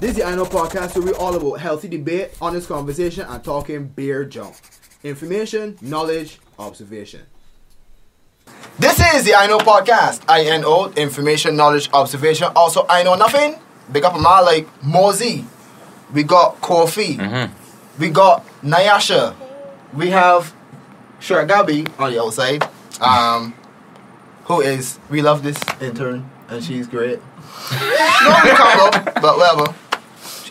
This is the I Know podcast where we all about healthy debate, honest conversation, and talking beer junk. Information, knowledge, observation. This is the I Know podcast. I N O, information, knowledge, observation. Also, I know nothing. Big up a man like Mosey. We got Kofi. We got Nyasha. We have Sure Gabby on the outside. Um, who is we love this intern and she's great. she don't really come but whatever.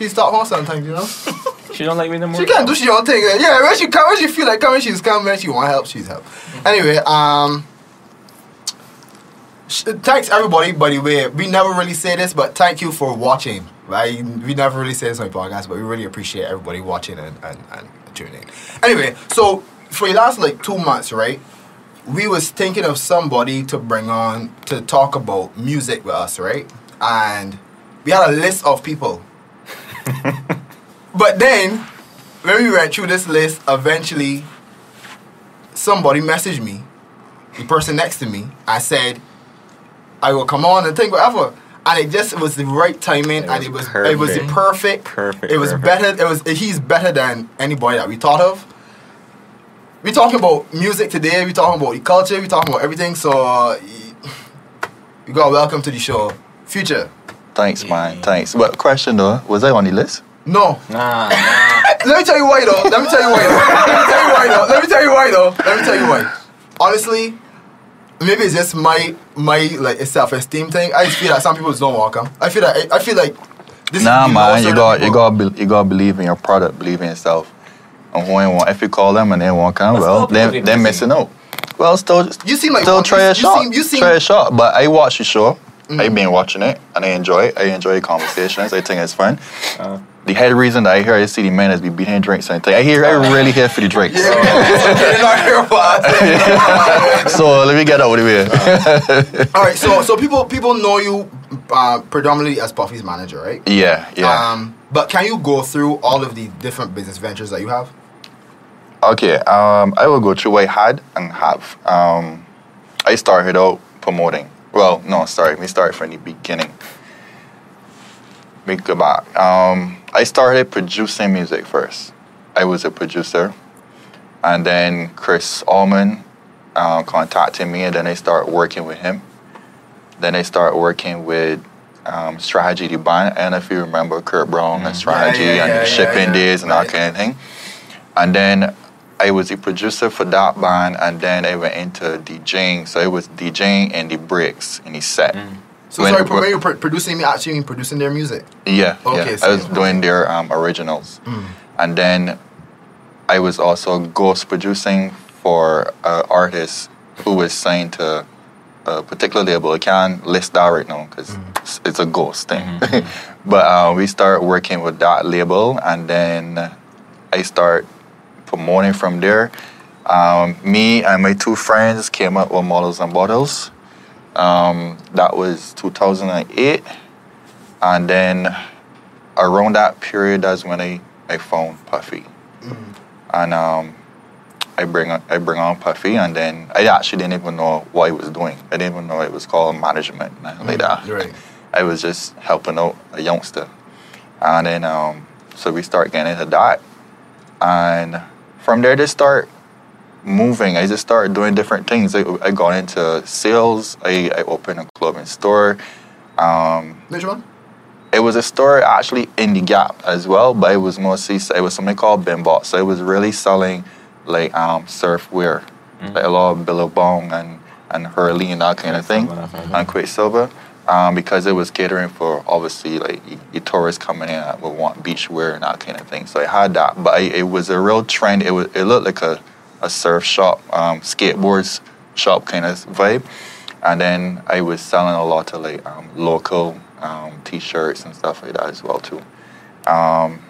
She's top home sometimes, you know. She don't like me no more. She can do she own thing. Yeah, when she come, when she feel like coming, she's coming. When she want help, she's help. Anyway, um, thanks everybody. By the way, we never really say this, but thank you for watching. Right? We never really say this on the podcast, but we really appreciate everybody watching and and, and tuning in. Anyway, so for the last like two months, right? We was thinking of somebody to bring on to talk about music with us, right? And we had a list of people. But then, when we went through this list, eventually somebody messaged me, the person next to me. I said, I will come on and think whatever. And it just was the right timing, It and it was it was the perfect. Perfect, It was perfect. better. It was he's better than anybody that we thought of. We talking about music today. We talking about the culture. We talking about everything. So, uh, you got welcome to the show, Fewwture. Thanks, man. Thanks. But question though, was I on the list? No, Nah, nah. Let me tell you why though. Let me tell you why though. Let me tell you why though. Let me tell you why though. Let me tell you why. Honestly, maybe it's just my my like self esteem thing. I just feel like some people just don't welcome. I feel like I feel like this nah, is below man. You certain got you people. got be, you got to believe in your product, believe in yourself. And who ain't want, if you call them and they won't come, But well, still then they're think- missing out. Well, still, You seem like still one- try you- a you shot. seem- you seem- try a shot. But I watch the show. I've been watching it and I enjoy it. I enjoy the conversations. I think it's fun. Uh, The head reason that I hear I see the man is be beating drinks and thing. I hear I really here for the drinks. Yeah, they're not here for us. so let me get out of the way. All right, so so people people know you uh, predominantly as Puffy's manager, right? yeah, yeah. Um, but can you go through all of the different business ventures that you have? Okay, um, I will go through what I had and have. Um, I started out promoting. Well, no, sorry, Let me start from the beginning. Me go back. Um, I started producing music first. I was a producer, and then Chris Allman uh, contacted me, and then I started working with him. Then I started working with um, Strategy the band, and if you remember Kurt Brown and Strategy yeah, and yeah, the yeah, shipping yeah. days and that kind of thing. And then I was a producer for that band, and then I went into DJing. So I was DJing and the breaks in the set. Mm. So When- sorry, when you're pro- producing me, actually mean producing their music. Yeah, Okay, yeah. so- I was doing their um, originals, mm. and then I was also ghost producing for an artist who was signed to a particular label. I can't list that right now because mm. it's, it's a ghost thing. Mm-hmm, mm-hmm. but uh, we started working with that label, and then I start promoting from there. Um, me and my two friends came up with Models and Bottles. Um, that was 2008. And then around that period, that's when I, I found Puffy. And um, I bring on, I bring on Puffy, and then I actually didn't even know what I was doing. I didn't even know it was called management, nothing like that. Right. I was just helping out a youngster. And then, um, so we start getting into that. And from there, just start moving. I just started doing different things. I, I got into sales. I, I opened a clothing store. Um, Which one? it was a store actually in the Gap as well, but it was mostly it was something called Bimbot. So it was really selling like um, surf wear, like a lot of Billabong and and Hurley and that kind of thing, Quiksilver, that's right. and Quiksilver. Um, because it was catering for obviously like tourists coming in that would want beach wear and that kind of thing. So I had that, but I, it was a real trend. It was it looked like a, a surf shop, um, skateboards shop kind of vibe. And then I was selling a lot of like um, local um, T-shirts and stuff like that as well too. Um,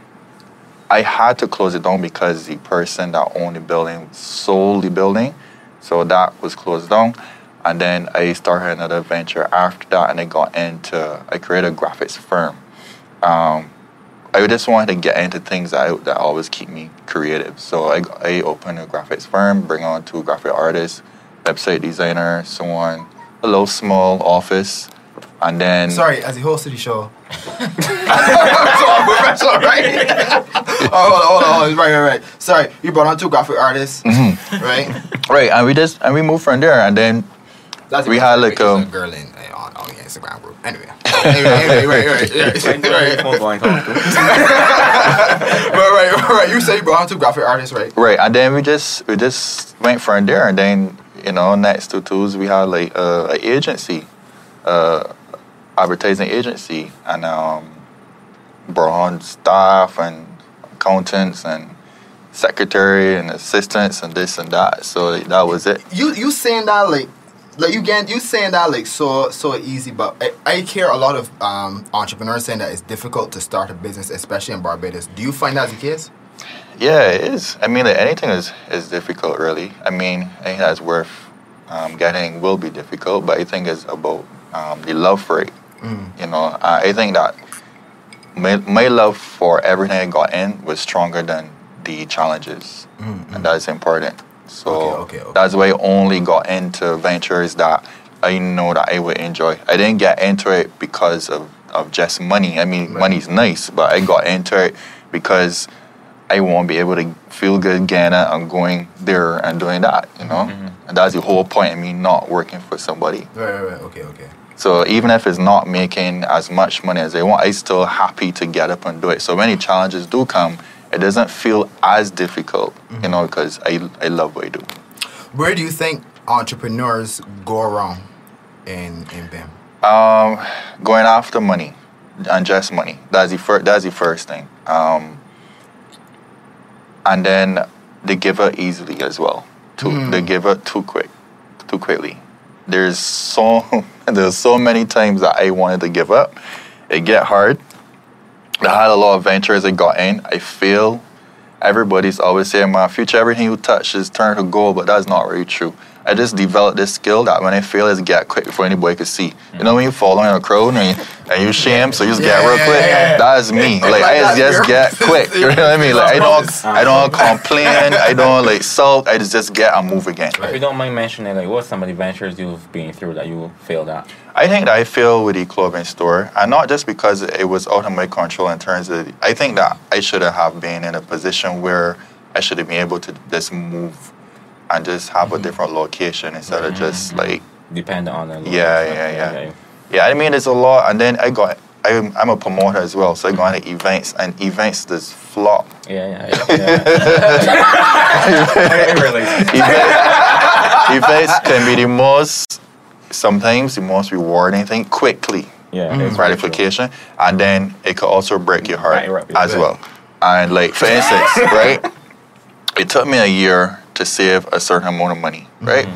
I had to close it down because the person that owned the building sold the building, so that was closed down. And then I started another venture after that, and I got into I created a graphics firm. Um, I just wanted to get into things that, I, that always keep me creative. So I, I opened a graphics firm, bring on two graphic artists, website designer, someone, a little small office, and then Sorry, as the host of the show. so I'm professional, right? oh, hold on, hold on, hold on. Right, right, right. Sorry, you brought on two graphic artists, Mm-hmm. right? right, and we just and we moved from there, and then That's We had, like, There's a um, girl in uh, on, on the Instagram group. Anyway, anyway, anyway, right, right, right, right. You say you brought on two graphic artists, right? right, and then we just we just went from there, and then you know next to tools we had like uh, an agency, uh, advertising agency, and um, brought on staff and accountants and secretary and assistants and this and that. So that was it. You you saying that like like you get you saying that like so so easy, but I, I hear a lot of um, entrepreneurs saying that it's difficult to start a business, especially in Barbados. Do you find that's the case? Yeah, it is. I mean, anything is, is difficult, really. I mean, anything that's worth um, getting will be difficult, but I think it's about um, the love for it. You know, uh, I think that my, my love for everything I got in was stronger than the challenges, and that's important. So Okay, okay, okay. that's why I only got into ventures that I know that I would enjoy. I didn't get into it because of, of just money. I mean, money's nice, but I got into it because I won't be able to feel good it and going there and doing that, you know? Mm-hmm. And that's the whole point of me not working for somebody. Right, right, right. Okay, okay. So even if it's not making as much money as they want, I'm still happy to get up and do it. So when the challenges do come, it doesn't feel as difficult, you know, because I, I love what I do. Where do you think entrepreneurs go wrong in in BIM? Um, going after money and just money. That's the first. That's the first thing. Um, and then they give up easily as well. Too. They give up too quick, too quickly. There's so there's so many times that I wanted to give up. It get hard. I had a lot of ventures I got in. I fail. Everybody's always saying, "My Fewwture, everything you touch is turned to gold," but that's not really true. I just developed this skill that when I fail, is get quick before anybody can see. You know when you fall on a crowd and you, and you shame, so you just get real yeah, quick. yeah, yeah. That's me. Like, like I just get quick. You know what I mean? Like I don't, I don't complain. I don't like sulk. I just just get and move again. If you don't mind mentioning, like, what some of the ventures you've been through that you failed at? I think that I failed with the clothing store, and not just because it was out of my control in terms of. I think that I should have been in a position where I should have been able to just move and just have a mm-hmm. different location instead of just mm-hmm. like Depending on the Yeah, location. yeah, yeah. Okay. Yeah, I mean, it's a lot. And then I got, I'm, I'm a promoter as well. So I go on to events, and events just flop. Yeah, yeah, yeah. yeah. I. Events, events can be the most, sometimes the most rewarding thing quickly. Yeah, mm-hmm. it's very true. gratification. And then it could also break your heart Right, right, as well. And like, for instance, right? It took me a year to save a certain amount of money, right?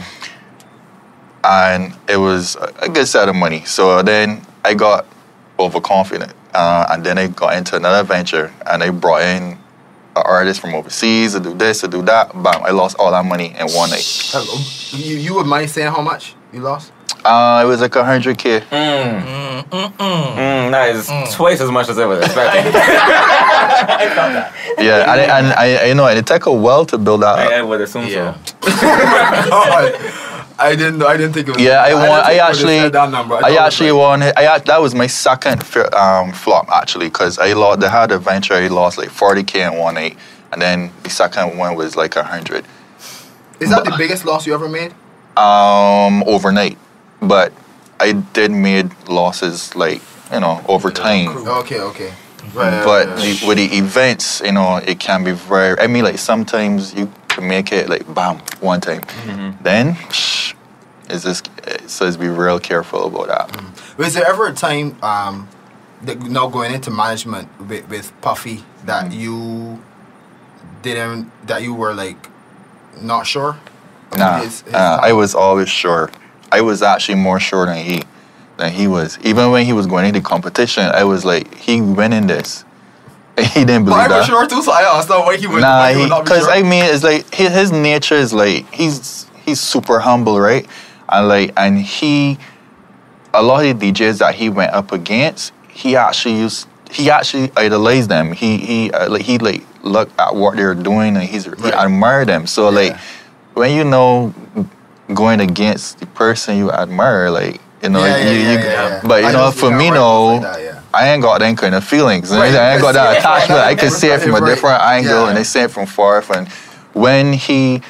And it was a a good set of money. So then I got overconfident. Uh, and then I got into another venture and I brought in an artist from overseas to do this, to do that. Bam, I lost all that money in one night. You, you would mind saying how much you lost? Uh, it was like a 100K. Mm, that is twice as much as I was expecting. Yeah, and, I- and I, you know, and it took a while to build that up. I, I would assume Yeah. so. I didn't. I didn't think it was. Yeah, I won. think I actually, that number. I thought actually like- won. I that was my second um, flop actually, because I lost. They had a venture. I lost like forty k and one eight, and then the second one was like a hundred Is that the biggest loss you ever made? Um, overnight. But I did made losses like you know over time. Okay, okay. Right, But right, the, right. with the events, you know, it can be very. I mean, like sometimes you can make it like bam one time, then psh, it's just it says be real careful about that. Was there ever a time, um, that, now going into management with, with Puffy, that Mm-hmm. you didn't, that you were like not sure? Nah, his- his uh, I was always sure. I was actually more sure than he, than he was. Even when he was going into competition, I was like, he winning this. He didn't But believe I that. was sure too, so I asked him why he would. Nah, he he would not be because. I mean it's like his, his nature is like he's he's super humble, right? And like and he a lot of the DJs that he went up against, he actually used he actually idolized them. He he uh, like he like looked at what they're doing and he's he admired them. So like Yeah. When you know going against the person you admire, like You know, Yeah, yeah, you, yeah, you, but you I know, for me, no, like. I ain't got them kind of feelings. Right, I ain't got that attachment. I can see it from a right, different angle, yeah. and they see it from far. And when he,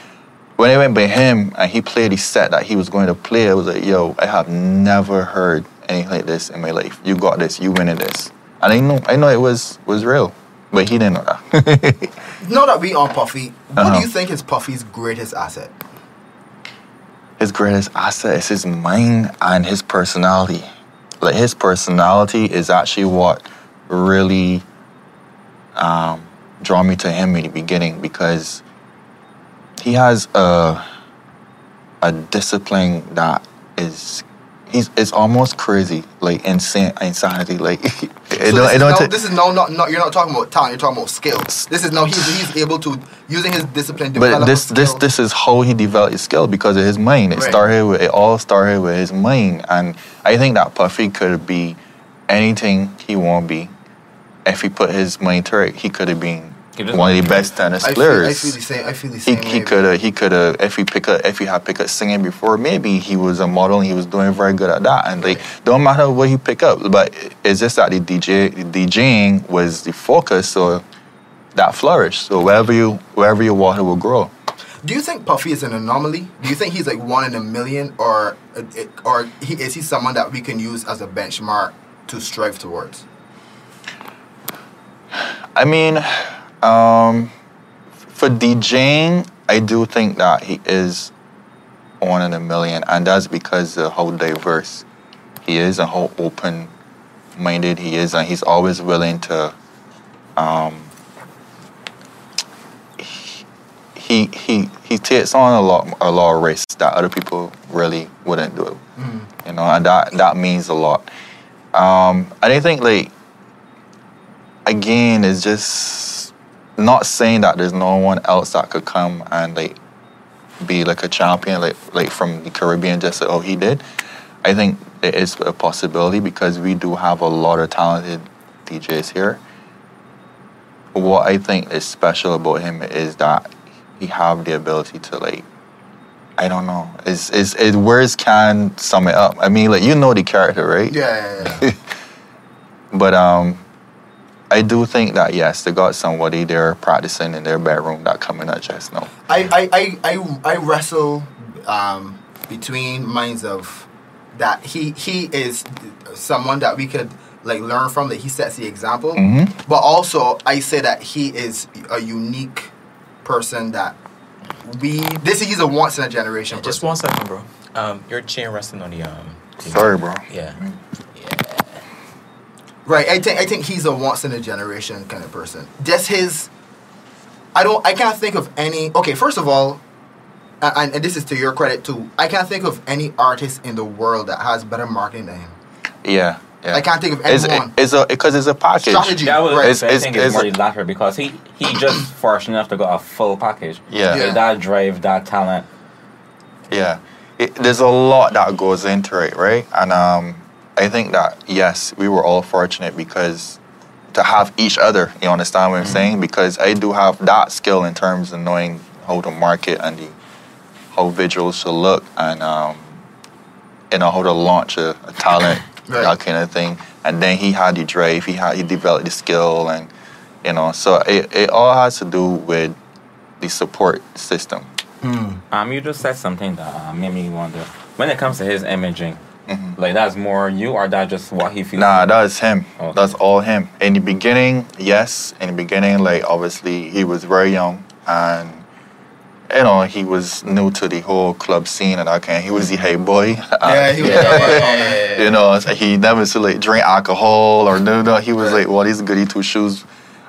when I went by him and he played the set that he was going to play, I was like, yo, I have never heard anything like this in my life. You got this. You winning this. And I know, I know it was was real, but he didn't know that. Now that we on Puffy, what Uh-huh. do you think is Puffy's greatest asset? his greatest asset is his mind and his personality. Like his personality is actually what really um, draw me to him in the beginning because he has a a discipline that is he's it's almost crazy, like insane insanity. Like it So don't, this, it is now, ta- this is now not, not you're not talking about talent. You're talking about skills. This is now he's he's able to using his discipline. But develop this this skill. this is how he developed his skill because of his mind. It Right. started with it all started with his mind, and I think that Puffy could be anything he want to be. If he put his mind to it, he could have been one of the best tennis I feel, players. I feel the same. I feel the he same. he way. could have he could have if he pick up if he had picked up singing before maybe he was a model and he was doing very good at that and like don't matter what he pick up but it's just that the DJ the DJing was the focus so that flourished so wherever you wherever your water will grow. Do you think Puffy is an anomaly? Do you think he's like one in a million, or or he, is he someone that we can use as a benchmark to strive towards? I mean, um, for DJing, I do think that he is one in a million, and that's because of how diverse he is and how open minded he is, and he's always willing to. Um, he he he takes on a lot a lot of risks that other people really wouldn't do, you know, and that that means a lot. Um, and I think like again, it's just not saying that there's no one else that could come and like be like a champion, like like from the Caribbean, just like, oh he did. I think it is a possibility because we do have a lot of talented DJs here. What I think is special about him is that he have the ability to like I don't know. It's, it's, it words can sum it up. I mean, like you know the character, right? Yeah, yeah, yeah. But um, I do think that yes, they got somebody there practicing in their bedroom that coming at just now. I, I, I, I, I wrestle um, between minds of that he he is someone that we could like learn from that he sets the example, Mhm. but also I say that he is a unique person that we this he's a once in a generation Just person. one second, bro. Um, your chain resting on the um. Sorry, bro. Yeah. Right. I think I think he's a once in a generation kind of person. Just his. I don't. I can't think of any. Okay, first of all, and, and this is to your credit too. I can't think of any artist in the world that has better marketing than him. Yeah, yeah. I can't think of It's, anyone. it's a because it's a package. Strategy. That was, Right. It's- I think it's, it's- more the latter because he he just fortunate enough to got a full package. Yeah. Yeah. That drive, that talent. Yeah, it, there's a lot that goes into it, right? And um, I think that yes, we were all fortunate because to have each other. You understand what I'm saying? Because I do have that skill in terms of knowing how to market and the how visuals should look and um, you know how to launch a, a talent, Right. that kind of thing. And then he had the drive. He had he developed the skill, and you know, so it, it all has to do with the support system. Um, you just said something that uh, made me wonder. When it comes to his imaging, Mhm. like that's more you or that just what he feels. Nah, that's him. Okay. That's all him. In the beginning, yes. In the beginning, like obviously he was very young and you know, he was new to the whole club scene and that kind he was the hey boy. Yeah, he was. Yeah. you know, so he never used to like drink alcohol or no no he was Right. like, well these goody two shoes.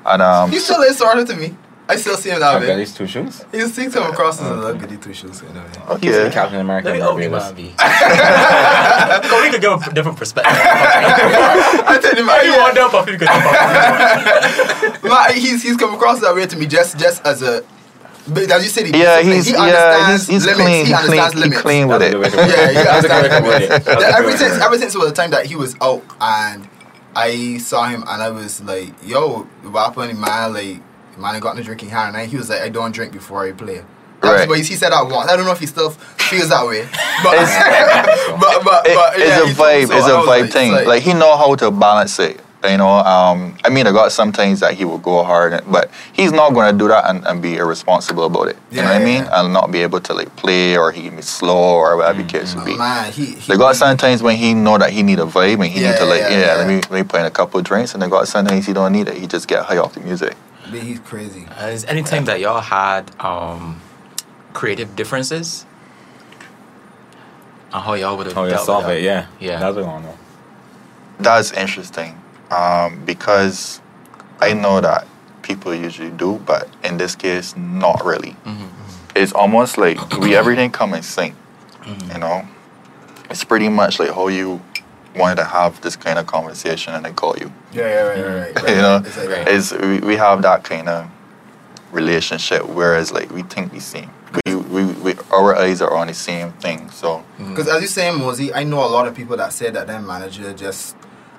And um He still is sort of to me. I still see him that I've got way. these two shoes. You see him across as a little goody two shoes. You know. yeah. He's the okay. Captain America. Let me open Barbados. my be. We could give a different perspective. I tell you, man, If you yeah. want them, but you could jump Man, he's he's come across that way to me just just as a. But as you said, he, Yeah, he's he yeah, understands he's, he's limits. clean, he he clean, understands he limits. clean with it. a good way to put it. Yeah, he That's a good way understands limits. Yeah, ever since it. ever since it was the time that he was out and I saw him and I was like, "Yo, what happened, man? Like, man, I got the drinking hand." And he was like, "I don't drink before I play." Right. what he said that once. I don't know if he still feels that way, but It's- but but, but yeah, it's a vibe. so. It's a vibe like, thing. it's Like, he know how to balance it. You know, um, I mean, I got some things that he will go hard, but he's not going to do that and, and be irresponsible about it. You know Yeah, what I mean? yeah. And not be able to like play or he be slow or whatever the case would be. man, he, he They got sometimes when he know that he need a vibe and he Yeah, need to like yeah, yeah, yeah. let me let me play in a couple of drinks and they got some sometimes he don't need it. He just get high off the music. He's crazy. Uh, is any time that y'all had um, creative differences? And how y'all would have Oh, dealt with solve it, yeah. Yeah. That's what I want to know. That's interesting um, because I know that people usually do, but in this case, not really. It's almost like we everything come in sync. You know, it's pretty much like how you wanted to have this kind of conversation and I call you. Yeah, yeah, right, right, right. you know, It's like Right. is we, we have that kind of relationship, whereas like we think the same. We, we, we our eyes are on the same thing. So mm-hmm. Because as you say, Mosey, I know a lot of people that say that their manager just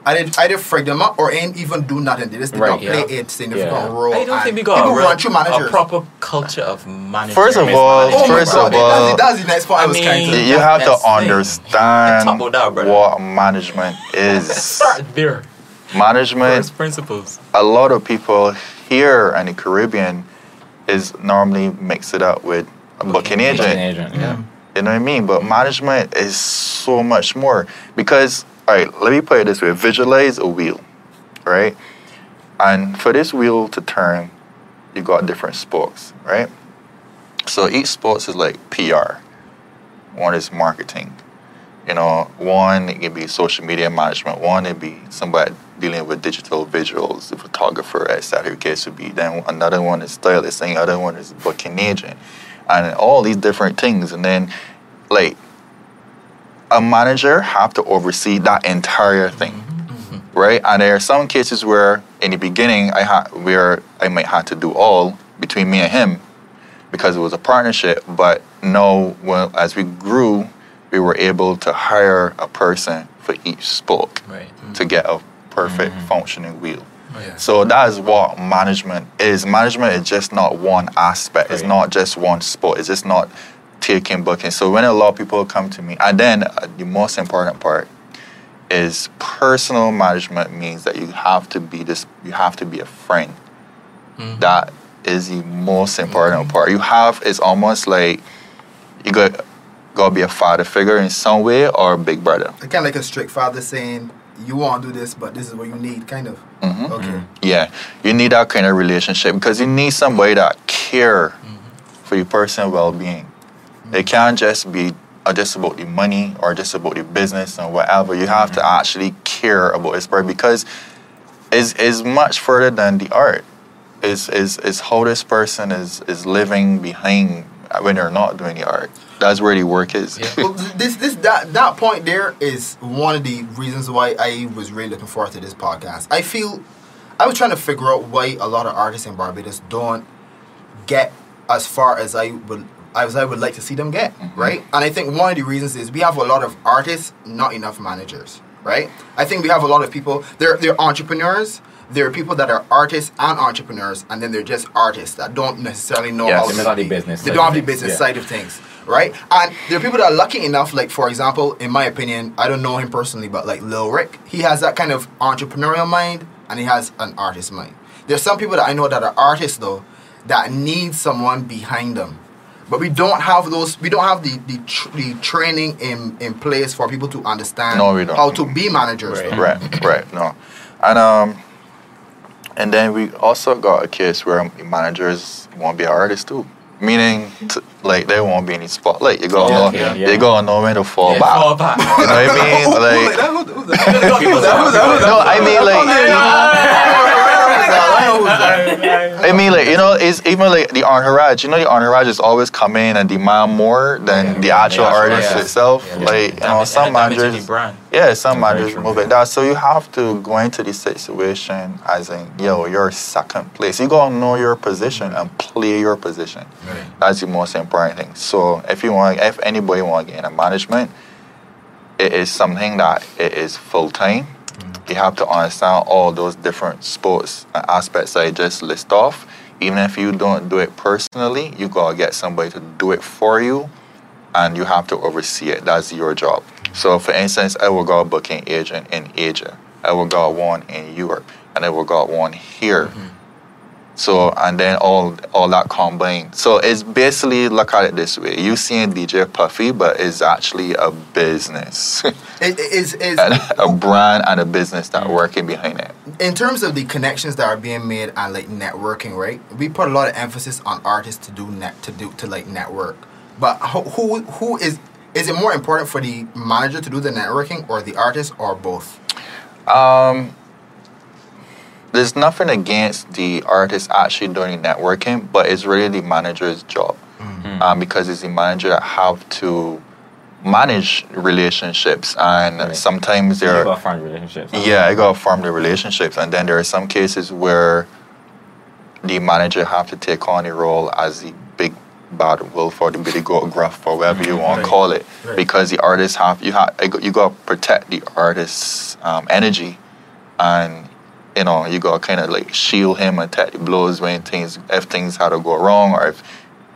either, either freak them up or ain't even do nothing. They just did Right, not play yeah. a significant Yeah. role. I don't think we got a, real, run managers. a proper culture of management. First of all, Oh first God, of all, that's, the- next part I, I was trying to. mean- you have to That's the thing. understand Top that, what management is. Start there. management, First principles. a lot of people here in the Caribbean is normally mix it up with a booking agent. Booking agent, yeah. You know what I mean? But management is so much more because, all right, let me put it this way: visualize a wheel, right? And for this wheel to turn, you got different spokes, right? So each spokes is like PR. One is marketing. You know, one it can be social media management. One it be somebody dealing with digital visuals, the photographer, etc. The case would be. Then another one is stylist, and the other one is booking agent, and all these different things. And then, like, a manager have to oversee that entire thing, right? And there are some cases where, in the beginning, I had where I might have to do all between me and him because it was a partnership. But no, well, as we grew, we were able to hire a person for each spoke Right. to get a perfect mm-hmm. functioning wheel. Oh, yeah. So that is what management is. Management is just not one aspect. It's not just one sport. It's just not taking booking. So when a lot of people come to me, and then uh, the most important part is personal management means that you have to be this. You have to be a friend. That is the most important part. You have it's almost like you got gotta be a father figure in some way or a big brother. Kind of like a strict father saying, "You won't do this, but this is what you need." Kind of. Mhm. Okay. Yeah, you need that kind of relationship because you need somebody that care for your personal well-being. It can't just be uh, just about the money or just about the business and whatever. You have to actually care about this part because it's, it's much further than the art. It's, it's, it's how this person is, is living behind when they're not doing the art. That's where the work is. Yeah. well, this this that that point there is one of the reasons why I was really looking forward to this podcast. I feel I was trying to figure out why a lot of artists in Barbados don't get as far as I would as I would like to see them get, right? And I think one of the reasons is we have a lot of artists, not enough managers, right? I think we have a lot of people. They're they're entrepreneurs. There are people that are artists and entrepreneurs, and then they're just artists that don't necessarily know Yes. how to miss out the business They don't have the business yeah. side of things, right? And there are people that are lucky enough, like for example, in my opinion, I don't know him personally, but like Lil Rick, he has that kind of entrepreneurial mind and he has an artist mind. There's some people that I know that are artists though that need someone behind them. But we don't have those. We don't have the the, tr- the training in, in place for people to understand No, we don't. how to be managers. Right. right, right, no, and um, and then we also got a case where managers won't be artists too, meaning t- like they won't be in the spotlight. You gotta know, okay, yeah. you gotta know when to fall Yeah, back. fall back. You know what I mean? Who- who Like, like that? Who- that? Who's that? Who's that? no, I mean like. I that. I mean, like you know, it's even like the entourage. You know, the entourage is always come in and demand more than Yeah. the actual Yeah, artist yeah. itself. Yeah. Like you know, some managers, yeah, some managers move it that. So you have to go into the situation as in, yo, you're second place. You gotta know your position and play your position. That's the most important thing. So if you want, if anybody want to get into management, it is something that it is full time. You have to understand all those different sports aspects I just list off. even if you don't do it personally, you gotta get somebody to do it for you, and you have to oversee it. That's your job. So, for instance, I will go booking agent in Asia. I will got one in Europe, and I will got one here. Mm-hmm. So and then all all that combined. So it's basically look at it this way: you seeing DJ Puffy, but it's actually a business, It, is a brand and a business that working behind it. in terms of the connections that are being made and like networking, right? We put a lot of emphasis on artists to do net to do to like network. But who who, who is is it more important for the manager to do the networking or the artist or both? Um, there's nothing against the artist actually doing networking, but it's really the manager's job um, because it's the manager that have to manage relationships, and Right. sometimes You there. got friend relationships. Yeah, I gotta form the relationships, and then there are some cases where the manager have to take on the role as the big bad wolf or the big goat gruff or whatever you want Right. to call it, Right. because the artists have you have you got to protect the artist's um, energy, and you know you got to kind of like shield him and take the blows when things if things had to go wrong or if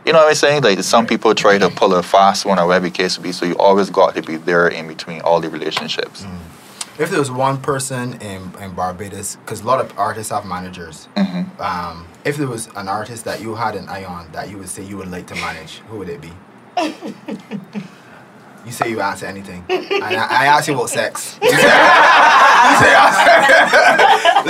you know what I'm saying? Like some people try to pull a fast one or whatever the case would be. So you always got to be there in between all the relationships. If there was one person in, in Barbados, because a lot of artists have managers. Mm-hmm. Um, if there was an artist that you had an eye on that you would say you would like to manage, who would it be? you say you answer anything. I, I ask you about sex. You say, you say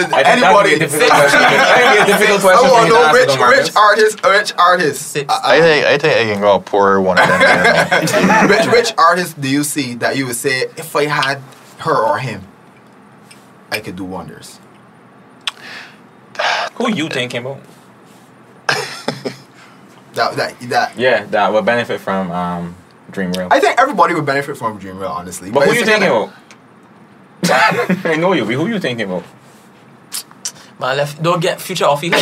I that'd anybody. be a difficult question. That'd be a difficult question I for want you to to know rich, though, rich artists, rich artists. Six. Uh, uh, I think I think I can go pour one of them. in. which which artist do you see that you would say if I had her or him, I could do wonders? Who you thinking about? That that that. Yeah, that would benefit from um, Dream Real. I think everybody would benefit from Dream Real, honestly. But who it's you thinking kinda- about? I know you, but who you thinking about? Man, left, don't get future off you. nah,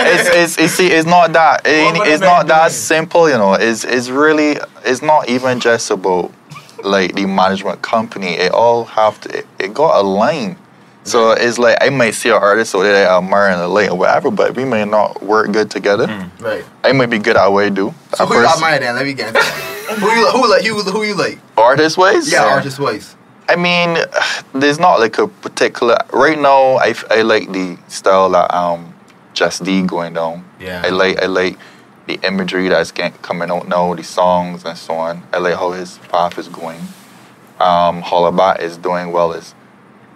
it's, it's it's see, it's not that. It, it's not that doing? simple. You know, it's it's really it's not even just about like the management company. It all have to. It, it got a line. So it's like I might see an artist or they admire and like or whatever, but we may not work good together. Mm, right. I might be good at what I do. So At who you admire then? Let me get into who you who like you who you like? artist ways. Yeah, artist wise. I mean, there's not like a particular. Right now, I, I like the style that um, Just D going down. Yeah. I like I like the imagery that's coming out now, the songs and so on. I like how his path is going. Um, Hollaback is doing well. Is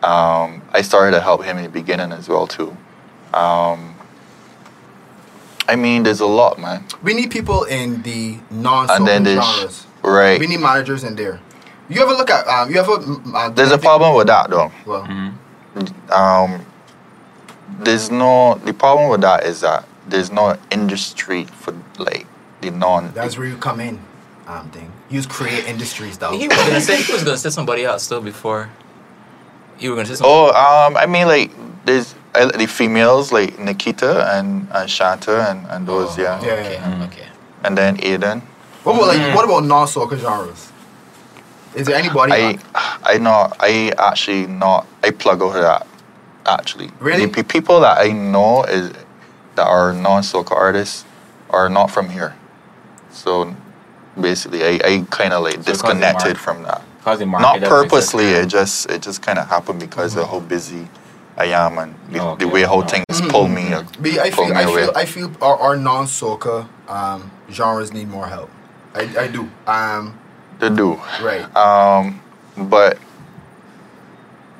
um, I started to help him in the beginning as well too. Um, I mean, there's a lot, man. We need people in the non And then soul genres. right. We need managers in there. You ever look at um? You ever? mm, Uh, There's a problem with that though. Well, um, there's no the problem with that is that there's no industry for like the non that's where you come in. Um, thing. Use create industries though. he was gonna say he was gonna say somebody else still before. You were gonna say something. oh um i mean like there's uh, the females like nikita and, and shanta and, and those Oh, yeah. Yeah, okay, yeah, okay. and then aiden What about Mm. like what about non soca genres? Is there anybody? i i know i actually not i plug over that actually Really? the people that i know is that are non-soca artists are not from here so basically i, I kind of like So 'cause the disconnected mar- from that Cause the market not purposely exist. it just it just kind of happened because of how busy i am and the, Oh, the way how Oh. things pull me uh, But I pull feel, me I away feel, I feel our, our non soca um, genres need more help. I, I do. Um, to do right. um but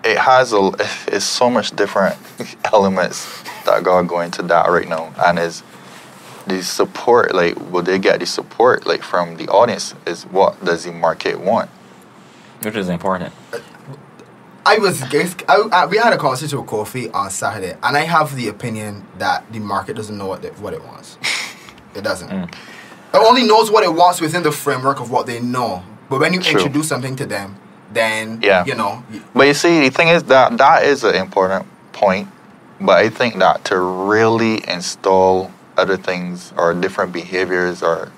it has a it's so much different elements that got going to that right now and is the support like will they get the support like from the audience is what does the market want which is important. I was, I, I, we had a conversation with Kofi on Saturday, and I have the opinion that the market doesn't know what, it what it wants. It doesn't. Mm. It only knows what it wants within the framework of what they know. But when you True. introduce something to them, then Yeah. you know, But you see, the thing is that that is an important point. But I think that to really install other things or different behaviors or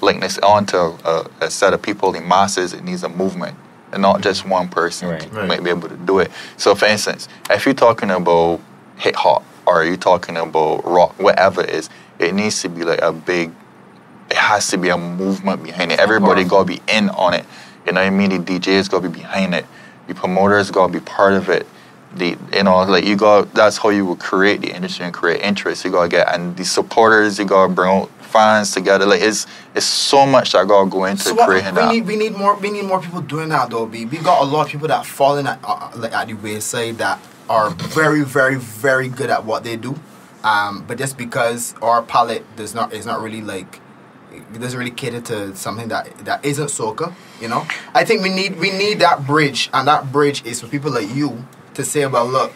likeness onto a, a set of people, the masses, it needs a movement and not just one person Right. Right. might be able to do it. So, for instance, if you're talking about hip hop or you're talking about rock, whatever it is, it needs to be like a big. It has to be a movement behind it. Everybody gotta be in on it. You know what I mean? The DJs gotta be behind it. The promoters gotta be part of it. The you know like you got that's how you will create the industry and create interest. You gotta get and the supporters. You gotta bring out fans together. Like it's it's so much that gotta go into So what, creating we that. need we need more we need more people doing that though. B. We got a lot of people that fall in at uh, like at the wayside that are very very very good at what they do, um, but just because our palette does not is not really like it doesn't really cater to something that that isn't soca. You know, I think we need we need that bridge, and that bridge is for people like you to say, well, look,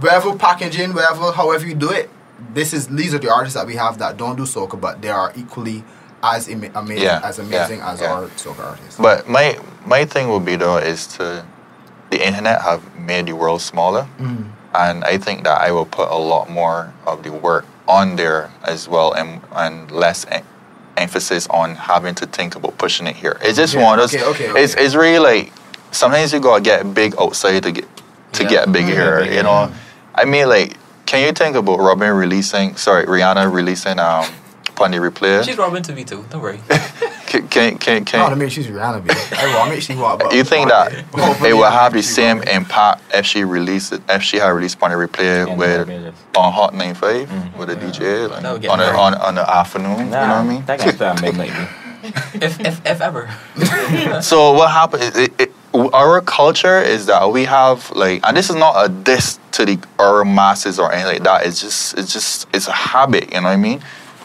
whatever packaging, whatever, however you do it, this is these are the artists that we have that don't do soca, but they are equally as ama- amazing Yeah, as amazing yeah, as yeah. our soca artists. But my my thing would be though is to the internet have made the world smaller, Mm. and I think that I will put a lot more of the work on there as well, and and less emphasis on having to think about pushing it here. It's just Yeah, one of those. okay, okay, It's okay. it's really like sometimes you gotta get big outside to get to Yeah. get big here. big You know, I mean like. Can you think about Robin releasing? Sorry, Rihanna releasing um, Pon de Replay. She's Robin to me too. Don't worry. Can can can, can No, I mean she's Rihanna, baby. I want me she what, but you think that Oh, it will yeah, have the she same impact if she released it, if she had released Pon de Replay with on Hot 95 Mm. with a DJ like, That would get on, a, on on the afternoon? You know what I mean? That can start midnight. B. if, if, if ever. So what happened? It, it, it, our culture is that we have like, and this is not a diss to the our masses or anything like that. It's just it's just it's a habit. You know what I mean?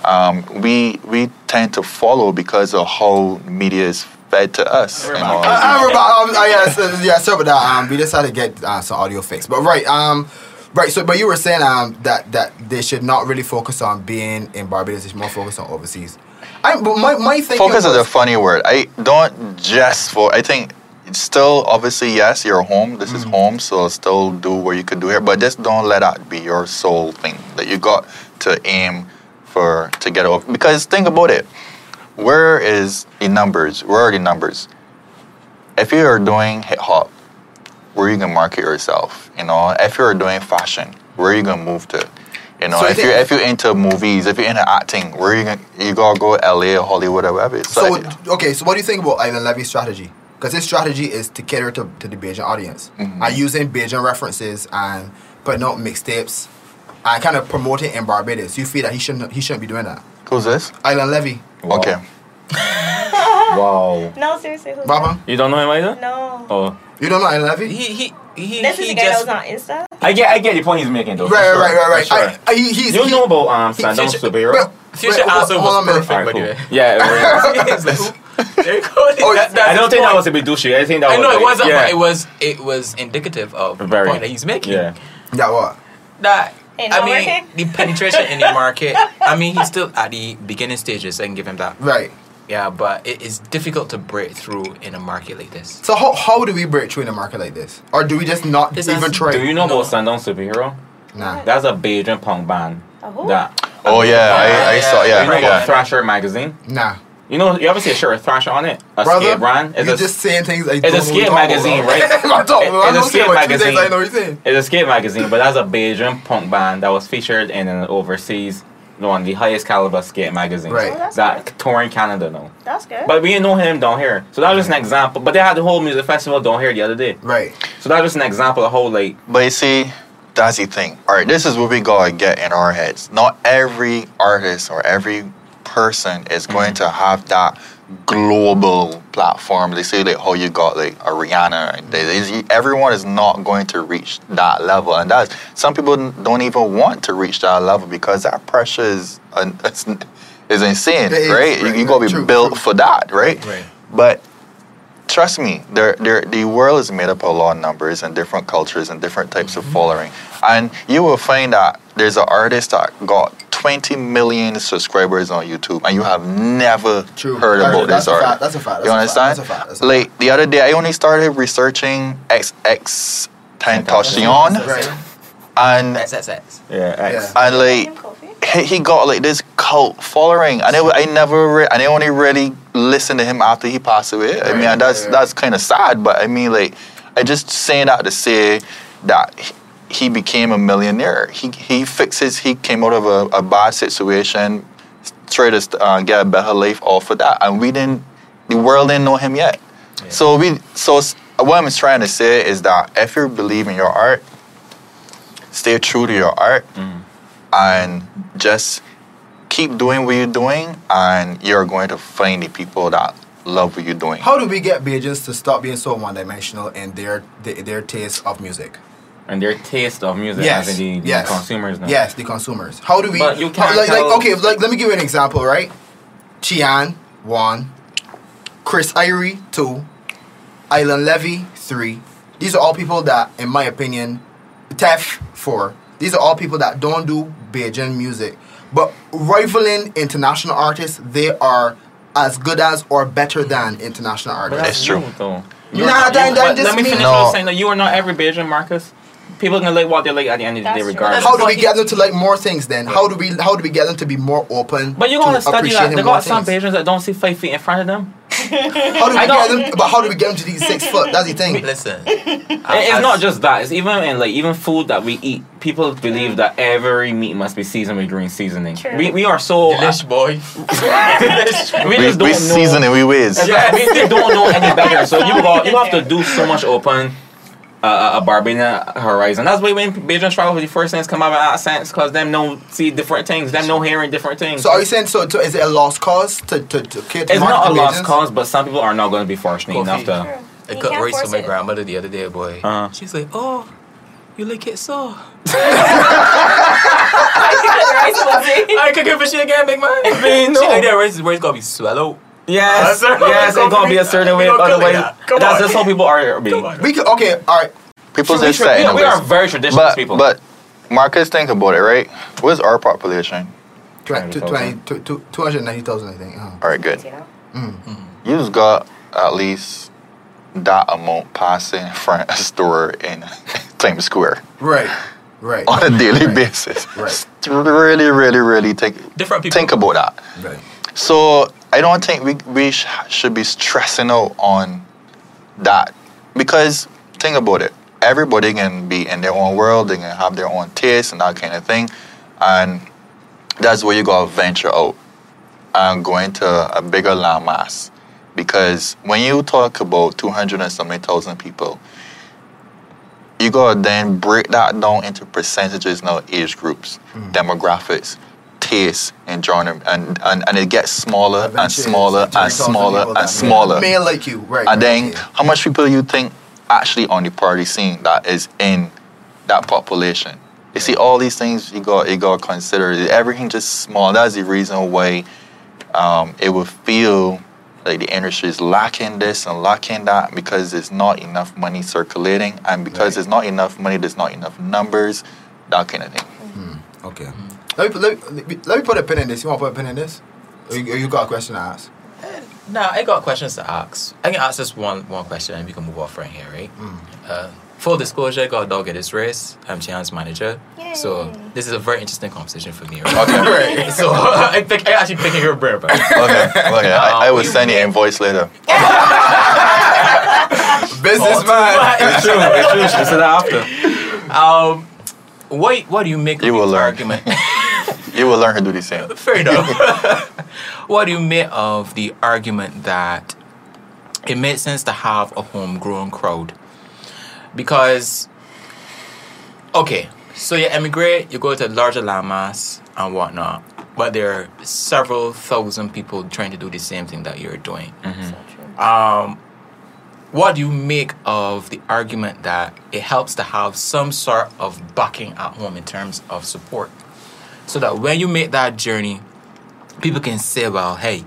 Um, we we tend to follow because the whole media is fed to us. You know? I, I remember, um, uh, yeah, so, yeah, sorry about that. Um, we decided to get uh, some audio fixed, but right, um, right. So, but you were saying um that that they should not really focus on being in Barbados. They should more focus on overseas. I, but my my thinking Focus is was, a funny word. I don't just for. I think it's still obviously yes, you're home. This is Mm. home, so still do what you could do here. But just don't let that be your sole thing. That you got to aim for to get over. Because think about it. Where is the numbers? Where are the numbers? If you are doing hip hop, where are you gonna market yourself? You know, if you're doing fashion, where are you gonna move to? You know, So if you if you're into movies, if you're into acting, where are you gonna you gotta go LA or Hollywood or whatever. So, So okay, so what do you think about Island Levy's strategy? Because his strategy is to cater to, to the Bajan audience Mhm. and using Bajan references and putting out mixtapes and kind of promoting in Barbados. You feel that he shouldn't he shouldn't be doing that. who's this? Island Levy, Wow. Okay. Wow. No, seriously. Who's Baba, You don't know him either? No. Oh. you don't know Island Levy? He he he, This is he the guy just that was on Insta. I get I get the point he's making though. Right, right, sure, right, right, right. sure. I, I, he's, you he, know about um he- Sundown Future- Superhero? Well, Future wait, answer was on a minute. perfect, Alright, by the way. Yeah. It's like, there you go. Oh, That- that's I don't his think that was a bit douchey. I think that I was. know it wasn't, yeah. but it was it was indicative of the point that he's making. Yeah. Yeah, what? That Ain't I mean, working. the penetration in the market. I mean, he's still at the beginning stages. I can give him that. Right. Yeah, but it is difficult to break through in a market like this. So how, how do we break through in a market like this? Or do we just not This even try? Do you know No. about Sundown Superhero? Nah. That's a Bajan punk band. A who? That Oh yeah, I, I saw you know about yeah. Thrasher magazine. Nah. You know, you ever see a shirt with Thrasher on it? A Brother, skate brand. It's you're a, just saying things I it's don't a know skate magazine, talking right? I'm talking It- about- I'm it's a not skate what magazine. I know what you're saying. It's a skate magazine, but that's a Bajan punk band that was featured in an overseas, one of the highest caliber skate magazines. Right. Oh, That good. tour Canada now. That's good. But we didn't know him down here. So that was just an mm-hmm. example. But they had the whole music festival down here the other day. Right. So that was just an example of how like But you see, that's the thing. All right, this is what we gotta get in our heads. Not every artist or every person is going to have that global platform. They say like oh, you got like a Rihanna. and They, they- everyone is not going to reach that level, and that's some people don't even want to reach that level because that pressure is uh, is, insane, is, right? You, right, you gotta be true, built true. for that, right? Right. But trust me, there, there, the world is made up of a lot of numbers and different cultures and different types Mm-hmm. of following. And you will find that there's an artist that got 20 million subscribers on YouTube, and you have never True. heard That's- about that's this a fact, artist. that's a fact, you that's a fact, understand? that's a fact, that's a like the other day, I only started researching XX Tentacion, Right. and XXX. yeah, X. Yeah. and like Him, Kofi? He, he got like this cult following, and it, wa- I never, re- and I only really listened to him after he passed away. I mean, that's that's kind of sad, but I mean, like, I just saying that to say that he- became a millionaire. He he fixes. He came out of a, a bad situation, tried to uh, get a better life off of that, and we didn't. The world didn't know him yet. So we. So what I'm trying to say is that if you believe in your art, stay true to your art, and just keep doing what you're doing, and you're going to find the people that love what you're doing. How do we get Bajans to stop being so one-dimensional in their their, their taste of music? And their taste of music Yes, as in the, yes. consumers now. Yes, the consumers. How do we? But you can't like, like tell- okay, like let me give you an example, right? Chian one, Chris Irie two, Island Levy three. These are all people that, in my opinion, Tef four. These are all people that don't do Bajan music, but rivaling international artists, they are as good as or better than international But artists. that's true. though. Nah, You're that- not- that you- but just let me mean- finish No. what I was saying that you are not every Bajan, Marcus. People gonna like what they like at the end of the That's day, true. regardless. How do we get them to like more things then? How do we how do we get them to be more open? But you to gotta study that. appreciating They more got some patients that don't see five feet in front of them. How do we I get them? But how do we get them to these six foot? That's the thing. Listen, It- it's not just that. It's even in like even food that we eat. People believe that every meat must be seasoned with green seasoning. True. We, we are so uh, delish boy. we we, just don't we know. season it, we ways. Yeah, we, we don't know any better. So you got you have to do so much open uh, a Barbadian horizon. That's why when Bajan travel with the first things come out with accents, cause them no see different things, them no hearing different things. So are you saying so? so is it a lost cause to to, to cater it's not a lost Bajans? cause, but some people are not going to be fortunate Coffee. enough to. True. I You got can't raised force to my grandmother the other day, boy. Uh-huh. She's like, "Oh, you like it so?" Rice was I could give a shit again, big man. I mean, no. She like that rice, rice gotta be swallowed. Yes, Uh, yes, it's gonna be a certain way. We gonna Otherwise, like that. Come that's on. just how people are. Being. We could okay. All right. People We, just we, say, we are very traditional but people. but Marcus, think about it, right? What's our population? Twen- to 20,000. 20 to- to- 290,000, I think. uh-huh. All right, good. You know? You just got at least that amount passing in front of a store in Times Square Right. Right. on a daily Right. basis. Right. Really, really, really think Different people. think about that. Right. So I don't think we we sh- should be stressing out on that because think about it. Everybody can be in their own world. They can have their own taste and that kind of thing, and that's where you gotta venture out and go into a bigger landmass. Because when you talk about two hundred and something thousand people, you gotta then break that down into percentages now, age groups, hmm. demographics, tastes, and genre, and, and and it gets smaller and smaller and smaller and smaller. May like you, right? And then how much people you think actually on the party scene that is in that population? You see, all these things you got you got to consider. Everything just small. That's the reason why um, it would feel like the industry is lacking this and lacking that because there's not enough money circulating, and because Right. there's not enough money, there's not enough numbers, that kind of thing. Mm-hmm. Okay. Mm-hmm. Let me, let, me, let me put a pin in this. You want to put a pin in this? Or you, or you got a question to ask? No, I got questions to ask. I can ask just one one question and we can move off from here, right? Uh, full disclosure, I got a dog at this race. I'm Chian's manager. So this is a very interesting conversation for me, right? Okay. Right. so I pick, I actually picking your brain, bro. Okay, okay. I, I will Um, send you invoice later. Businessman. it's true. It's true. She said that after. Um, what what do you make You of will the learn. argument? You will learn to do the same. Fair enough. what do you make of the argument that it made sense to have a homegrown crowd? Because, okay, so you emigrate, you go to larger landmass and whatnot, but there are several thousand people trying to do the same thing that you're doing. So true. Um, what do you make of the argument that it helps to have some sort of backing at home in terms of support? So that when you make that journey, people can say, well, hey,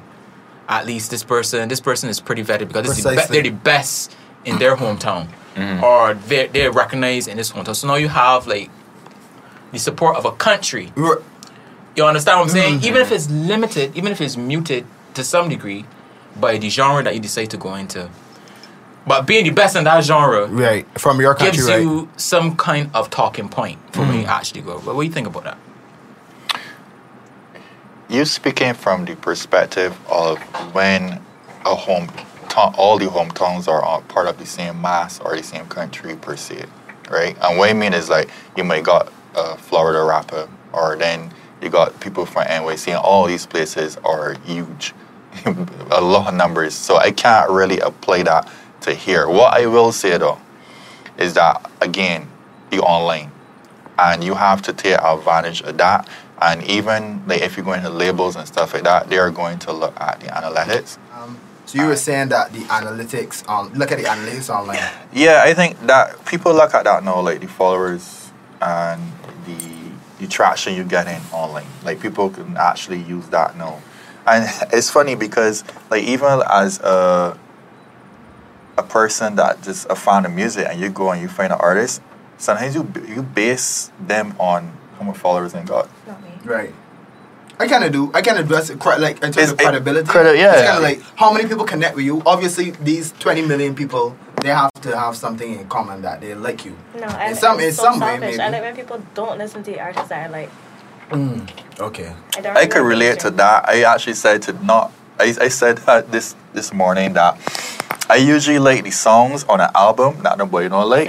at least this person, this person is pretty vetted because this is the be- they're the best in their hometown. Mm-hmm. Or they're, they're recognized in this hometown. So now you have like the support of a country you understand what I'm saying? Mm-hmm. Even if it's limited, even if it's muted to some degree by the genre that you decide to go into. But being the best in that genre Right. From your country, gives right? you some kind of talking point for when you mm. actually go. But what do you think about that? You speaking from the perspective of when a home, all the hometowns are part of the same mass or the same country per se, right? And what I mean is like you might got a Florida rapper, or then you got people from NYC, and all these places are huge, a lot of numbers. So I can't really apply that to here. What I will say though is that again, you online, and you have to take advantage of that. And even like if you're going to labels and stuff like that, they are going to look at the analytics. Um, so you were saying that the analytics on look at the analytics online. Yeah, I think that people look at that now, like the followers and the the traction you get in online. Like people can actually use that now, and it's funny because like even as a a person that just a fan of music, and you go and you find an artist, sometimes you you base them on how many followers they got. Not me. Right. I kind of do. I kind of do as cre- like in terms It's- of it- credibility. credi- yeah. It's kind of like how many people connect with you. Obviously, these 20 million people, they have to have something in common that they like you. No, I, In some- it's in so some way, selfish. maybe. I like when people don't listen to the artists that I like. Mm, okay. I, don't I could relate to that. I actually said to not. I, I said that this this morning that I usually like the songs on an album that nobody don't like.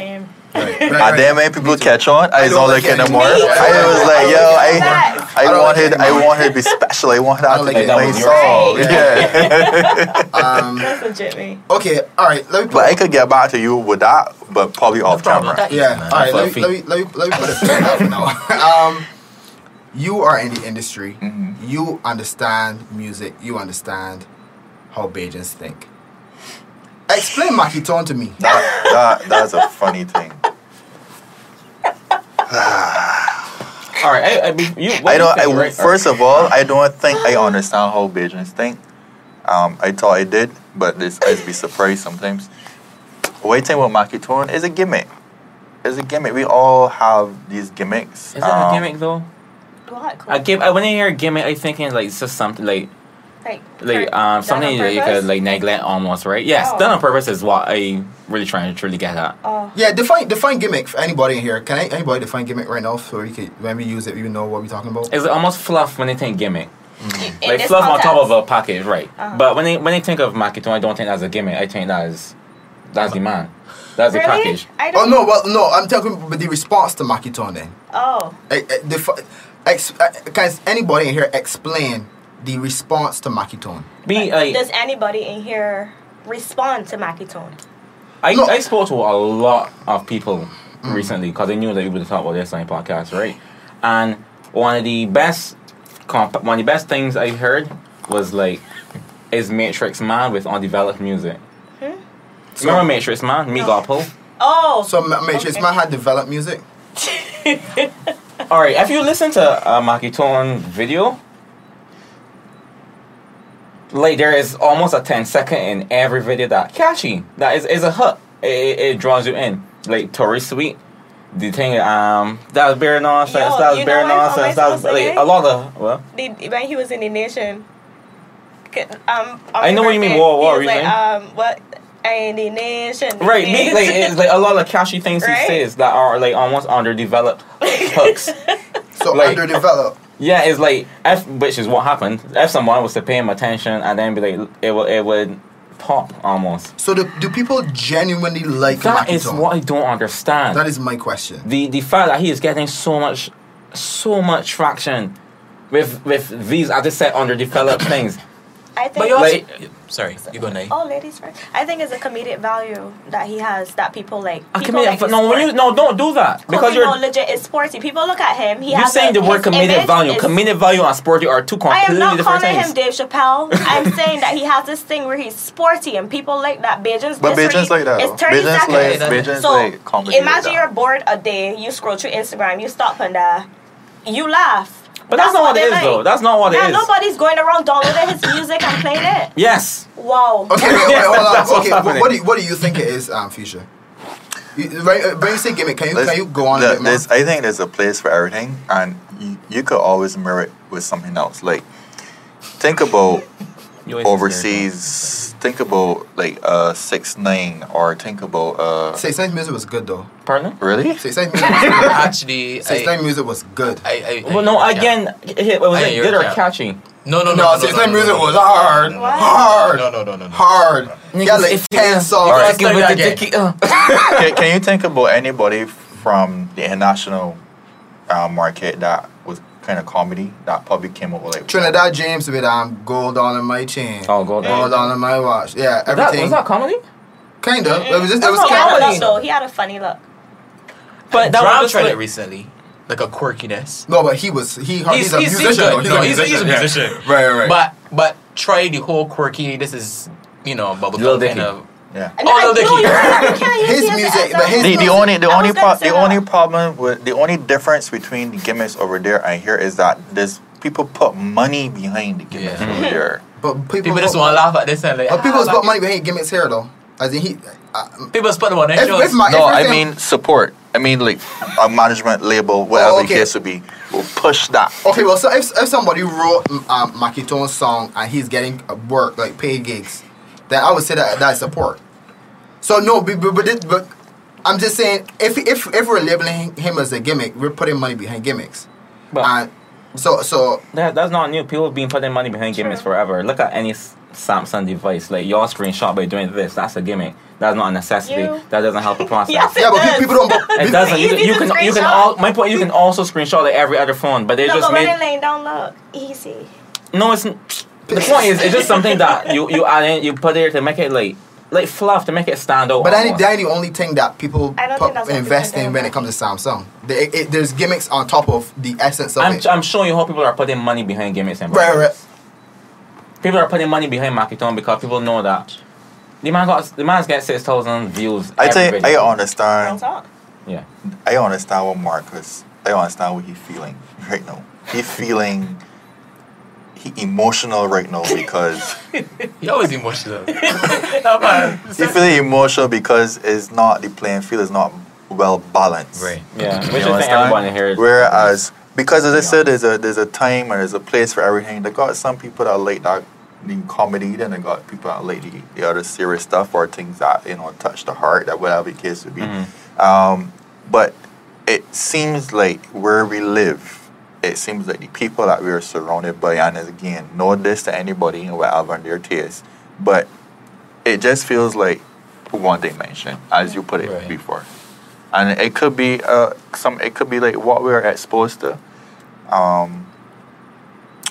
Same. Right. And then when people catch on, I don't don't like like it it anymore. anymore. I was like, yo, I, Facts. I, I don't like I anymore. wanted to be special. I wanted I to like be it my anymore. song. Yeah. Um, That's legit me. okay. All right. Let me. Put, but I could get back to you with that, but probably off problem. camera. yeah. man. All right. Let me, let me let me let me put it straight up now. Um, you are in the industry. Mhm. You understand music. You understand how Bajans think. Explain Makiton to me. That, that that's a funny thing. All right, I, I, be- you, what I do you don't. I, right? first of all, I don't think I understand how Bajans think. Um, I thought I did, but this I'd be surprised sometimes. Waiting I think about Makitone is a gimmick. It's a gimmick. We all have these gimmicks. is it Um, a gimmick though? What? I give. I when I hear gimmick, I thinking like it's just something like like, like um something that you purpose? could like neglect almost, right? Yes, Oh. done on purpose is what I really trying to truly get at. Oh, Yeah, define define gimmick for anybody in here. Can I, anybody define gimmick right now so we can when we use it, we know what we're talking about? It's almost fluff when they think gimmick, in like this fluff on top of a package, right? Uh-huh. But when they when they think of Makito, I don't think that's a gimmick. I think that is that's the man. That's the package. I Oh don't. no, well no, I'm talking about the response to Makiton then. Oh, Eh, eh, defi- ex, eh, can anybody in here explain the response to Makiton? Be like does anybody in here respond to Makitone? I, No. I spoke to a lot of people mm. recently because I knew that we would talk about this on the podcast, right? And one of the best comp- one of the best things I heard was like is Matrix Man with undeveloped music. Hmm? So, Remember Matrix Man? Me No. Gospel? Oh, so Matrix Okay. Man had developed music. Alright, if you listen to uh, a Makitone video, like there is almost a 10 second in every video that catchy. That is, is a hook. It, it, it draws you in. Like Tourist Sweet The thing, um, that was bare nonsense. Yo, that was you bare know nonsense. That was like a lot of well. the, when he was in the nation. Um, I know what you mean. birthday, What- what was you like, um, what? In the nation. the Right, me, like it's like a lot of catchy things Right? he says that are like almost underdeveloped hooks. So Like- underdeveloped. Yeah, it's like if which is what happened. If someone was to pay him attention and then be like, it would it would pop almost. So do, do people genuinely like That Makiton? is what I don't understand. That is my question. the the fact that he is getting so much so much traction with with these as I said underdeveloped things. I think. But you also, Like- sorry, you go Nay. Oh, ladies first. I think it's a comedic value that he has that people like. I People comedic, like no, when you no, don't do that because you you're know, legit It's sporty. People look at him. He you're has saying a, the word comedic value. is- Comedic value and sporty are two completely different things. I am not calling things. him Dave Chappelle. I'm saying that he has this thing where he's sporty and people like that. Bajans, But this Bajans read like that. is 30 Bajans seconds. like that. Bajans so like comedy. like imagine that. you're bored a day, you scroll through Instagram, you stop and uh, you laugh. But that's, not what they it is like. though. That's not what Now it is. nobody's going around downloading his music and playing it. Yes. Wow. Okay, wait, wait, Yes, hold on. that's what's Okay, what, what do you, what do you think it is, um, Fewwture? You, when, uh, when you say gimmick, can you There's- can you go on a bit more? there's- I think there's a place for everything, and you, you could always mirror it with something else. Like, think about You always overseas. Think about like uh six nine, or think about uh. Six Nine music was good though. Pardon? Really? Six Nine music was good. Actually, Six I, Nine music was good. I, I, Well, no. I- Again, it was I it good or that. catchy? No, no, no. No, Six Nine music was hard, What? hard, No, no, no, no, no. hard. Yeah, like If- ten songs. Alright. Give it Let's the do that dicky, uh. can, can you think about anybody from the international uh, market that was kind of comedy that probably came up with like Trinidad James with um gold all in my chain. Oh, gold on- Gold all in my watch. Yeah, Was that, everything. was that comedy? kind of. It was just, it was not kind of. look, though. He had a funny look. But that Brown was just tried like- it recently, like a quirkiness. No, but he was he. He's, He's, a musician. he's though. good. No, he's, he's a yeah. musician. Right, right, right. But but try the whole quirky. This is you know bubble Lil kind of. Yeah. And Oh, I- Lil Dicky. no, you can't- you can't His music- but his The, the only the only pro- say the that. only problem with the only difference between the gimmicks over there and here is that there's people put money behind the gimmicks Yeah. over there. but people, People just want to laugh at this and like. But people ah, just put like- money behind gimmicks here though. As in he. Uh, People just put them if, shows. if my, No, I mean support. I mean like a management label, whatever Oh, the okay. case would be, will push that. Okay, well, so if, if somebody wrote um, Makitone's song and he's getting uh, work, like paid gigs, then I would say that that's support. So no, but, but, but, it- but I'm just saying, if, if if we're labeling him as a gimmick, we're putting money behind gimmicks. But And so so that, that's not new. People have been putting money behind gimmicks forever. Look at any Samsung device. Like your screenshot by doing this, that's a gimmick. That's not a necessity. You- That doesn't help the process. Yes, yeah, but does. people don't. But, It doesn't. You, Easy can- you to can you can all my point. You can also screenshot like every other phone, but they No, just but when made they're laying down, look easy. no. It's n- the point is it's just something that you you add in, you put there to make it like like fluff to make it stand out. But that, almost. that ain't the only thing that people I put, think that's what invest in when it comes to Samsung. They, it, it- there's gimmicks on top of the essence of I'm, it. I'm showing you how people are putting money behind gimmicks and Right, right. People are putting money behind Makitone because people know that the man got the man's get six thousand views. I every think I video. Real understand. talk. Yeah. I understand what Marcus. I understand what he's feeling right now. He's feeling he emotional right now because He always emotional. No, man. feeling emotional because it's not the playing field is not well balanced. Right. Yeah. Which You is think understand? everybody here. Whereas because as I said, there's a there's a time and there's a place for everything. They got some people that like that the comedy, then they got people that like the, the other serious stuff or things that you know touch the heart, that whatever the case would be. Mhm. Um, but it seems like where we live, it seems like the people that we are surrounded by, and again, no this to anybody or whatever in their taste, but it just feels like one dimension, as you put it Right. before, and it could be uh some, it could be like what we're exposed to, um,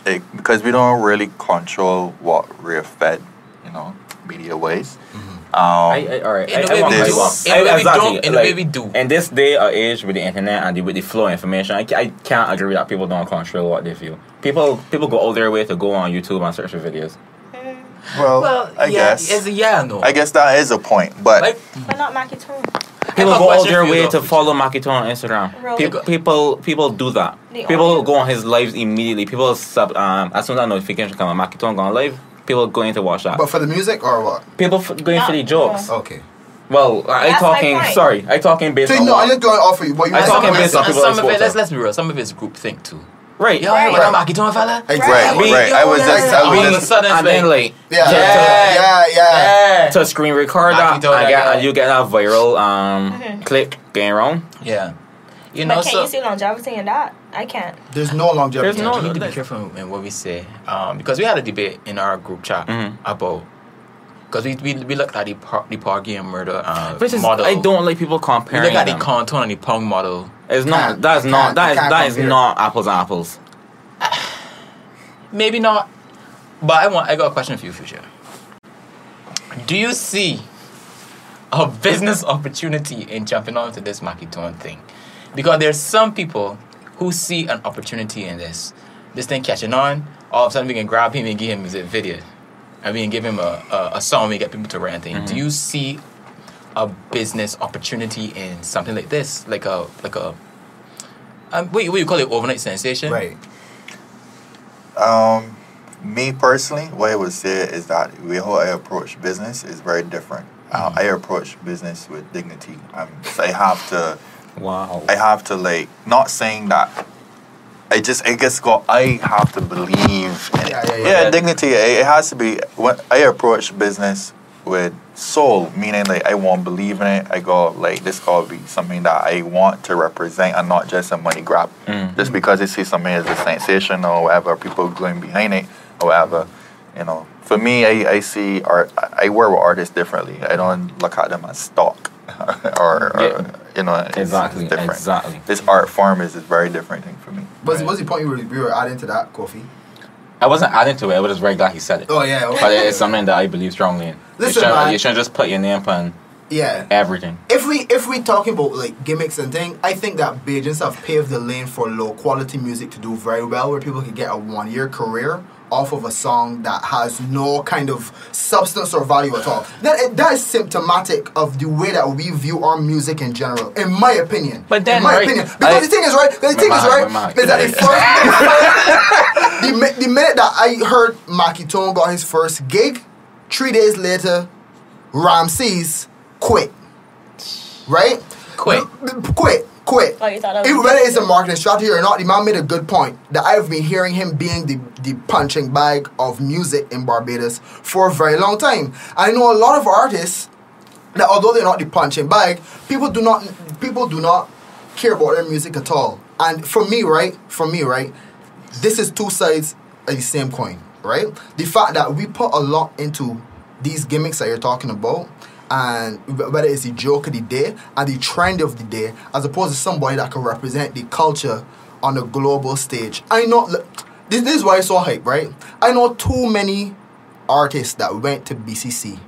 it, because we don't really control what we're fed, you know, media wise. Um, I, I, all right. In I, a I way want we to do. In I- exactly, don't. In a like, way we do. In this day or age with the internet and the, with the flow of information, I, I can't agree that people don't control what they feel. People people go all their way to go on YouTube and search for videos. well, Well, I yeah, guess. It's a yeah, no. I guess that is a point, but like, But not Makitoon. People go all their way to follow Makito on Instagram. Real People, people people do that. The People only- go on his lives immediately. People sub um as soon as that notification come on Makito on live. People going to watch that. But for the music or what? people f- going for the Yeah, jokes. Okay. Well, I That's talking. point. Sorry, I talking based So on no, what- I'm just going off of you. What you I talking based on people some of it, let's let's be real. Some of it's group think too. right. Yo, Right. you know Makito fella? right, Exactly. right. I was Yo, just, I all of a was just sudden, and it's then like, like Yeah. Yeah. Yeah, yeah. to screen record that Makito, and, get, yeah. and you get that viral um clip going around. yeah. You know, But can so you see longevity in that? I can't. There's no longevity. There's no- we need to be careful in what we say um, because we had a debate in our group chat Mhm. about because we, we we looked at the par, the Porgy and Murder uh, Which is model. I don't like people We look at them. the contour and the pong model. it's not. Can't- That's you not. can't- That you is can't that is compare. not apples and apples. Maybe not, but I want I got a question for you, Fewwture. Do you see a business opportunity in jumping onto this Makiton thing? Because there's some people who see an opportunity in this. This thing catching on, all of a sudden we can grab him and give him a video. And we can give him a, a, a song, we get people to rent thing. Do you see a business opportunity in something like this? Like a like a um, what, you- what you call it overnight sensation? Right. Um, me personally, what I would say is that the way how I approach business is very different. Uh, I approach business with dignity. Um, so I have to, Wow. I have to like, not saying that. I just, I guess, go. I have to believe. In it. Yeah, yeah, yeah. dignity. It, it has to be. When I approach business with soul, meaning like I want to believe in it. I go like this got to be something that I want to represent and not just a money grab. Mm. Just because I see something as a sensation or whatever, people going behind it or whatever. You know, for me, I, I see art. I I work with artists differently. I don't look at them as stock. or, or Yeah. you know, it's, Exactly, it's different. exactly. This art form is a very different thing for me. What's, what's the point you were, you were adding to that, coffee? I wasn't adding to it. I was just very glad he said it. Oh yeah, okay. But it's something that I believe strongly in. Listen, you, shouldn't, man. you shouldn't just put your name on yeah. everything. If we if we talking about like gimmicks and thing, I think that Bajans have paved the lane for low quality music to do very well, where people can get a one year career off of a song that has no kind of substance or value at all. That that is symptomatic of the way that we view our music in general, in my opinion. But then, in my right, opinion, because I- the thing is right. The thing is right mama. is that the first, the, the minute that I heard Maki Tone got his first gig, three days later, Ramses quit. Right? Quit. Quit. Quit. Oh, you thought that was whether it's a marketing strategy or not, the man made a good point that I've been hearing him being the, the punching bag of music in Barbados for a very long time. I know a lot of artists that although they're not the punching bag, people do not people do not care about their music at all. And for me, right, for me, right, this is two sides of the same coin, right? The fact that we put a lot into these gimmicks that you're talking about, and whether it's the joke of the day and the trend of the day, as opposed to somebody that can represent the culture on a global stage. I know this, this is why it's so hype, right? I know too many artists that went to BCC,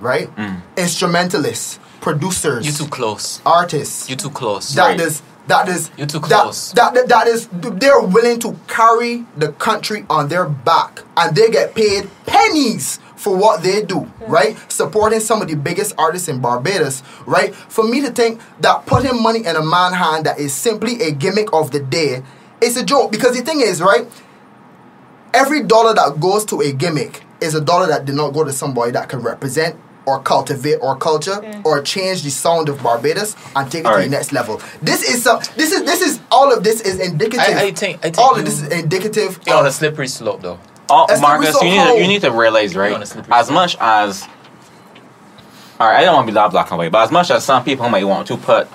right? Mm. Instrumentalists, producers, You too close. artists. You too close. That Right. is that is You're too that- close. That, that that is they're willing to carry the country on their back and they get paid pennies for what they do, right? Supporting some of the biggest artists in Barbados, right? For me to think that putting money in a man hand that is simply a gimmick of the day, it's a joke because the thing is, right? Every dollar that goes to a gimmick is a dollar that did not go to somebody that can represent or cultivate our culture or change the sound of Barbados and take it to Alright. the next level. This is some. This is this is all of this is indicative. I- I think- I think all of this is indicative. You're on a slippery slope, though. Oh, That's Marcus, what you so need, to, you need to realize, right? on a slippery As much as, all right, I don't want to be that black and white, but as much as some people might want to put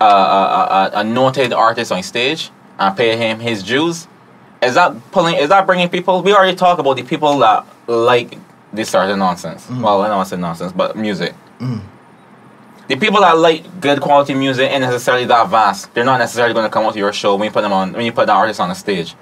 a, a, a, a noted artist on stage and pay him his dues, is that pulling? Is that bringing people? We already talked about the people that like this sort of nonsense. Well, I don't want to say nonsense, but music. The people that like good quality music ain't necessarily that vast. They're not necessarily going to come out to your show when you put them on when you put that artist on the stage.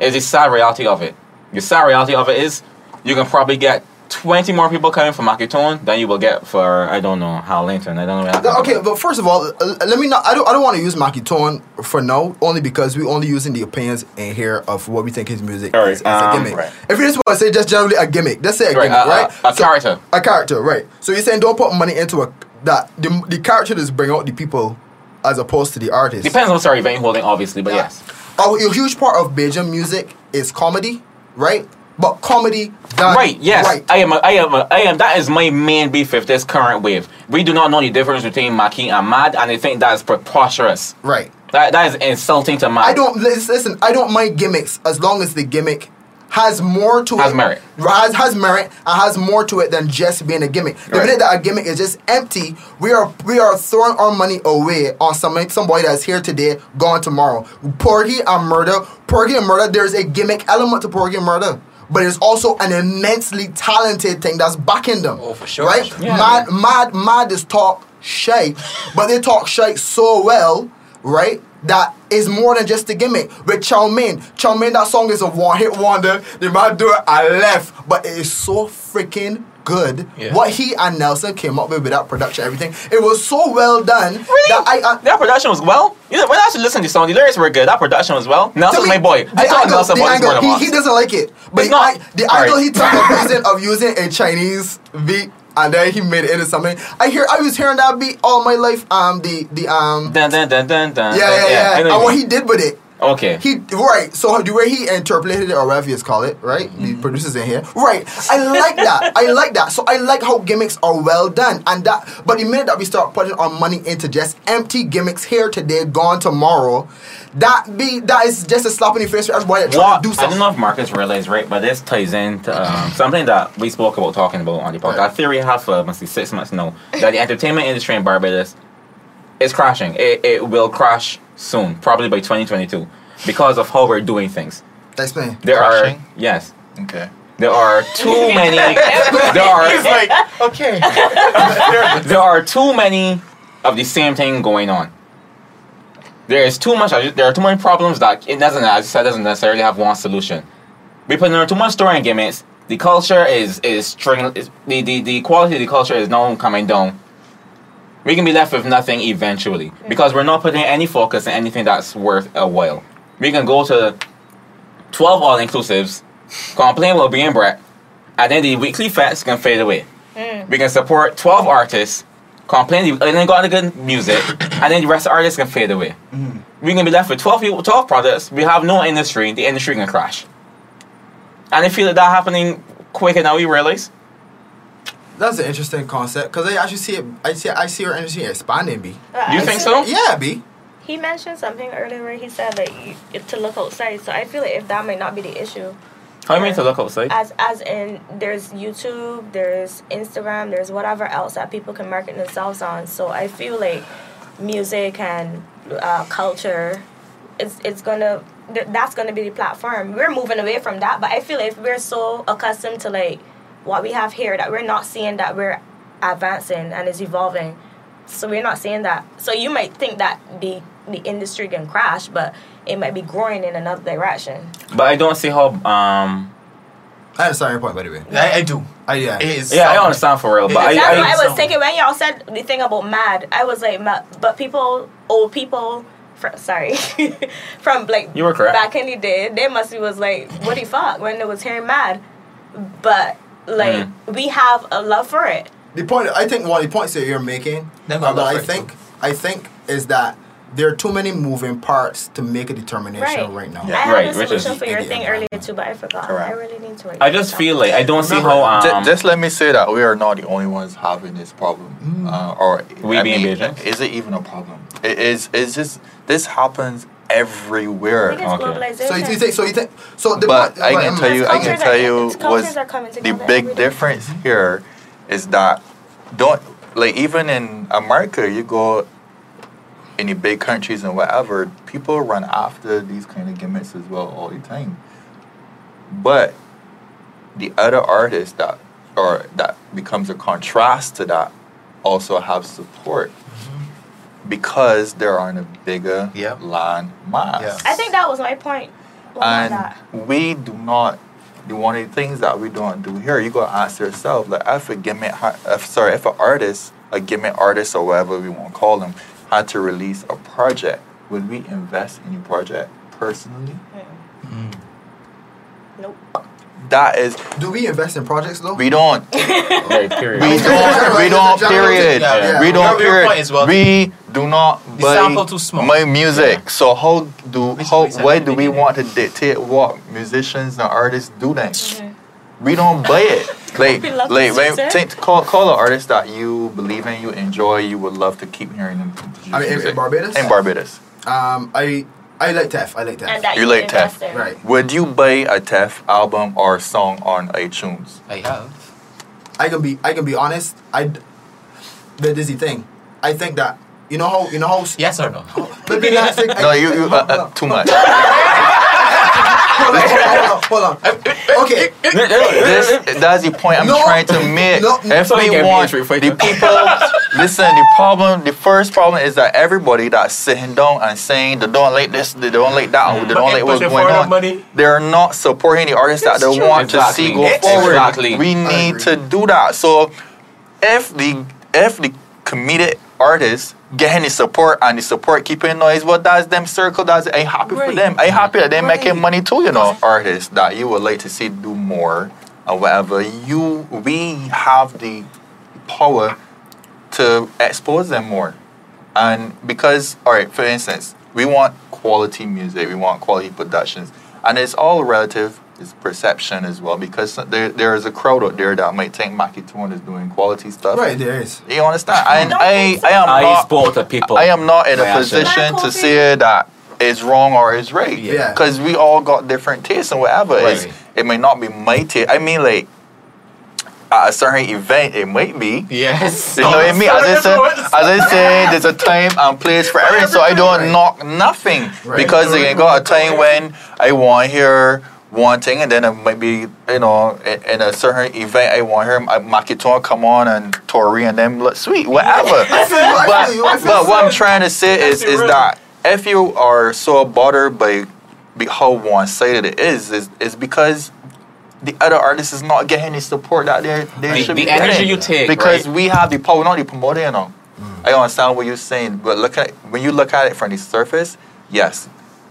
It's the sad reality of it. The sad reality of it is you can probably get 20 more people coming from Makitone than you will get for I don't know Hal Linton. I don't know. No, okay, but first of all, uh, let me not. I don't. I don't want to use Makitone for now, only because we're only using the opinions in here of what we think his music Alright, is, is a um, gimmick. right. If you just want to say just generally a gimmick, let's say a Right, gimmick, a- right? a- a character. A character, right? So you're saying don't put money into a that the the character just bring out the people as opposed to the artist. Depends on sorry, sort event holding, obviously, but yes. A, a huge part of Bajan music is comedy, right? But comedy done Right, yes. right. I am, a, I am, a, I am, that is my main beef with this current wave. We do not know the difference between Maki and Mad, and I think that is preposterous. right. That, that is insulting to Mad. I don't listen. I don't mind gimmicks as long as the gimmick has more to Has it, merit. has has merit, and has more to it than just being a gimmick. The Right. minute that a gimmick is just empty, we are we are throwing our money away on somebody somebody that's here today, gone tomorrow. Porgy and Murder, Porgy and Murder. There's a gimmick element to Porgy and Murder. But it's also an immensely talented thing that's backing them. Oh, for sure. Right? Yeah. Mad, mad, mad is talk shite, but they talk shite so well, right? That is more than just a gimmick. With Chow Mein, Chow Mein, that song is a one hit wonder. They might do it, I left, but it is so freaking good. Yeah. What he and Nelson came up with with that production, everything, it was so well done Really? that I. I that production was well. You know, when I actually listened to the song, the lyrics were good. That production was well. Nelson's to my boy. I thought angle- Nelson was angle, more than he, he doesn't like it. But not- I, the angle he took the reason of using a Chinese beat and then he made it into something. I hear I was hearing that beat all my life. Um the the um Dun, dun, dun, dun, dun. yeah, yeah, yeah. Know And what he did with it. Okay. He right, so the way he interpolated it, or whatever you call it, right? The producers in here, right? I like that. I like that. So I like how gimmicks are well done, and that. But the minute that we start putting our money into just empty gimmicks here today, gone tomorrow, that be that is just a slap in the face for everybody that to do I don't know if Marcus realized, right, but this ties into um, something that we spoke about talking about on the podcast. Right. Theory have for must be six months now that the entertainment industry in Barbados is crashing. It, it will crash soon, probably by 2022, because of how we're doing things. Explain. There Crashing? are yes, Okay. there are too many. There are He's like, okay. there are too many of the same thing going on. There is too much. There are too many problems that it doesn't. As I said, doesn't necessarily have one solution. We put in too much story and gimmicks. The culture is is string. Is, the, the the quality of the culture is now coming down. We can be left with nothing eventually because we're not putting any focus in anything that's worth a while. We can go to twelve all inclusives, complain about being brat, and then the weekly fats can fade away. Mm. We can support 12 artists, complain, and then got the good music, and then the rest of the artists can fade away. Mm. We can be left with 12 people, 12 products. We have no industry. The industry can crash. And I feel that that happening quicker than we realize. That's an interesting concept because I actually see it. I see. I see our industry expanding. B. Uh, You I think feel so? Yeah, B. He mentioned something earlier where he said like you, to look outside. So I feel like if that might not be the issue, How you mean to look outside? as as in there's YouTube, there's Instagram, there's whatever else that people can market themselves on. So I feel like music and uh, culture, it's it's gonna that's gonna be the platform. We're moving away from that, but I feel like we're so accustomed to like what we have here that we're not seeing that we're advancing and is evolving. So we're not seeing that. So you might think that the the industry can crash, but it might be growing in another direction. But I don't see how. Um, I understand your point, by the way. I, I do. I, yeah. It is yeah, I understand for real, but I. That's I, what I was so- thinking when y'all said the thing about mad. I was like, ma- but people, old people, fr- sorry, from like You were correct. back in the day, they must be was like, what the fuck when they was hearing mad, but like Mm. we have a love for it. The point I think one of the points that you're making, Never uh, that I it, think I think is that there are too many moving parts to make a determination right, now. I had Right, a which is- solution for your Yeah, thing earlier too, but I forgot. Correct. I really need to. write I just feel like I don't see Remember, how. Ju- Um, just let me say that we are not the only ones having this problem, uh, or We I being mean, Bajans? is it even a problem? It is. It's just this happens I everywhere. think it's Okay. So you, you think? So you think? So the But I can tell you, I can tell you, it's was the big difference mm-hmm. here is that don't like even in America, you go in the big countries and whatever, people run after these kind of gimmicks as well all the time. But the other artists that or that becomes a contrast to that also have support because they're on a bigger Yeah. land mass Yeah. I think that was my point. And that. we do not do one of the things that we don't do here you gotta ask yourself like if a gimmick if sorry if an artist a gimmick artist or whatever we want to call them had to release a project would we invest in the project personally hmm. mm. Nope. That is do we invest in projects though? we don't right, period. we don't we don't period Yeah, yeah. we don't Your- your period well we do not buy too small. my music so how do Which how what he said why do we beginning. want to dictate what musicians and artists do then we don't buy it like like when, music. think, call call an artist that you believe in you enjoy you would love to keep hearing them I mean, in- in. Barbados? in Barbados Um, I I like Tef. I like Tef. And that You you, like Tef. in. right. would you buy a Tef album or song on iTunes I have. I can be I can be honest. I d- but this is the thing. I think that you know how you know how Yes or no? Let me not think- no you, you uh, uh, too much Hold on, hold on, hold on. Okay, this that's the point I'm No. trying to make. No. If we want a the people, listen. The problem, the first problem is that everybody that's sitting down and saying they don't like this, they don't like that, they don't like what's going on, money. they're not supporting the artists that they true. want to see go It's forward. exactly. We need to do that. So, if the if the committed artists getting the support and the support keeping noise, well, that's them circle. That's I happy for them. I happy that they Right. making money too. You know, artists that you would like to see do more or whatever. You we have the power to expose them more, and because all right, for instance, we want quality music, we want quality productions, and it's all relative. It's perception as well because there there is a crowd out there that might think Mackie Tone is doing quality stuff. right there is. You understand? And don't I, think so. I am I not spoke to people. I am not in a position to say that it's wrong or it's right. Yeah. Because we all got different tastes and whatever. It's, Right. it may not be my taste. I mean, like, at a certain event, it might be. Yes. You know what I mean? As I said, as I said, there's a time and place for everything. So I don't Right. knock nothing Right. because they got a time when I want to hear one thing, and then it might be you know in, in a certain event I want her uh, Makiton come on and Tori and them look sweet whatever. I feel you, I but feel you, I feel but what I'm trying to say is is that if you are so bothered by, by how one sided it is, is is because the other artist is not getting the support that they they The, should the be energy getting. you take, because right? we have the power, not the promoter, you know. Mm. I understand what you're saying, but look at when you look at it from the surface, yes,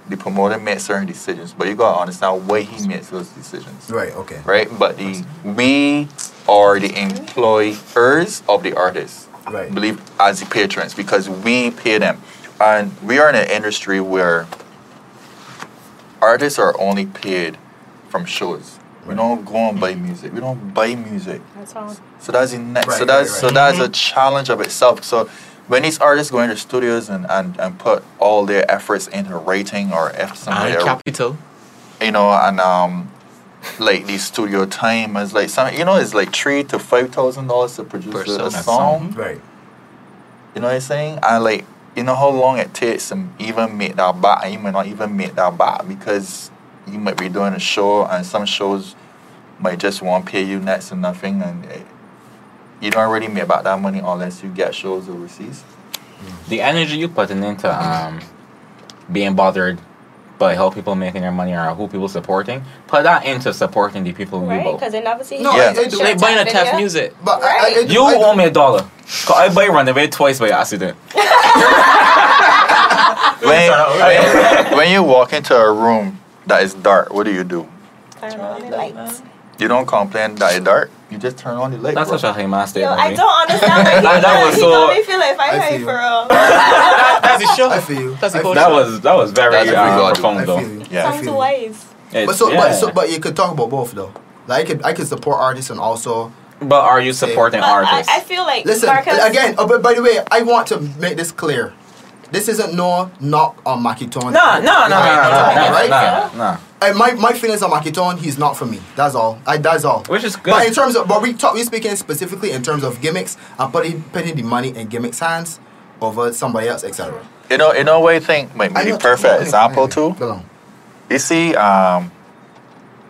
the promoter made certain decisions, but you gotta understand why he makes those decisions, Right. Okay. right? But the we are the employers of the artists, Right. believe as the patrons because we pay them, and we are in an industry where artists are only paid from shows. We don't go and buy music. We don't buy music. That's all. So that's the next. so that's right, so that's a mm-hmm. challenge of itself. So when these artists go into studios and, and, and put all their efforts into writing or if somebody And capital. you know and um like the studio time is like some you know it's like three to five thousand dollars to produce Per a, song. a A song. song. Right. You know what I'm saying? And like you know how long it takes to even make that back and you might not even make that back because you might be doing a show and some shows might just want to pay you next to nothing and eh, you don't really make back that money unless you get shows overseas. the energy you putting into um being bothered by how people making their money or who people supporting, put that into supporting the people you Right? vote. Because they never see No, you I- in I do- shirt Like buying a and tough music. But Right. I, I, do- You I do- owe me a dollar. Cause I buy Runaway twice by accident. When, when, when you walk into a room that is dark, what do you do? Turn on the lights. You don't complain that it's dark. You just turn on the light. That's bro. such a high man Yo. I don't understand what he That- that was He so- got me feel like if I I hate feel for you. real. That's the show. I feel you. That's the I. That was that was very That's uh, pretty I profound though. you. Yeah. I Some feel you. But so, yeah. but so, but you could talk about both though. Like I could, I could support artists and also But are you supporting But I, artists? I feel like listen Marcus, again. Oh, but by the way, I want to make this clear. This isn't no knock on Makiton. no, no, no, no, no, no, Right? no, no. Uh, my my feelings on Makiton, he's not for me. That's all. I that's all. Which is good. But in terms of, but we talk, we speaking specifically in terms of gimmicks and putting putting the money in gimmicks' hands over somebody else, etc. You know, in a way, think might be the perfect example too. You see, um,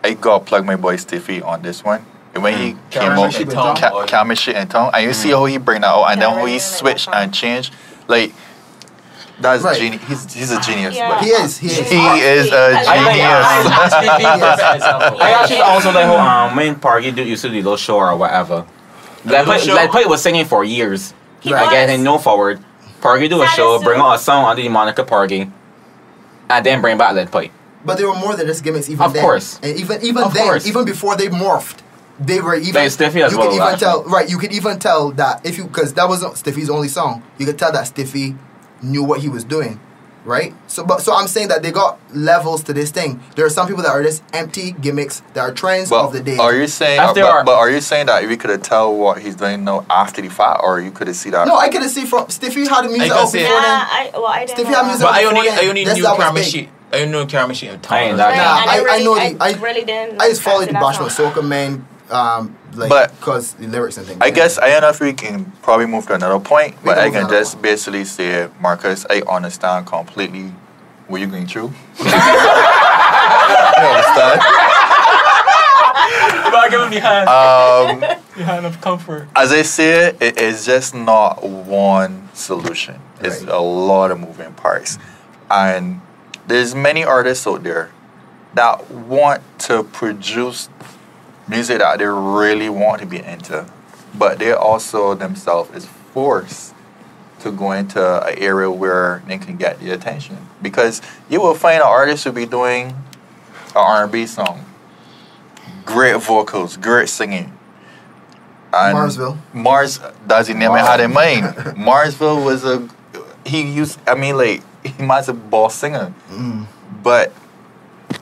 I got plug my boy Stiffy on this one. And When he came Camera out, shit tongue. camera shit and tongue, and you see how he bring that out, and then Camera how he shit and switch and change, like that's Right. genius. He's he's a genius. Yeah. He is. He is. He is a I like- genius. I actually also like how um when Parky do used to do the little show or whatever. Like little Play, show? like Play was singing for years. He like was. getting no forward. Parky do a Sad show, bring soon- out a song under the Monica Parky, and then bring back Lead Pipe. But there were more than just gimmicks even Of then. course. And even even Of then, course. even before they morphed, they were even. Like Stiffy as you well, could even tell, right? You could even tell that if you because that wasn't Stiffy's only song. You could tell that Stiffy knew what he was doing, right? So, but so I'm saying that they got levels to this thing. There are some people that are just empty gimmicks that are trends But of the day. are you saying? After but, our- but are you saying that we could have tell what he's doing now after the fact, or you could have see that? no, I could have see from Stiffy had the music can out before Nah, then. I, well, I didn't Stiffy know had music But I only I only then, knew that's- that was camera big. sheet. I only knew camera sheet and I ain't tongue. that- Nah, and I- I really, know I, the- I- really didn't. I just followed the fancy that Bashment song. Soca man, um, like But- because the lyrics and things. I guess I don't know if we can probably move to another point, We but I can just point. basically say, Marcus, I understand completely what you're going through. you understand? But give him the hand, Um, the hand of comfort. as I say, it is just not one solution. It's Right. a lot of moving parts, and there's many artists out there that want to produce music that they really want to be into, but they also themselves is forced to go into an area where they can get the attention. Because you will find an artist who be doing an R&B song, great vocals, great singing. And Marsville. Mars, that's the name I had in mind. Marsville was a, he used, I mean, like, he might as a boss singer, Mm. but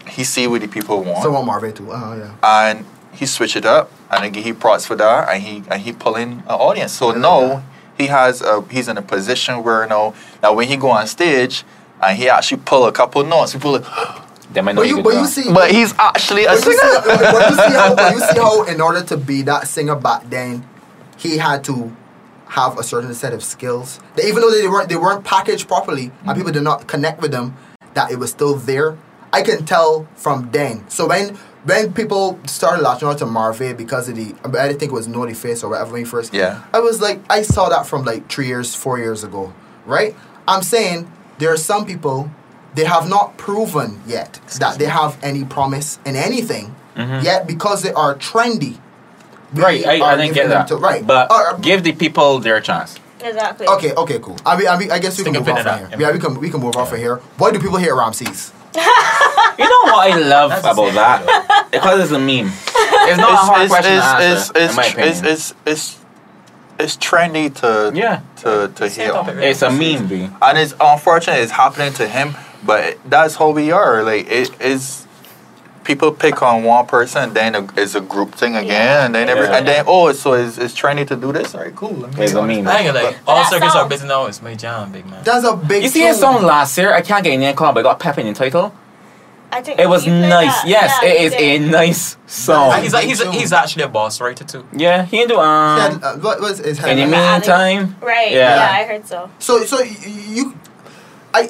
he see what the people want So want Marvin too. Uh, yeah. and he switch it up and again he prods for that and he and he pull in an audience. So I love now he has a he's in a position where you know now when he go on stage and he actually pull a couple notes, people like, They might know But you, but you see, but he's actually a but you, see, singer. but you see how, but you see how, in order to be that singer back then, he had to have a certain set of skills. That even though they weren't they weren't packaged properly Mm-hmm. and people did not connect with them, that it was still there. I can tell from then. So when when people started latching on to Marvin because of the, I didn't think it was Naughty Face or whatever when he first. Yeah. I was like, I saw that from like three years, four years ago, right? I'm saying there are some people they have not proven yet that they have any promise in anything yet because they are trendy. we Right, I, I are didn't get them that. to- right, But Uh, give the people their chance. Exactly. Okay, okay, cool. I mean, I, mean, I guess we can Stick move a on pin from here. Yeah, we can we can move off from here. Why do people hate Ramses? You know what I love That's about that? because it's a meme. It's not a hard question to answer, it's, in my it's, opinion. it's, it's, it's, it's trendy to Yeah. to to Same hate on. topic, it's a meme, B. and it's unfortunate it's happening to him but that's how we are like it is people pick on one person and then it's a group thing again Yeah. and then every, Yeah. and then oh so it's, it's trendy to do this all right cool let me It's a meme. I ain't gonna like But all that circuits song- are busy now. It's my jam, big man. That's a big. You see his tune. song last year? I can't get a name called, but it got Pep in the title. I think It was nice. that. Yes, Yeah, it you is did. a nice song. He's like he's he's actually a boss writer too. Yeah, he can do Yeah, um. uh, what was his In the meantime, Right. Yeah. Yeah. I heard so. So so you, I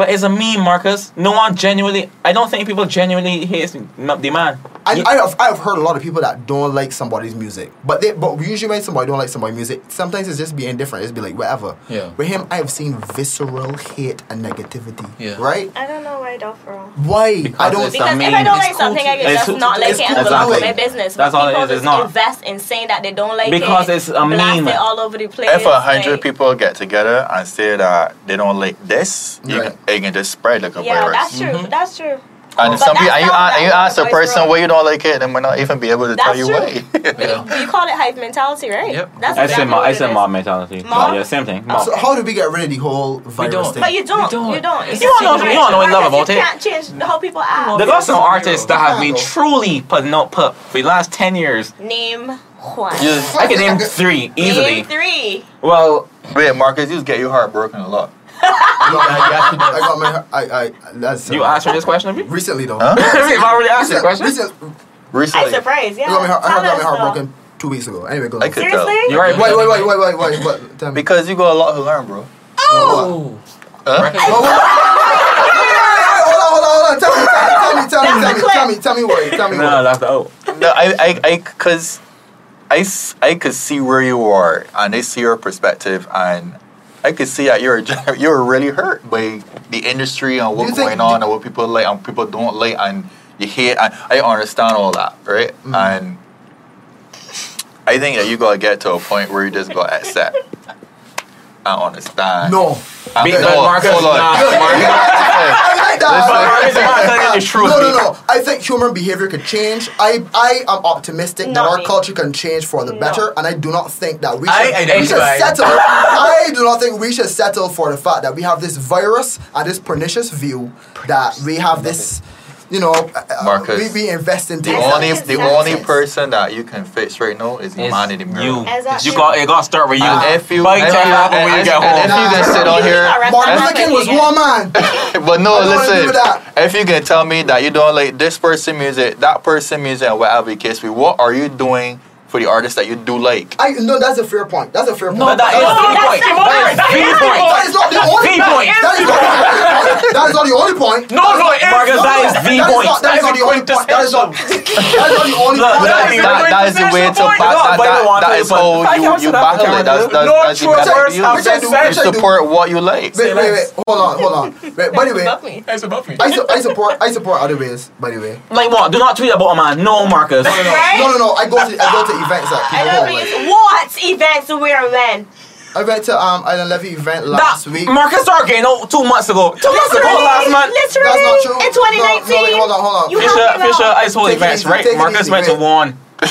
but it's a meme, Marcus. No one genuinely. I don't think people genuinely hate the man. I, You- I have I have heard a lot of people that don't like somebody's music, but they but usually when somebody don't like somebody's music, sometimes it's just be indifferent. It's be like whatever. Yeah. With him, I have seen visceral hate and negativity. Yeah. Right? I don't know why though. Why? Because I don't. it's Because I if I don't it's like something, I to- can just cool not like it cool and to go about like. my business. That's But all it people is, it's not. invest in saying that they don't like Because it. Because it's a blast meme. it all over the place. if a hundred like- people get together and say that they don't like this you can, it can just spread like a Yeah, virus that's true. Mm-hmm. That's true. And oh. But some people that's and you, not- and you ask a person wrong. why you don't like it they might not even be able to tell you true. why Yeah. You call it hype mentality, right? Yep. That's I exactly said mob. what I it said is. mob mentality. Mob? Yeah, same thing. Mob. So how do we get rid of the whole virus don't. thing? But you don't. don't. You don't. It's You You don't know- you don't know what I love Because about you can't change how people act. There got some artists that have been truly put no put for the last ten years. Name one. I can name three easily. Name three. Well, wait Marcus you just get your heart broken a lot I got my, I got my I I that's you uh, answered this question of me. recently though. Huh? I've already asked the question. Recent, recently I'm surprised. Yeah. I got my heart, I Tell got my us, heart broken two weeks ago. Anyway, go I on. could Seriously? tell You're right. Wait, wait, wait, wait, wait, wait, wait. Tell me. because you got a lot to learn bro Oh. Huh? Oh, wait, wait, wait, wait, hold on, hold on, hold on. Tell me, tell me, tell me, tell me, tell me, tell me, tell me what, tell me No, what. that's the oh. No, I, I, I, cause I, s- I could see where you are, and I see your perspective, and I could see that you're you're really hurt by the industry and what's think- going on and what people like and people don't like, and you hate. And I understand all that, right? Mm-hmm. And I think that you gotta get to a point where you just gotta accept and understand. No. And- Because no, Marcus- hold on. nah, Marcus- I like that. Marcus is not telling you the truth. No, no, no. I think human behavior could change. I, I am optimistic that our me. culture can change for the No. better, and I do not think that we should, I we should identify. settle. I do not think we should settle for the fact that we have this virus and this pernicious view that we have this, you know, uh, uh, Marcus. we, we invest in The only the his only person that you can fix right now is the It's man the mirror. you. Exactly. You got it. Got to start with you. And if you, Fight and, to if you- happen when you get and if home. you can sit on here, need Martin That's Luther King was again. one man. but no, I don't wanna listen. If you can tell me that you don't like this person music, that person music, and whatever the case be, what are you doing for the artist that you do like? I no, that's a fair point. That's a fair point. No, that is No, the that's point. the That is point. the That's point. That is not the only point. point. That is not the only point. That is not the only point. No, no, Marcus, that is the point. that is not the only point. That is not. That is not the only point. look, That, That is that, that is the way to point. back. No, but you want to, is how you, you battle it. That's, do- that's, No that's the true best words you, have been you support what you like. Wait, wait, wait. Hold on, hold on. Wait, by the way, Above me. That's above me. I, support I support other ways. By the way, Like what? Do not tweet about a man. No, Marcus. Right? no, no, no. I go to I go to events that people know go. What events where when? I went to um Island Levy event last That week. Marcus Dargay, no, two months ago. Two months ago, last month. Literally. That's not true. In No, 2019. no, wait, hold on, hold on. You Fisher, helped Fisher out. Ice Hole Take events, right? Marcus went to one. Wait,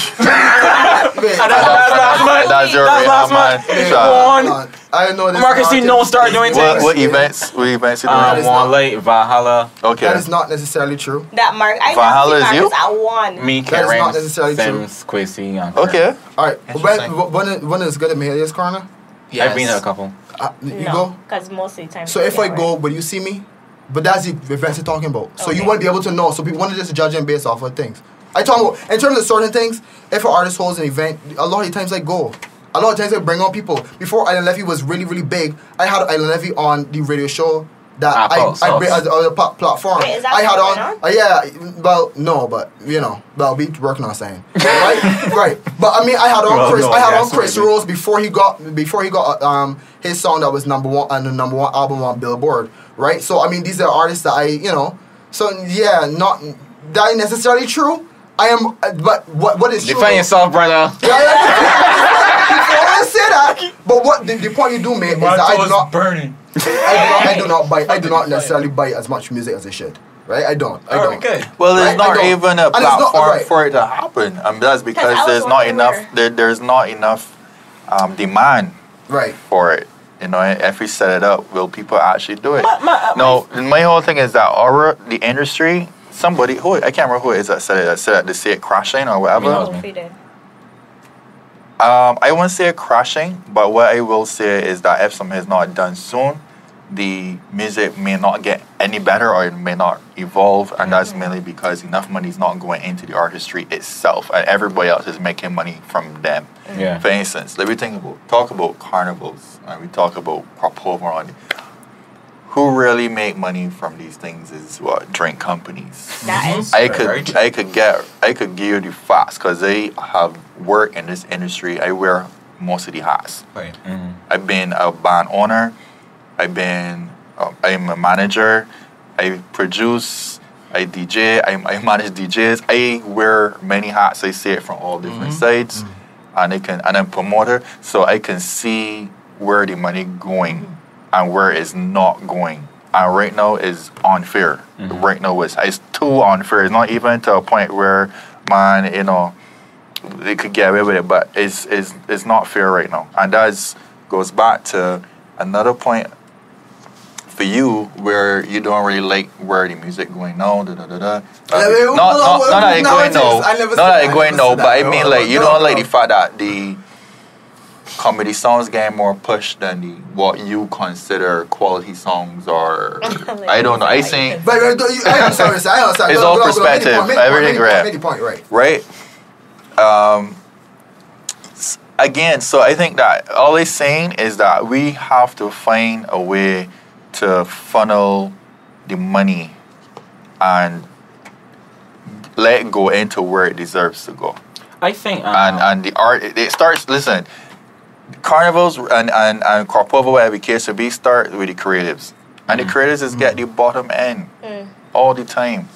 That's last month. That's your That's last month. Shut hold. One. I know this. Marcus, you market don't start doing way- What, what events? What events you doing? is one not- late, Valhalla, Okay. That is not necessarily true. That mark. I Valhalla is you? Marcus at one. me, That is not Karen, necessarily true. Sims, Quincy, and Okay. All right. Interesting. When, when, is- when is good at Mahalia's Corner? I've been to a couple. Uh, you no, go. because most of the time. So if I go, will you see me? But that's the events you're talking about. So you Okay. won't be able to know. So people want to just judge him based off of things. I talk about in terms of certain things. If an artist holds an event, a lot of times I go. A lot of times I bring on people. Before Island Levy was really really big, I had Island Levy on the radio show that Ah, I, pulse, I bring as a, a platform. Wait, is that I had still on, uh, yeah, well, no, but you know, but I'll be working on saying, right, right. But I mean, I had on Well, Chris, no, I had yes, on Chris maybe. Rose before he got before he got um his song that was number one on the number one album on Billboard, right? So I mean, these are artists that I, you know, so yeah, not that necessarily true. I am, uh, but what what is true? Defend yourself, brother. Yeah, yeah, I want say that, but what the, the point you do make is that I do not, burning. I do not, I do not buy, I do not necessarily buy as much music as I should, right? I don't, I don't. Okay. Well, there's Right? not even a and it's not- platform right. for it to happen. And that's because there's not enough. There, there's not enough um, demand Right. for it. You know, if we set it up, will people actually do it? My- my- no, my whole thing is that our the industry. Somebody who I can't remember who it is that said it. That said it to see it crashing or whatever. You know, he did. Um, I won't say it crashing, but what I will say is that if something is not done soon, the music may not get any better or it may not evolve, and that's mainly because enough money is not going into the artistry itself, and everybody else is making money from them. Yeah. For instance, let me think about talk about carnivals, and we talk about crop over on. Who really make money from these things is what drink companies. That is I Very could I could get I could give you the facts because they have worked in this industry. I wear most of the hats. Right. Mhm. I've been a band owner. I've been uh, I'm a manager. I produce. I DJ. I, I manage DJs. I wear many hats. I see it from all different sides, and I can and I'm promoter, so I can see where the money going and where it's not going. And right now is unfair. Right now is it's too unfair. It's not even to a point where man, you know, they could get away with it, but it's it's it's not fair right now. And that goes back to another point for you where you don't really like where the music going now. Da, da, da, da. Uh, not, not, not that it going no, not that that. it going no, but. I mean like you don't like the fact that the comedy songs get more push than the what you consider quality songs or I don't know. I think But, but don't you, I am sorry, sir. I understand. It's Go, all go, go, make the perspective. point, make Everything make point, right. make point, right. right? Um, again, so I think that all it's saying is that we have to find a way to funnel the money and let go into where it deserves to go. I think. Um, And and the art it, it starts. Listen, carnivals and and and Crop Over, whatever the case to be, start with the creatives, and the mm. creatives is get the bottom end mm. all the time.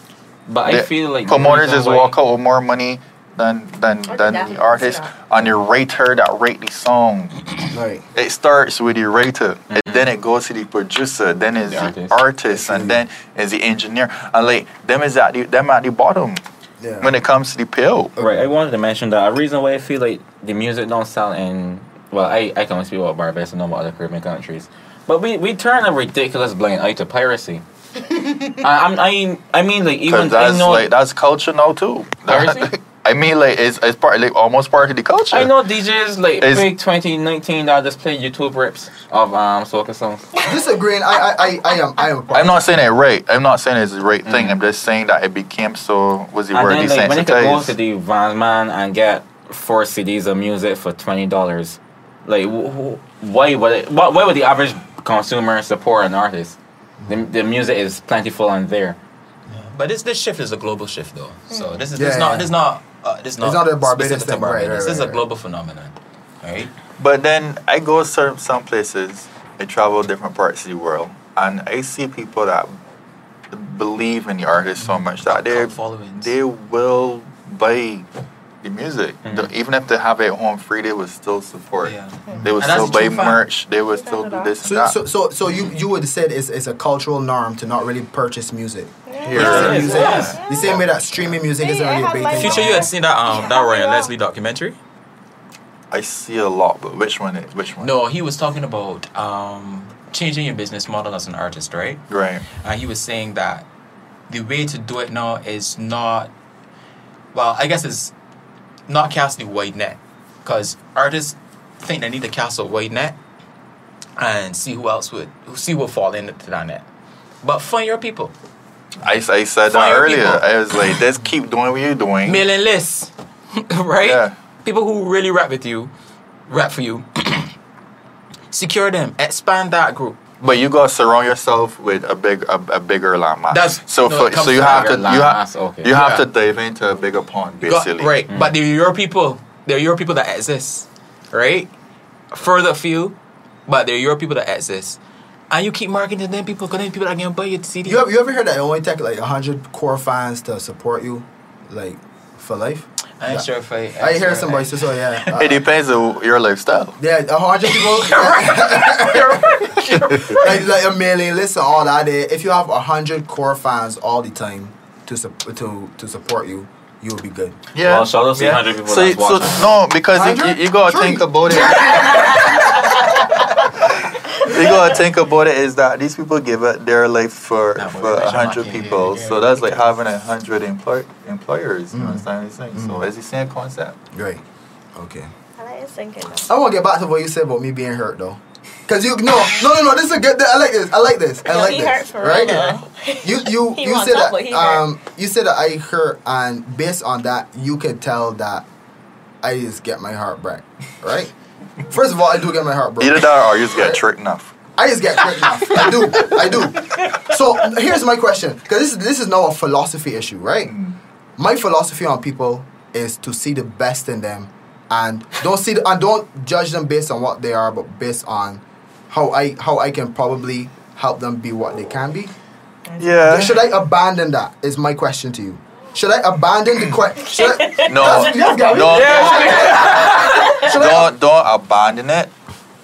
but I feel like the promoters reason just walk out with more money than than I than the artist see and the writer that rate the song. Right. It starts with the writer, and mm-hmm. then it goes to the producer, then it's The the, artist. artist, and then it's the engineer. And like them is at the them at the bottom Yeah. when it comes to the pill. Right, I wanted to mention that a reason why I feel like the music don't sell in well, I, I can only speak about Barbados and not about other Caribbean countries. But we, we turn a ridiculous blind eye to piracy. I, I'm, I I mean like even Because I that's know like that's culture now too. Piracy? I mean like it's it's part like almost part of the culture. I know DJs like Is- big 2019 that just play YouTube rips of um soca songs. Disagreeing, I, I, I, I am, I am. a part I'm not saying it right. I'm not saying it's the right thing. I'm just saying that it became so was the And word then like when you could go to the Vans man and get four CDs of music for twenty dollars, like wh- wh- why would it, why, why would the average consumer support an artist? The, the music is plentiful and there. But this this shift is a global shift though. So this is Yeah, this yeah. not this not uh, this not not a Barbados specific to thing, right, Barbados. right, this is right, a global phenomenon, right? But then I go some some places. I travel different parts of the world, and I see people that believe in the artist so much that they they will buy the music, Mhm. The- even if they have it home free. They would still support. Yeah. They would And still buy merch. They would still do this and So, so, so, so you, you would have said it's, it's a cultural norm to not really purchase music. Here. Yeah, it is, music. yes. The same way that streaming music isn't Yeah, I really a big thing. Fewwture, you had seen that um that Ryan Leslie documentary? I see a lot, but which one? It, which one? No, he was talking about um changing your business model as an artist, right? Right. And he was saying that the way to do it now is not, well, I guess it's not casting a wide net. Because artists think they need to cast a wide net and see who else would, see what fall into that net. But find your people. I, I said that earlier. people. I was like, just keep doing what you're doing. Mailing lists, right? Yeah. People who really rap with you, rap for you. Secure them, expand that group. But you gotta surround yourself with a big a, a bigger landmass. That's- so no, for, so you have to you landmass, have okay. you have Yeah. to dive into a bigger pond Got- basically. right, but mm. there are your people. There are your people that exist, right? Further afield, but there are your people that exist, and you keep marketing to them people. Cause then people are gonna buy your CD. You ever, you ever heard that it only take like hundred core fans to support you, like for life? I ain't sure if I. I hear somebody say so. Yeah. Uh, It depends on your lifestyle. yeah, a hundred people. like, like a mailing list and all that. There, if you have a hundred core fans all the time to sup- to to support you, you'll be good. Yeah. Well, shout out to yeah. 100 people So, that's so watching. no, because you, you, you gotta Three. think about it. You gotta think about it is that these people give it their life for Nah, but for a hundred people, yeah, so that's like having a hundred employ- employers. You Mm. understand what I'm saying? So it's the same concept. Great. Okay. I like your thinking. I want to get back to what you said about me being hurt though. Cause you no no no no this is a good I like this I like this I Yo, like he this hurt for right real you you He you said up, that um you said that I hurt and based on that you can tell that I just get my heart broke right first of all I do get my heart broke Either that or you just get tricked enough. I just get tricked enough I do I do so here's my question because this is this is now a philosophy issue right mm. my philosophy on people is to see the best in them and don't see the, and don't judge them based on what they are but based on how I how I can probably help them be what they can be. Yeah. Should I abandon that? Is my question to you. Should I abandon the question? No. Yes, Gary. No. Should I, Don't don't abandon it.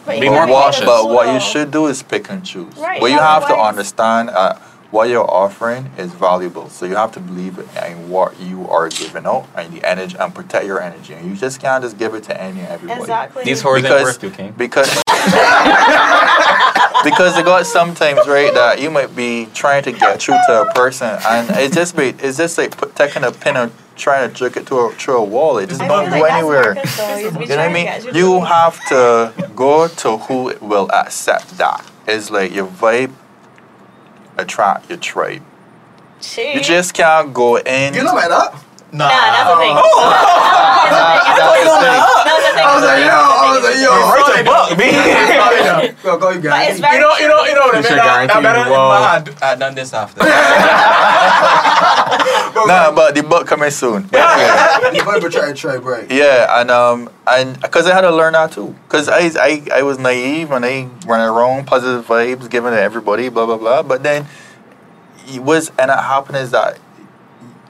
But Be more gotta What, cautious. but what you should do is pick and choose. Right, What you have to understand, uh, what you're offering is valuable. So you have to believe in what you are giving out and the energy and protect your energy. And you just can't just give it to any and everybody. Exactly. These whores ain't Because worth you, King. because because it got sometimes right that you might be trying to get through to a person and it just be it's just like put, taking a pin and trying to jerk it to a, through a wall. It just I don't feel go like anywhere. Though. You know what I mean? You have to go to who will accept that. It's like your vibe attract your tribe. Shit. You just can't go in. you know about that? Nah, Nah, that's the thing. That- that's the thing. That's the thing. I was like, yo, I was like, yo. Where's the buck, man? Go, go, you But guys. it's very You know, you know, you know. You the should guarantee I better you, I done this after. Nah, but the book coming soon. You might be trying to try, right? Yeah, and um, and because I had to learn that too. Because I, I, I was naive and I ran around positive vibes, giving to everybody, blah blah blah. But then, it was and it happened is that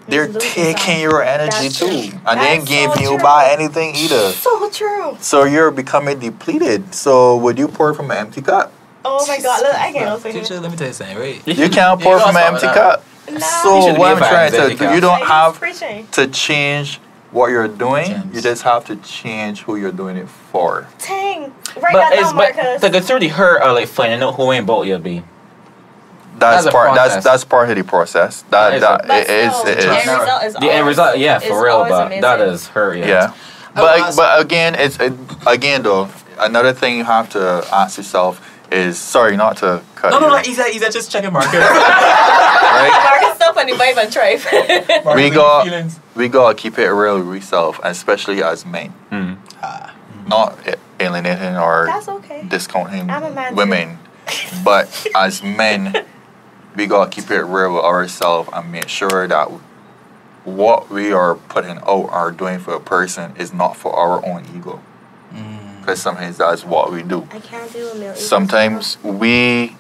they're taking your energy That's too, true. and they ain't That's giving so you true. back anything either. So true. So you're becoming depleted. So would you pour from an empty cup? Oh my god, look, I can't open Teacher, it. let me tell you something, right? You can't pour gotta from an empty cup. No. So what I'm trying to do, you don't have to change what you're doing. Gems. You just have to change who you're doing it for. Dang. Right But now, it's but Marcus. to get through the hurt or like finding out who ain't both you'll be. That's, That's part. That's that's part of the process. That That that, is it a- is. still, It the end result is The end result, yeah, for real, always but that amazing. is hurt. Yeah. Yeah. But was- but again, it's it, again though. Another thing you have to ask yourself is sorry not to cut. No, no, you, no. He's a, he's a just checking Marcus. right? Marcus stuff on the vibe and tribe. We got- feelings. we gotta keep it real with yourself, especially as men. Mm. Not alienating or That's okay. discounting I'm a man women, but as men, we gotta keep it real with ourselves and make sure that what we are putting out or doing for a person is not for our own ego. Mm. Because sometimes that's what we do. I can't do a meal. Sometimes we,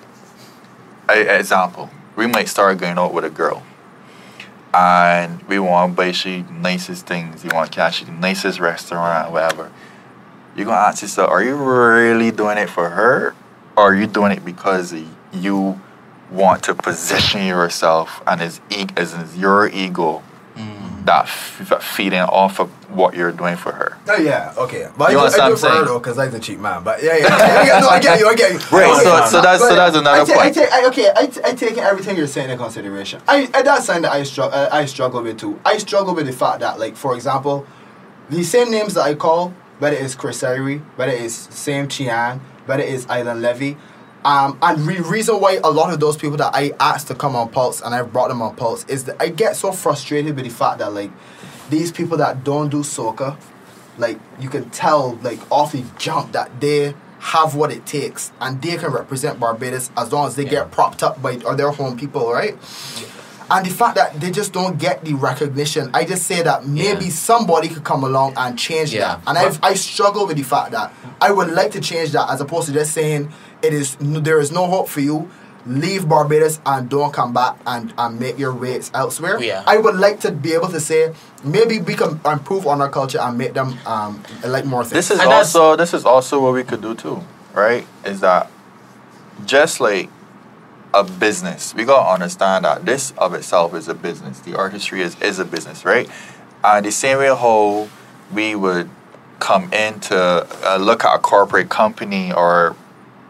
a, example, we might start going out with a girl, and we want to buy she nicest things. You want to catch the nicest restaurant, whatever. You're gonna ask yourself, are you really doing it for her, or are you doing it because you want to position yourself and it's, e- it's your ego Mm. that f- feeding off of what you're doing for her? Oh yeah, okay. But You I, do, I do what I'm for her saying? though, because I'm a cheap man. But yeah, yeah, yeah, yeah, no, I get you, I get you. Right. Okay. So, so that's so that's another I take, point. I take, I, okay, I, t- I take everything you're saying into consideration. I, I that's something that I struggle, uh, I struggle with too. I struggle with the fact that, like, for example, the same names that I call, whether it's Chris Ayri, whether it's Sam Chian, whether it's Island Levy, um, and the reason why a lot of those people that I asked to come on Pulse and I've brought them on Pulse is that I get so frustrated with the fact that like these people that don't do soca, like you can tell like off the jump that they have what it takes and they can represent Barbados as long as they get propped up by or their home people, right? And the fact that they just don't get the recognition, I just say that maybe Yeah. somebody could come along and change Yeah. that. And I I struggle with the fact that I would like to change that as opposed to just saying it is there is no hope for you. Leave Barbados and don't come back and, and make your ways elsewhere. Yeah. I would like to be able to say maybe we can improve on our culture and make them um like more things. This is And also this is also what we could do too, right? Is that just like a business, we gotta understand that this of itself is a business. The artistry is, is a business, right? And the same way how we would come in to uh, look at a corporate company or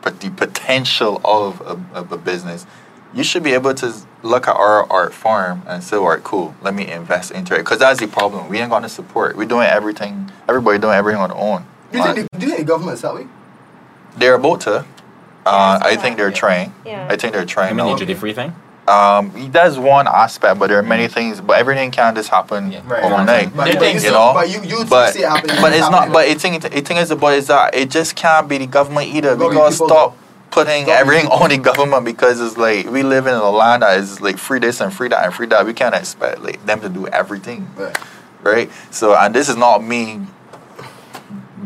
but the potential of a, of a business, you should be able to look at our art form and say, all right, cool, let me invest into it. Because that's the problem. We ain't going to support. We're doing everything, everybody doing everything on their own. do you think the, do you think the government is that way? they're about to. Uh, I think they're trying. Yeah. I think they're I trying. mean, now. the duty free thing. Um, that's one aspect, but there are many things. But everything can't just happen Yeah. Right. overnight. But, but think, you, you know, but you, you but see it happening. but it's not. But the thing, the thing is about is that it just can't be the government either. Gotta We gotta stop putting gotta everything people. on the government because it's like we live in a land that is like free this and free that and free that. We can't expect like them to do everything, Right. right? So and this is not me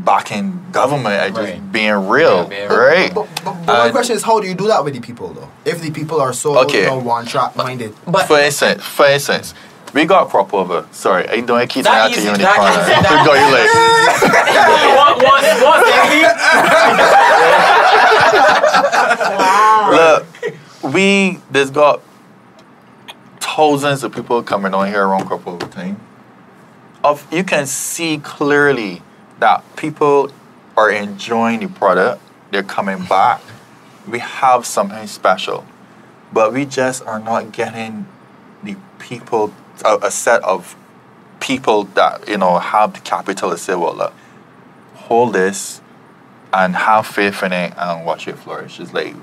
backing government. I just Right. being real, Yeah, being real. right? But, but, but my Uh, question is, how do you do that with the people though? If the people are so Okay. you know, one track minded. But for instance, for instance, we got crop over. Sorry, I don't keep That saying that to you in the that corner. We got you like. what, what, what, baby? Look, we there's got thousands of people coming on here around crop over time. Of you can see clearly that people are enjoying the product. They're coming mm-hmm. back. We have something special, but we just are not getting the people a, a set of people that you know have the capital to say, well, look, hold this and have faith in it and watch it flourish. It's like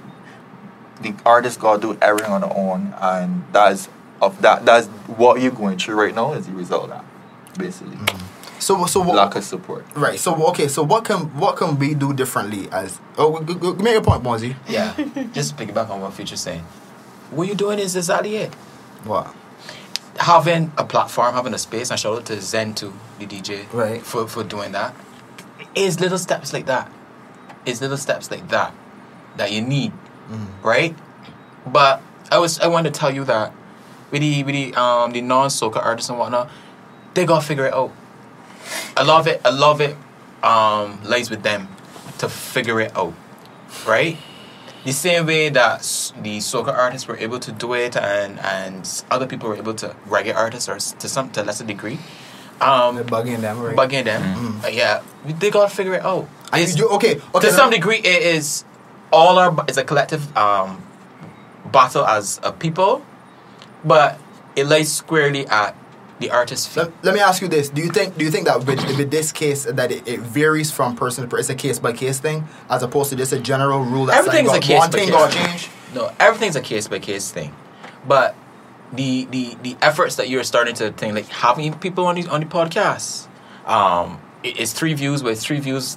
the artist gotta do everything on their own, and that's of that. That's what you're going through right now. Is the result of that, basically, mm-hmm. So so what, lack of support. right. So okay. So what can what can we do differently as? Oh, g- g- make your point, Bonzi. Yeah, just piggyback on what Fewwture's saying. What you're doing is exactly it. What? Having a platform, having a space, and shout out to Zen too, the DJ, Right. for, for doing that. It's little steps like that. It's little steps like that that you need, right? But I was I want to tell you that with the with the um the non soca artists and whatnot, they gotta figure it out. I love it. I love it. Um, lies with them to figure it out, right? The same way that the soca artists were able to do it, and and other people were able to reggae artists, or to some to lesser degree, um, bugging them, right? bugging them. Uh, yeah, they gotta figure it out. And It's- you okay. Okay. to now- some degree, it is all our it's a collective um, battle as a people, but it lies squarely at the artist's feet. Let, let me ask you this: Do you think do you think that with, with this case that it, it varies from person to person? It's a case by case thing, as opposed to just a general rule that Everything's a case one by thing case. got change. No, everything's a case by case thing, but the the the efforts that you're starting to think like having people on the on the podcast, um, it- it's three views with three views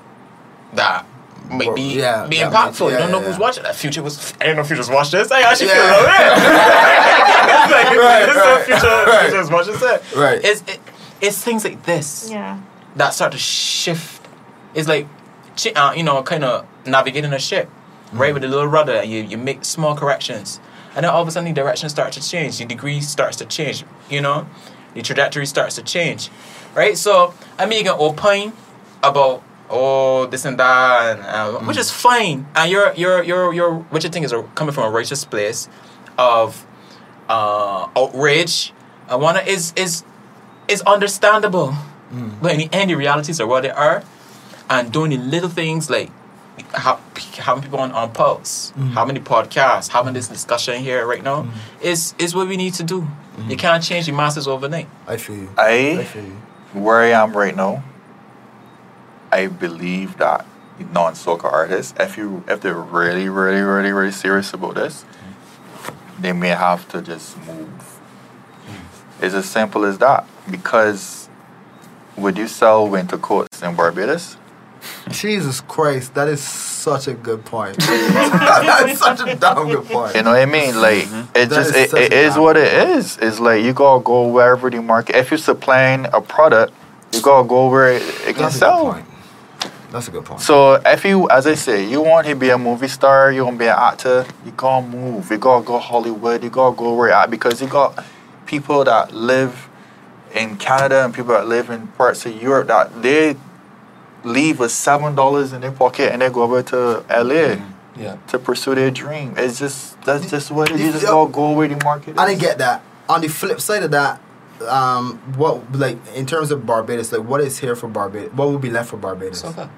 that may Well, be yeah, be yeah, impactful. yeah, you don't know yeah, who's yeah. watching. That future was. I don't know if Fewwture's watched this. I actually Yeah. feel a little bit. it's like, Right, it's right, so Fewwture, right. Fewwture's watching this. Right. It's it, it's things like this Yeah. that start to shift. It's like, uh, you know, kind of navigating a ship, right, with a little rudder, and you, you make small corrections. And then all of a sudden, the direction starts to change, the degree starts to change, you know, the trajectory starts to change, right? So, I mean, you can opine about, oh, this and that, and, uh, mm. which is fine. And you're, you're, you're, you're, what you think is a, coming from a righteous place of uh, outrage. I wanna is is is understandable. Mm. But in the end, the realities are what they are, and doing the little things like ha- having people on, on pulse, mm. having the podcast, having this discussion here right now, is is what we need to do. You can't change the masses overnight. I feel you. I I feel you. where I am right now. I believe that non-soca artists, if you if they're really, really, really, really serious about this, they may have to just move. Hmm. It's as simple as that. Because would you sell winter coats in Barbados? Jesus Christ, that is such a good point. That's such a damn good point. You know what I mean? Like mm-hmm. it That just is it, such it a is what it is. It's like you gotta go wherever the market. If you're supplying a product, you gotta go where it, it can That's a sell. Point. That's a good point. So if you, as I say, you want to be a movie star, you want to be an actor, you gotta move. You gotta go Hollywood. You gotta go where you're at because you got people that live in Canada and people that live in parts of Europe that they leave with seven dollars in their pocket and they go over to LA Yeah. to pursue their dream. It's just that's just what it is. You just Yeah. gotta go where the market is. I didn't get that. On the flip side of that, um, what like in terms of Barbados, like what is here for Barbados? What would be left for Barbados? Soca.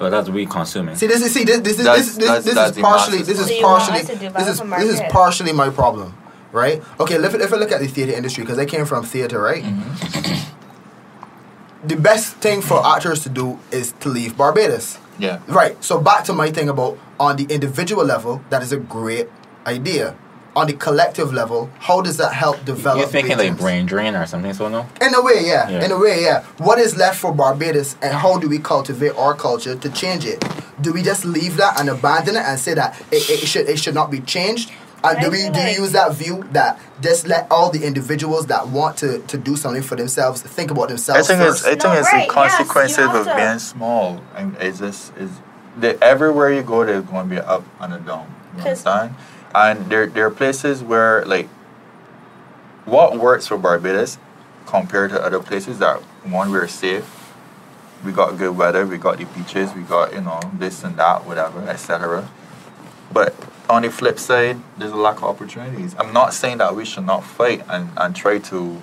Well, that's we consuming. See, this is see this this is That's- this, this, that's- this that's is partially this is So you want partially this is this is partially my problem, right? Okay, if if I look at the theater industry because I came from theater, right? Mm-hmm. The best thing for actors to do is to leave Barbados. Yeah. Right. So back to my thing about on the individual level, that is a great idea. On the collective level, how does that help develop? You're thinking like patrons? brain drain or something, so no? In a way, yeah. Yeah. In a way, yeah. What is left for Barbados and how do we cultivate our culture to change it? Do we just leave that and abandon it and say that it, it should it should not be changed? And do we do like- you use that view that just let all the individuals that want to, to do something for themselves think about themselves? I themselves think it's? I think No, it's right, the consequences have of being small. And it's just is that everywhere you go there's gonna be an up and a down. You 'Cause- understand? And there there are places where like what works for Barbados compared to other places that one we're safe. We got good weather, we got the beaches, we got, you know, this and that, whatever, etc. But on the flip side, there's a lack of opportunities. I'm not saying that we should not fight and, and try to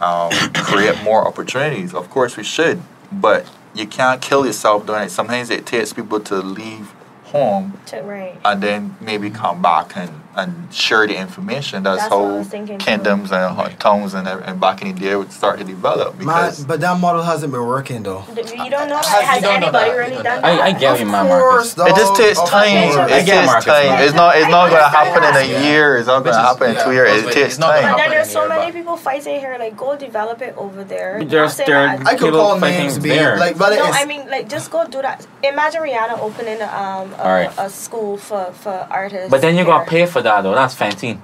um, create more opportunities. Of course, we should, but you can't kill yourself doing it. Sometimes it takes people to leave home To, right. and then maybe come back and, and share the information. That's, That's how was too. kingdoms and ho- towns and, ev- and back in the day would start to develop. Man, Because but that model hasn't been working though. You don't know. Has you know anybody that. really done that? I, I get you, my man, course, Marcus. it just takes time. It takes time. It's not. It's not gonna happen in a Yeah. year. It's not gonna is- happen in two years. It takes time. But then there's so many people fighting here. Like, go develop it over there. There's- there- I could call names, there. like, but no, I mean, like, just go do that. Imagine Rihanna opening um, a, Alright. a school for, for artists. But then you gotta pay for that though. That's fancy.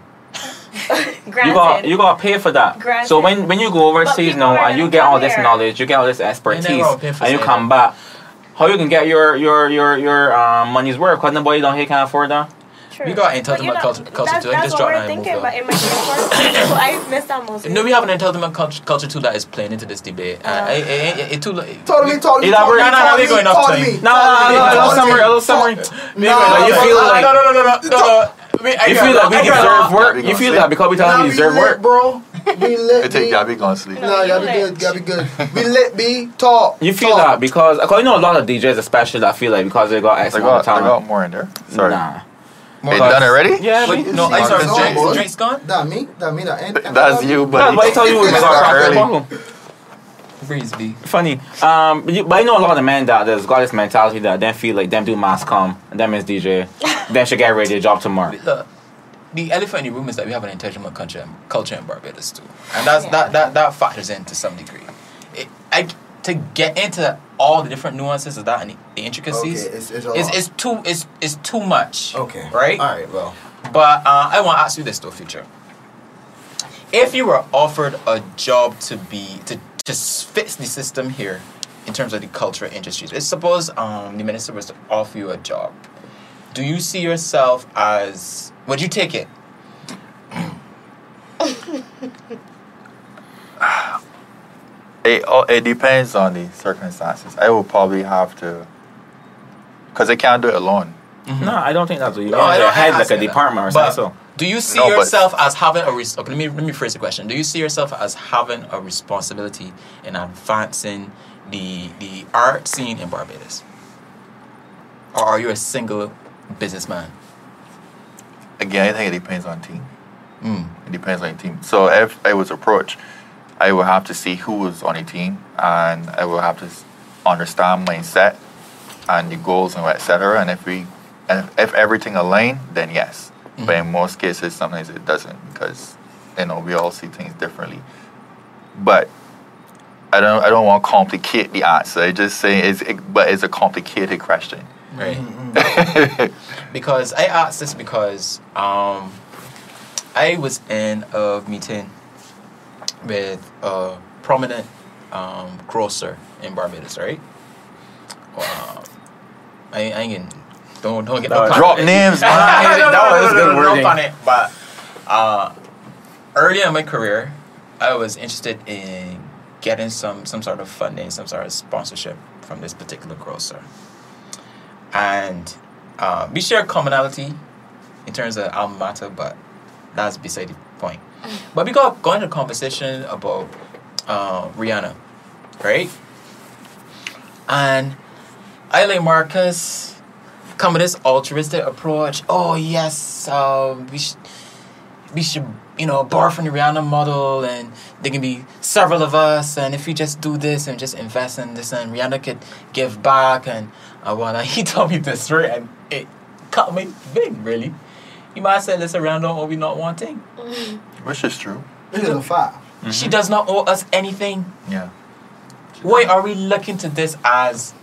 Granted, You got you gotta pay for that. Granted. So when when you go overseas now and you get all come this here. knowledge, you get all this expertise, gonna pay for and you it. come back, how you can get your your your your um, money's worth? Cause nobody down here can afford that. True. We got But entitlement you culture- culture that's, too. Let me That's what drop we're that and move thinking, but it might be important. I missed that most. No, we have an entitlement cult- culture too that is playing into this debate. Uh, Uh. it, it, it, it too, Totally, totally, Elaborate. totally, No, no, no, totally, we're going off totally, time. me. No, no, no, no, a little summary, a little summary. No, Like, you no, feel no, like no, no, no, no, no, no, no. Wait, I you feel that we deserve work. You feel sleep. that because we tell Nah, you we we deserve work. bro. We lit. It take B. Gabby gonna sleep. No. Nah, you gotta be lit. good. Gotta be good. We lit. B. Talk. You feel talk. that because cause you know a lot of DJs especially that feel like because they got X I amount of got, I got talent. more in there. Sorry. Nah. It done already? Yeah, Wait, but no, I sorry, No, drinks, drinks gone? That me. That me. That ain't. That's you, No, buddy. but I tell you we It's got not crack the early. bottle. Breeze B. Funny. Um, but, you, but I know a lot of the men that there's got this mentality that then feel like them do mass come them is DJ, then should get ready to job tomorrow. Look, the elephant in the room is that we have an intelligent culture, culture in Barbados too, and that's Yeah. that, that that factors in to some degree. It, I to get into all the different nuances of that and the, the intricacies, Okay, it's- it's it's, it's too it's it's too much. Okay. right. All right. Well. But uh, I want to ask you this though, Fewwture. If you were offered a job to be to just fix the system here in terms of the cultural industries, let's suppose um, the minister was to offer you a job. Do you see yourself as would you take it? It, oh, it depends on the circumstances. I will probably have to, because I can't do it alone. No, I don't think that's what you No, want. I Your don't head ask like a that. department or But something. So do you see No, but- yourself as having a res- okay, let me let me phrase the question. Do you see yourself as having a responsibility in advancing the the art scene in Barbados? Or are you a single businessman? Again, I think it depends on team. Mm. It depends on the team. So if I was approached, I will have to see who was on the team, and I will have to understand mindset and the goals and etc. And if we, and if, if everything aligned, then yes. But in most cases, sometimes it doesn't because you know we all see things differently. But I don't I don't want to complicate the answer. I just say it's it, but it's a complicated question. Right. because I asked this because um, I was in a meeting with a prominent um, grocer in Barbados, right? Um, I, I ain't getting, don't don't get no No. Drop names, no, no, no, That was no, good no, no, it. But uh, early in my career, I was interested in getting some some sort of funding, some sort of sponsorship from this particular grocer. And uh, we share commonality in terms of alma mater, but that's beside the point. But we got going into a conversation about uh, Rihanna, right? And I like Marcus come with this altruistic approach. Oh yes, uh, we should we should you know borrow from the Rihanna model, and there can be several of us, and if we just do this and just invest in this, and Rihanna could give back, and uh, well, he told me this story, and it cut me big really. You might have said this Rihanna or we not wanting. Which is true. This is a fact. She does not owe us anything. Yeah. Why are we looking to this as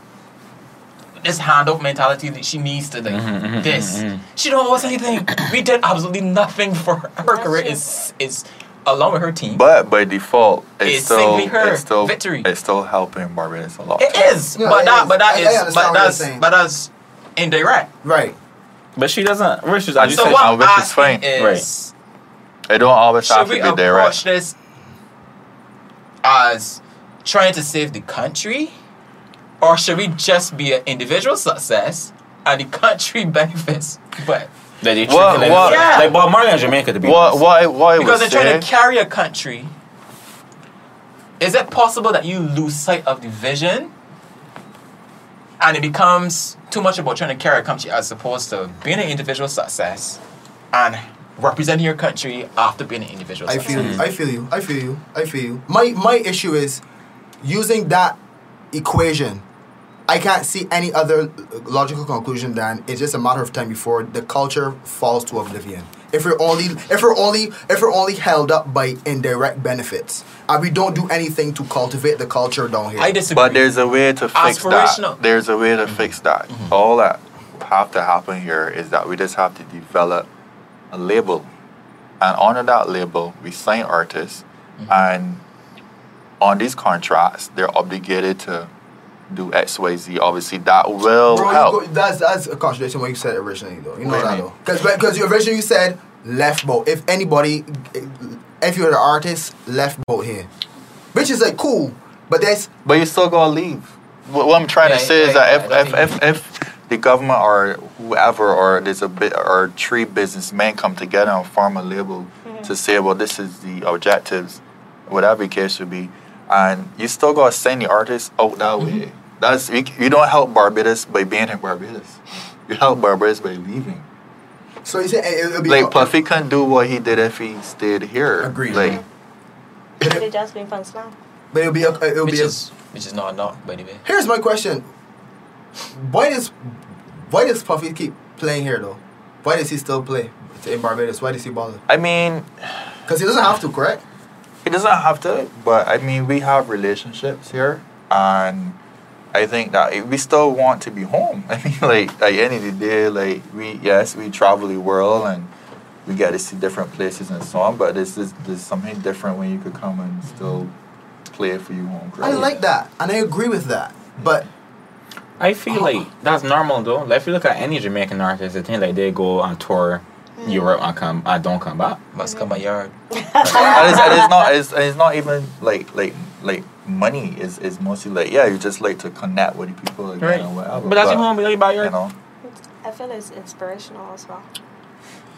this handout mentality that she needs to like Mhm, mhm, this? mhm, mhm. She don't owe us anything. we did absolutely nothing for her. Her career is is along with her team. But by default, it's, It's still simply her it's still victory. It's still helping Barbados a lot. it is, No, but it that is. but that I- I is understand but what that's saying. but that's indirect. Right. But she doesn't. Which is, as you so said, what uh, I'm which is asking fine. is, It don't always should have to we be approach direct. this as trying to save the country, or should we just be an individual success and the country benefits? But that they What- like, what- Yeah. like Bob Marley and Jamaica to be What honest. what what because they're trying to carry a country, is it possible that you lose sight of the vision? And it becomes too much about trying to carry a country as opposed to being an individual success and representing your country after being an individual success? I success. feel you. Mm. I feel you. I feel you. I feel you. My my issue is using that equation. I can't see any other logical conclusion than it's just a matter of time before the culture falls to oblivion. If we're only if we're only if we're only held up by indirect benefits, and we don't do anything to cultivate the culture down here. I disagree. but there's a way to fix that. There's a way to mm-hmm. fix that. Mm-hmm. All that have to happen here is that we just have to develop a label, and under that label, we sign artists, mm-hmm. and on these contracts, they're obligated to do X, Y, Z. Obviously, that will Bro, help. go, that's that's a contradiction what you said originally though. You know What that you though. Because because you originally you said left boat. If anybody, if you're an artist, left boat here, which is like cool. But that's But you still gonna leave. What, what I'm trying Yeah, to say is I- that I if, if, if, if the government or whoever or there's a bit or three businessmen come together and form a label mm-hmm. to say, well, this is the objectives, whatever the case would be, and you still gotta send the artist out that mm-hmm. way. That's you, you don't help Barbados by being in Barbados. You help Barbados by leaving. so you say eh, it, it'll be Like Puffy couldn't do what he did if he stayed here. Agreed. Like They just been fun slam. But it'll be a, it'll which be a, is which is not not by the way. Here's my question: Why does why does Puffy keep playing here though? Why does he still play in Barbados? Why does he bother? I mean, Because he doesn't have to, correct? He doesn't have to, but I mean, we have relationships here, and I think that eh, we still want to be home. I mean, like at the end of the day, like we yes, we travel the world and we get to see different places and so on. But this is there's something different when you could come and still play for your home crowd. I like that, and I agree with that. But I feel oh. like that's normal though. Like if you look at any Jamaican artist, they think like they go on tour mm. Europe and come and don't come back. Must come my yard. and it's, and it's not it's, it's not even like like like money is is mostly like yeah you just like to connect with the people again Right. or whatever. But that's your home, like about your you know. I feel it's inspirational as well.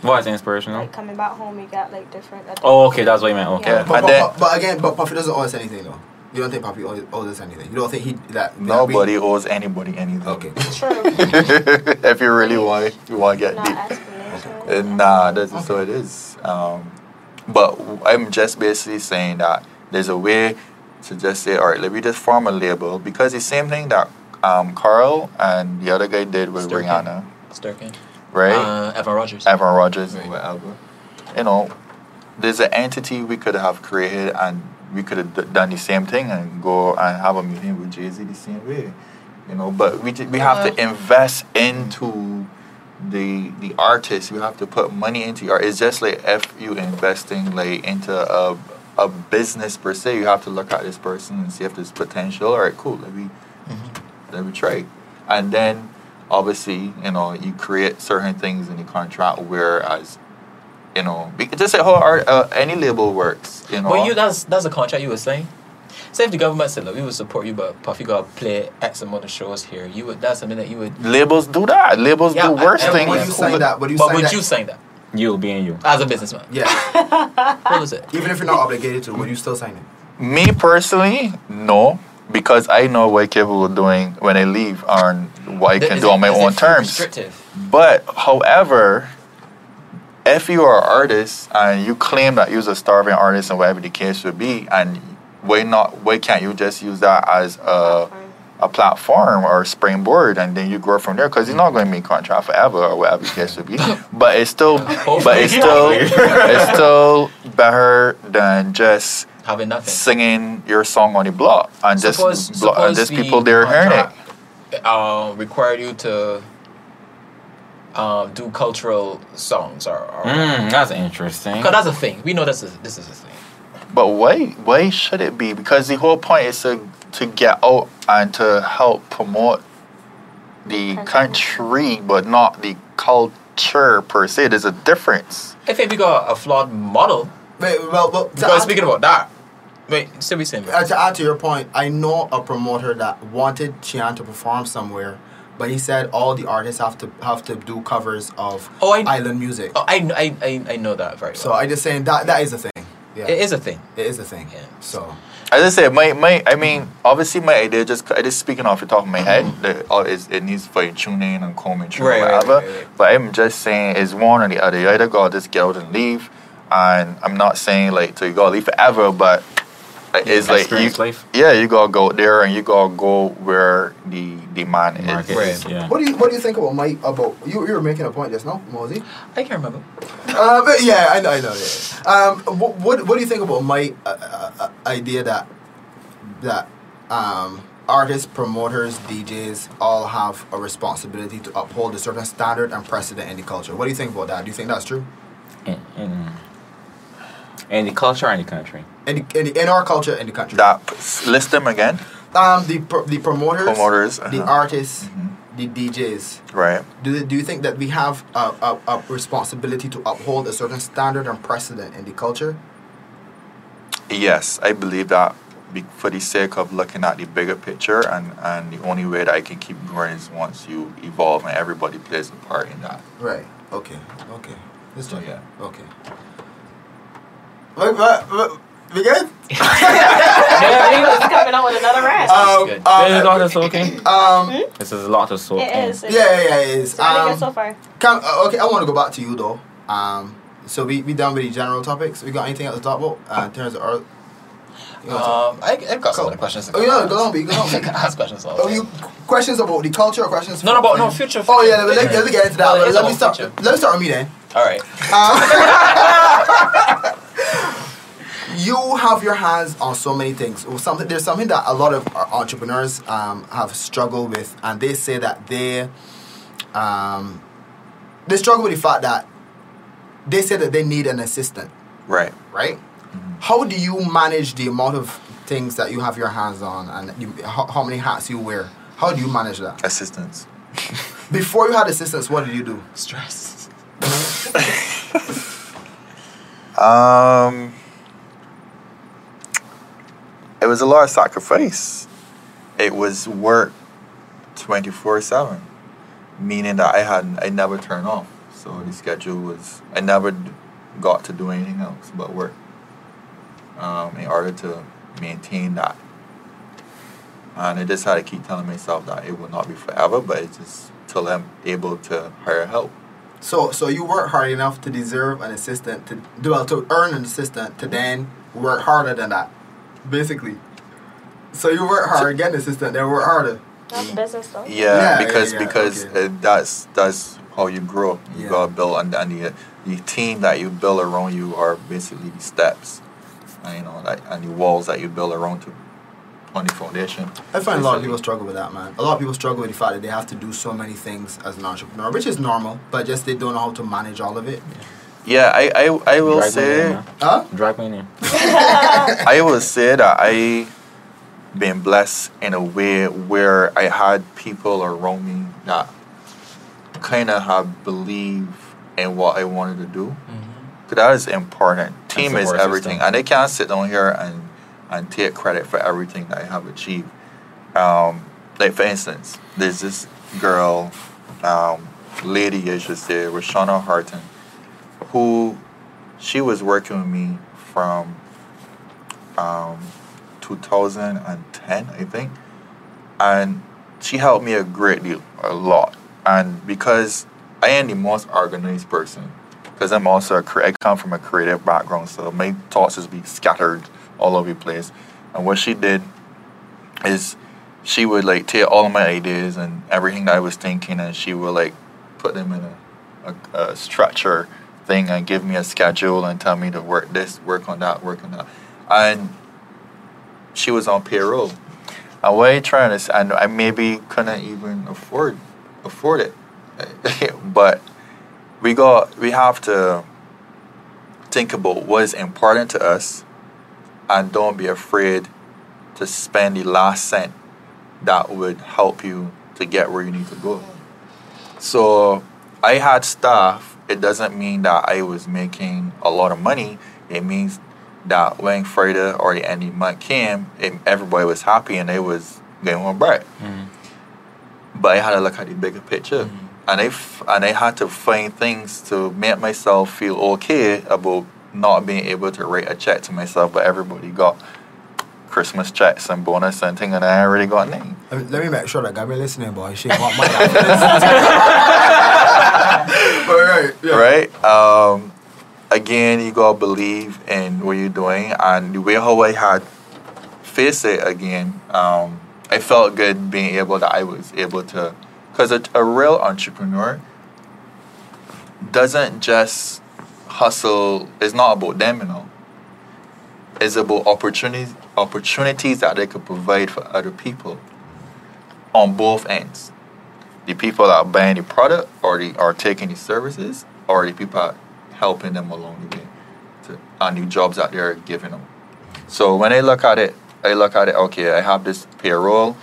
Why is it inspirational? Like coming back home, you got like different. Oh, okay, that's what you meant. Okay. Yeah. but, but, then- but, but again, but Puffy doesn't owe us anything though. You don't think Puffy owes, owes us anything? You don't think he that that Nobody owes anybody anything. Okay. True. if you really want it, you want to get Not deep. explanation. Uh, Nah, that's so it is. Um, but I'm just basically saying that there's a way to just say, all right, let me just form a label because the same thing that um, Carl and the other guy did with Sturken. Rihanna, Sturken. right? Uh, Evan Rogers. Evan Rogers Right. or whatever. You know, there's an entity we could have created and we could have d- done the same thing and go and have a meeting with Jay Z the same way, you know. But we ju- we have to invest into the the artist. We have to put money into art. It's just like if you investing like into a a business per se. You have to look at this person and see if there's potential. All right, cool. Let me let me try, and then obviously you know you create certain things in the contract whereas you know we could just say how art uh, any label works. You know. But you that's that's the contract you were saying. Say if the government said, "Look, we would support you, but Puffy got to play X amount of shows here," you would. That's something that you would. Labels do that. Labels Yeah, do worse I- I- things. Would you sign that? Would you but sign would that? you sign that You being you. as a businessman? Yeah. What was it? Even if you're not obligated to, would you still sign it? Me personally, no, because I know what I'm capable of doing when I leave and what I can Is do it- on my is own free terms. Restrictive. But however, if you are an artist and you claim that you're a starving artist and whatever the case would be, and why not? Why can't you just use that as a a platform or a springboard, and then you grow from there? Because you're not going to be in contract forever or whatever the case would be. But it's still, but it's still, it's still better than just Having nothing. singing your song on the block and just blo- and suppose just the people there hearing it. contract, Uh, required you to um, do cultural songs or. or Mm, that's interesting. Cause that's a thing. We know this is this is a thing. But why why should it be? Because the whole point is to to get out and to help promote the country, but not the culture per se. There's a difference. If we got a flawed model, Wait, well, well because speaking about that, wait, still be saying. uh, to add to your point, I know a promoter that wanted Chian to perform somewhere, but he said all the artists have to have to do covers of Oh, I- island music. Oh, I, I, I, I know that very well. So I just saying that that is a thing. Yeah, it is a thing. It is a thing. Yeah. So As I said, my, my I mean, obviously my idea just I just speaking off the top of my head. The, uh, is it needs fine tuning and combing through Right, whatever. right, right. But I'm just saying it's one or the other. You either gotta just get out and leave. And I'm not saying like to you gotta leave forever, but it's like you, life. yeah, you gotta go there and you gotta go where the demand is. Market. Right. Yeah. what do you what do you think about Mike about you? You were making a point just now, Mosey. I can't remember. Uh, but yeah, I know, I know. Yeah. Um, what, what what do you think about my uh, uh, uh, idea that that um, artists, promoters, DJs all have a responsibility to uphold a certain standard and precedent in the culture? What do you think about that? Do you think that's true? In, in, in the culture and the country. In, the, in, the, in our culture, in the country, That list them again, um, the pro- the promoters, promoters, the uh-huh. artists, Mhm. the DJs. right? Do, do you think that we have a, a, a responsibility to uphold a certain standard and precedent in the culture? Yes, I believe that be- for the sake of looking at the bigger picture, and, and the only way that I can keep growing is once you evolve and everybody plays a part in that. Right. Okay. Okay. Let's So, check. yeah. Okay. Look, look, look, we good? he was coming out with another rant. Um, good. um, This is a lot to soak in. um, This is a lot to soak it in. is. yeah, yeah, yeah, it is. So how did you Um, get so far? Can, uh, okay, I want to go back to you though. Um, so we we done with the general topics. We got anything else to talk about uh, in terms of our? Um, I, I've got some Cool. questions. oh yeah, go on, be go on. I can ask questions all Oh, you questions about the culture or questions? No, no, about no Fewwture. Oh yeah, let, let, let me get into that. Let, me start. future. Let me start with me then. All right. Um, you have your hands on so many things. Something there's something that a lot of entrepreneurs um, have struggled with, and they say that they um, they struggle with the fact that they say that they need an assistant, Right. right? How do you manage the amount of things that you have your hands on, and you, how, how many hats you wear? How do you manage that? Assistance. Before you had assistance, what did you do? Stress. Um, it was a lot of sacrifice. It was work twenty four seven, meaning that I had I never turned off. So the schedule was I never got to do anything else but work. Um, in order to maintain that, and I just had to keep telling myself that it will not be forever, but it's just till I'm able to hire help. So, so you work hard enough to deserve an assistant to do well to earn an assistant to then work harder than that, basically. So you work hard, get an assistant, then work harder. That's business though. Yeah, Yeah, yeah, because yeah, because okay. uh, that's that's how you grow. You Yeah. gotta build, and, and the the team that you build around you are basically the steps, and, you know, like and the walls that you build around to on the foundation. I find a lot of people struggle with that, man. A lot of people struggle with the fact that they have to do so many things as an entrepreneur, which is normal, but just they don't know how to manage all of it. Yeah, I I, I will Drag me in, say. man. Huh? Drag me in. I will say that I been blessed in a way where I had people around me that kind of have believed in what I wanted to do. Cause that is important. Team is everything, system. and they can't sit down here and and take credit for everything that I have achieved. Um, like for instance, there's this girl, um, lady, I should say, Rashana Harton, who she was working with me from um, 2010, I think, and she helped me a great deal, a lot. And because I am the most organized person, because I'm also a I come from a creative background, so my thoughts just be scattered all over the place. And what she did is she would like take all of my ideas and everything that I was thinking, and she would like put them in a, a, a structure thing and give me a schedule and tell me to work this, work on that, work on that. And she was on payroll. And what I trying to, and I maybe couldn't even afford afford it, but we got we have to think about what is important to us, and don't be afraid to spend the last cent that would help you to get where you need to go. So I had staff. It doesn't mean that I was making a lot of money. It means that when Friday or the end of the month came, it, everybody was happy and they was getting one bread. Mm-hmm. But I had to look at the bigger picture, mm-hmm. and I f- and I had to find things to make myself feel okay about not being able to write a check to myself. But everybody got Christmas checks and bonus and thing, and I already got name. Let me, make sure that Gabby listening, boy. She want money. after this. but right, yeah. right? Um, again, you gotta believe in what you're doing, and the way how I had faced it again, um, I felt good being able that I was able to, because a, a real entrepreneur doesn't just hustle. is not about them, you know. It's about opportunities, opportunities that they could provide for other people on both ends the people that are buying the product or the are taking the services or the people are helping them along the way to on the jobs that they're giving them. So when I look at it, I look at it, okay, I have this payroll.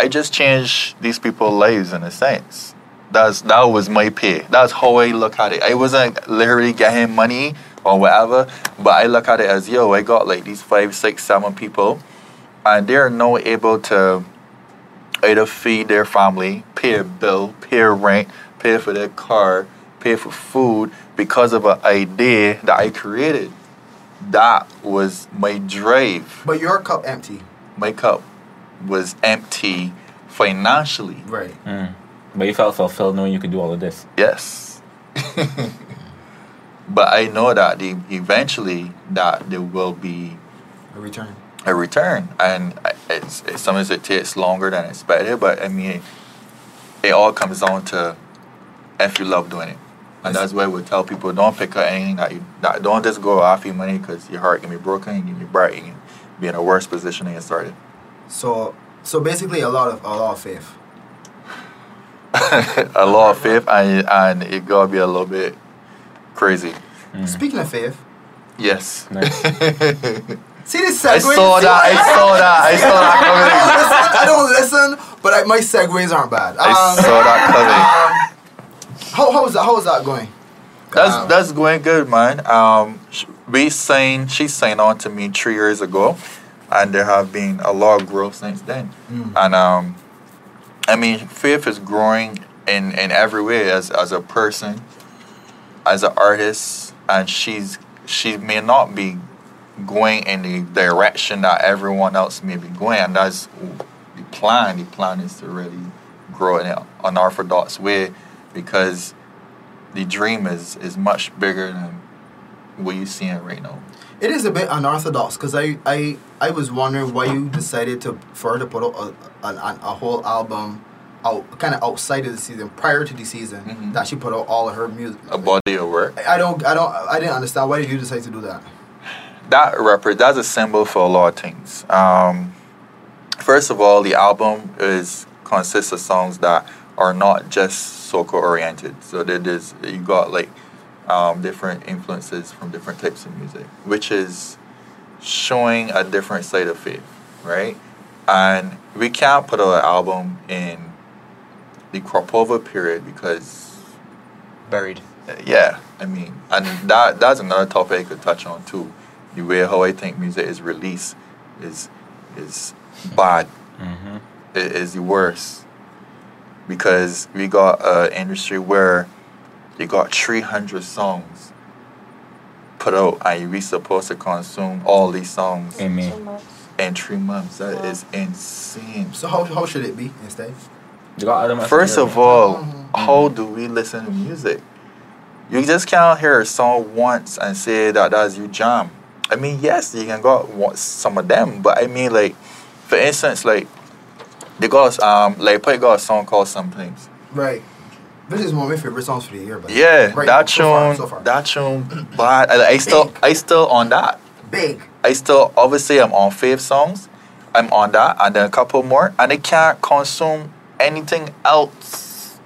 I just changed these people's lives in a sense. That's that was my pay. That's how I look at it. I wasn't literally getting money or whatever, but I look at it as yo, I got like these five, six, seven people and they're now able to either feed their family, pay a bill, pay a rent, pay for their car, pay for food because of an idea that I created. That was my drive. But your cup empty. My cup was empty financially. Right. Mm. But you felt fulfilled knowing you could do all of this. Yes. but I know that the, eventually that there will be A return. a return, and I- it's, it's sometimes it takes longer than expected. But I mean, it all comes down to if you love doing it, and that's why we tell people don't pick up anything that you that don't just go off your money because your heart can be broken, you can be bright, you can be in a worse position than you started. So so basically a lot of a lot of faith. a lot of faith, and and it gotta be a little bit crazy. Speaking of faith, Yes. Nice. see this I saw that. I saw that. I saw that coming. I don't listen, but I, my segues aren't bad. coming. I Um, saw that coming. how how is that? How is that going? That's Um, that's going good, man. Um, sh- we signed. She signed on to me three years ago, and there have been a lot of growth since then. Mm. And um, I mean, Faith is growing in in every way as as a person, as an artist, and she's she may not be going in the direction that everyone else may be going, and that's the plan. The plan is to really grow in an unorthodox way, because the dream is is much bigger than what you're seeing right now. It is a bit unorthodox because I, I I was wondering why you decided to for her to put out a, a, a whole album out kind of outside of the season, prior to the season, Mhm. that she put out all of her music. A body of work. I don't, I don't, I didn't understand why did you decide to do that? that repre- that's a symbol for a lot of things. Um, first of all, the album is consists of songs that are not just soca oriented. So there is you got like um, different influences from different types of music, which is showing a different side of faith, right? And we can't put out an album in the crop over period because Buried. yeah, I mean, and that that's another topic I could touch on too. The way how I think music is released is is bad. Mm-hmm. It is the worst because we got an industry where you got three hundred songs put out, and we supposed to consume all these songs In me. Too in three months. That Wow. is insane. So how, how should it be instead? You got First of all, Mhm. how do we listen to music? You just can't hear a song once and say that that's your jam. I mean, yes, you can go want some of them, but I mean, like, for instance, like, they got um, like, probably got a song called Sometimes. Right. This is one of my favorite songs for the year. But Yeah, right, that so far, tune, so far. that tune, but I, I still, I still on that. big. I still obviously I'm on fave songs. I'm on that and then a couple more and I can't consume anything else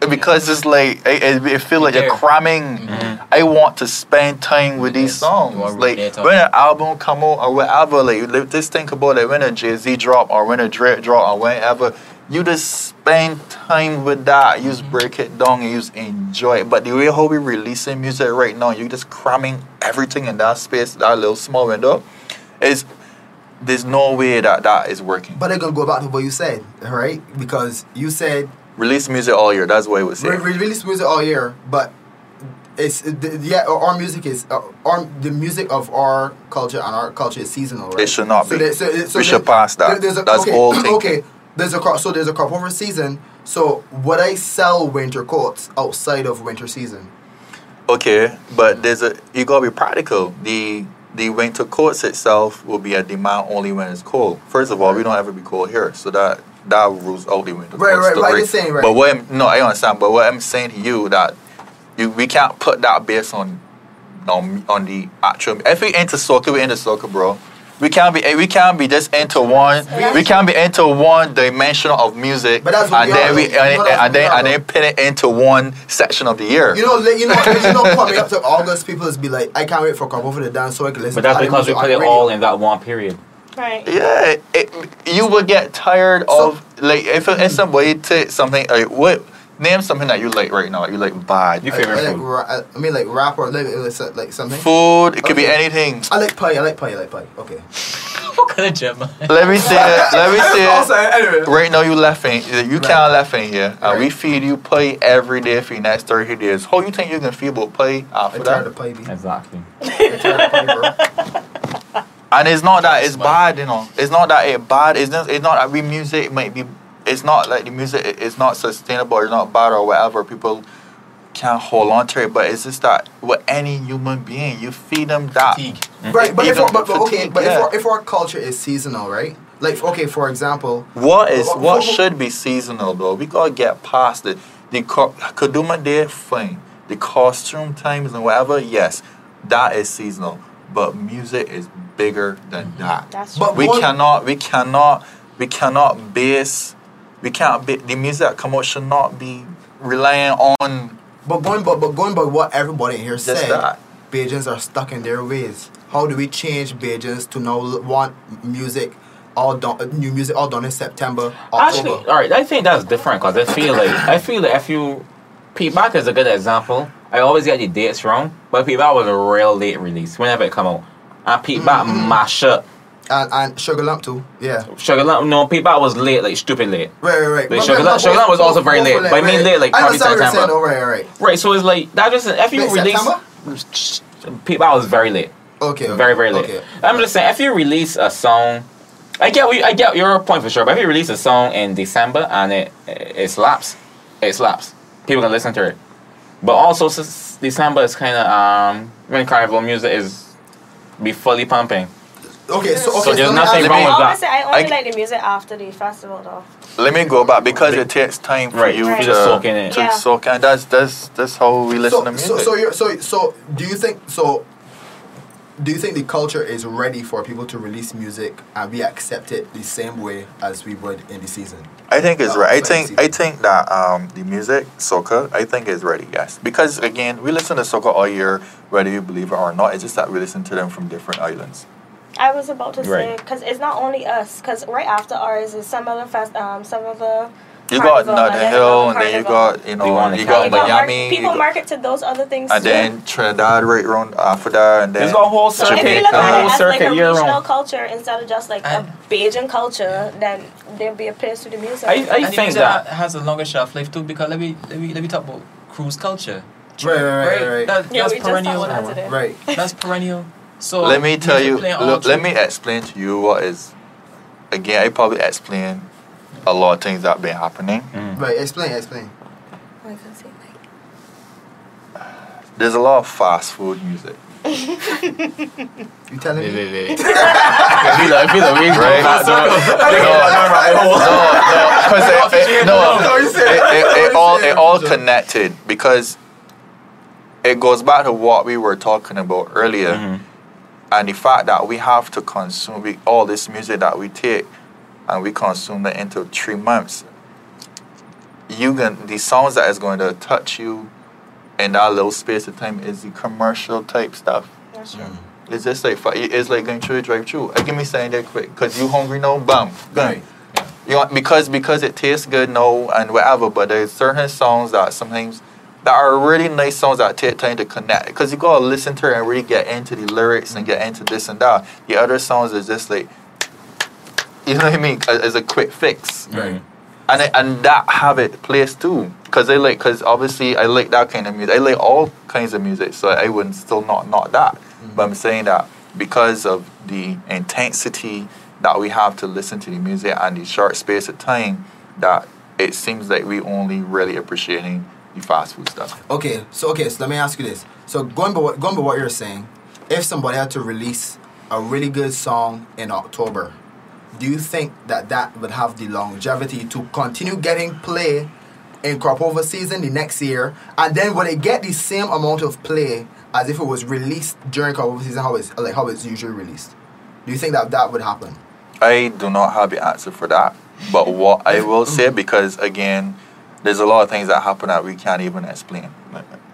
because it's like it, I I feel like you're Yeah. cramming. Mhm. I want to spend time with these songs. Like when an album come out or whatever, like like, just think about it when a Jay Z drop or when a Drake drop or whenever. You just spend time with that. You just break it down and you just enjoy it. But the way how we releasing music right now, you just cramming everything in that space, that little small window, is there's no way that that is working. But they're gonna go back to what you said, right? Because you said Release music all year. That's what I would say. we we release music all year, but it's the, yeah. Our music is uh, our the music of our culture and our culture is seasonal, right? It should not be. there- so, so We should pass that. there's a, That's okay, old thinking. Okay, there's a crop. So there's a crop over season. So would I sell winter coats outside of winter season? Okay, but there's a you gotta be practical. The the winter coats itself will be a demand only when it's cold. First of all, we don't ever be cold here, so that that rules out the winter Right, coats. right, story. right, you're saying, right. But what I'm, no, I understand. But what I'm saying to you that you we can't put that based on on, on the actual. If we into soca, we into soca, bro. We can't be eh, we can't be just into one. We can't be into one dimension of music, But that's what and then we and, You know, that's and then are, and then though. pin it into one section of the year. You know, like, you know, you know, coming up to August, people is be like, I can't wait for crop over the dance so I can listen. But that's other because we put it all in that one period. Right. Yeah, it, you would get tired So- of like if if somebody take something like what name something that you like right now. You like bad You favorite I like, food? ra- I mean, like rap or like, like, like something. food. It could be anything. I like pie. I like pie. I like pie. Okay. What kind of gem? Let me say it. Let me say it. Right now you laughing. You can't laugh in here. And we feed you pay every day for the next thirty days. How you think you can feel about pay I after tired that? of pie, B. Exactly. I tired of pie, bro. And it's not that it's bad, you know. It's not that it bad. It's not. It's not that we music might be. It's not like the music is not sustainable. It's not bad or whatever. People can't hold on to it, but it's just that with any human being, you feed them that. Fatigue. Mm-hmm. Right, but if Even our, but, but okay, but yeah. if our, if our culture is seasonal, right? Like okay, for example, What is Wha- what wha- should be seasonal though? We gotta get past it. The co- Kadooment Day, fine. The costume times and whatever, yes, that is seasonal. But music is bigger than mm-hmm. that. That's But we cannot we cannot we cannot base we can't be the music that come out should not be relying on but going but, but going by what everybody here just said, that. Bajans are stuck in their ways. How do we change Bajans to now want music all done, new music all done in September, October? Actually, all right, I think that's different because I feel like I feel like if you Pete is a good example. I always get the dates wrong, but Pete was a real late release whenever it come out, and Pete Back Mm-hmm. mash up. And and Sugar Lump too, yeah. Sugar Lump, no, Pete Back was late, like stupid late. Right, right, right. But- Sugar Lump- Sugar Lump was also very late, but I mean late, like probably you're saying, September. right, right. Right, so it's like that just if you release September? Pete was very late. Okay, okay. very very late. Okay. I'm just saying, if you release a song, I get you- I get your point for sure. But if you release a song in December and it it slaps, it slaps. People can listen to it. But also, since December is kind of um when carnival music is be fully pumping. Okay, so okay, So there's let me nothing ask- wrong with that. Honestly, I only I- like the music after the festival though. let me go back because it takes time for Right, you Right. to, just soak in it. to Yeah. soak in. That's that's that's how we listen so, to music. so, so, you're, so, so, do you think so? Do you think the culture is ready for people to release music and we accept it the same way as we would in the season? I think it's Oh, right. I think. I think that um, the music soca I think is ready. Yes, because again we listen to soca all year, whether you believe it or not. It's just that we listen to them from different islands. I was about to say Right. because it's not only us. Because right after ours is some other fest, um, some of the. You got Carnival, Notting Hill, and then you got you know one you got People, mar- Miami, people got- market to those other things and too. then Trinidad right around after that, and then There's a whole So if you look a at whole it as like a regional round. culture instead of just like a Bajan culture, then there'll be a place to the music. I, I And think music that has a longer shelf life too because let me let me let me talk about cruise culture. Right, right, right, right. That, yeah, that's perennial. that. Right. That's perennial. So let me tell you. Look, let me explain to you what is. Again, I probably explain a lot of things that been happening. Right. Explain. Explain. I can see, like- There's a lot of fast food music. You telling Wait, me? wait, wait. if you look, if you look, we Right. because it, it, no, No, you said- it, it, it all it all connected because it goes back to what we were talking about earlier, Mhm. And the fact that we have to consume we, all this music that we take, and we consume it into three months. You can the songs that is going to touch you in that little space of time is the commercial type stuff. That's true. It's just like fi- it's like going through the drive through. I uh, give me saying that quick, cause you hungry now, bam, bam. Right. You know, because because it tastes good no, and whatever, but there's certain songs that sometimes that are really nice songs that take time to connect. Because you gotta listen to it and really get into the lyrics and get into this and that. The other songs is just like, you know what I mean? As a quick fix, Right. and I, and that have it placed too. Because I like, because obviously I like that kind of music. I like all kinds of music, so I wouldn't still not not that. But I'm saying that because of the intensity that we have to listen to the music and the short space of time, that it seems like we only really appreciating the fast food stuff. Okay, so okay, so let me ask you this. So going by what, going by what you're saying, if somebody had to release a really good song in October, do you think that that would have the longevity to continue getting play in crop over season the next year, and then would it get the same amount of play as if it was released during crop over season? How it's like how it's usually released. Do you think that that would happen? I do not have the answer for that. But what I will say, mm-hmm. because again, there's a lot of things that happen that we can't even explain.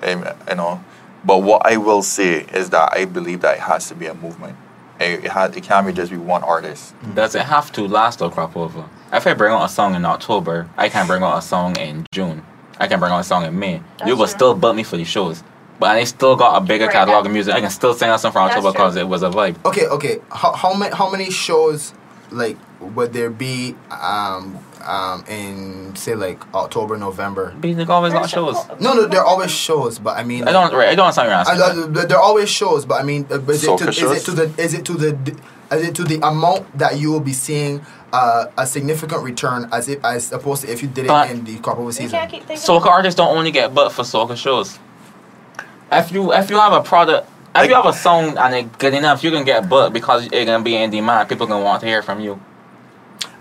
You know. But what I will say is that I believe that it has to be a movement. It, it, has, it can't be just be one artist. Does it have to last or crop over? If I bring out a song in October, I can bring out a song in June. I can bring out a song in May. That's you will true. still book me for the shows. But I still got a bigger Right, catalog of music. I can still sing a song for That's October because it was a vibe. Okay, okay. How how many how many shows like would there be um um in say like October November? Music always got shows. No, no, there are always shows, but I mean, I don't right. I don't understand your I, answer. I, there are always shows, but I mean, uh, but is, it to, Soca is it to the is it to the is it to the amount that you will be seeing uh, a significant return as if as opposed to if you did it But- in the crop over You season? can't keep thinking. Soca artists don't only get booked for soca shows. If you if you have a product, if you have a song and it good enough, you can get booked because it's gonna be in demand. People gonna want to hear from you.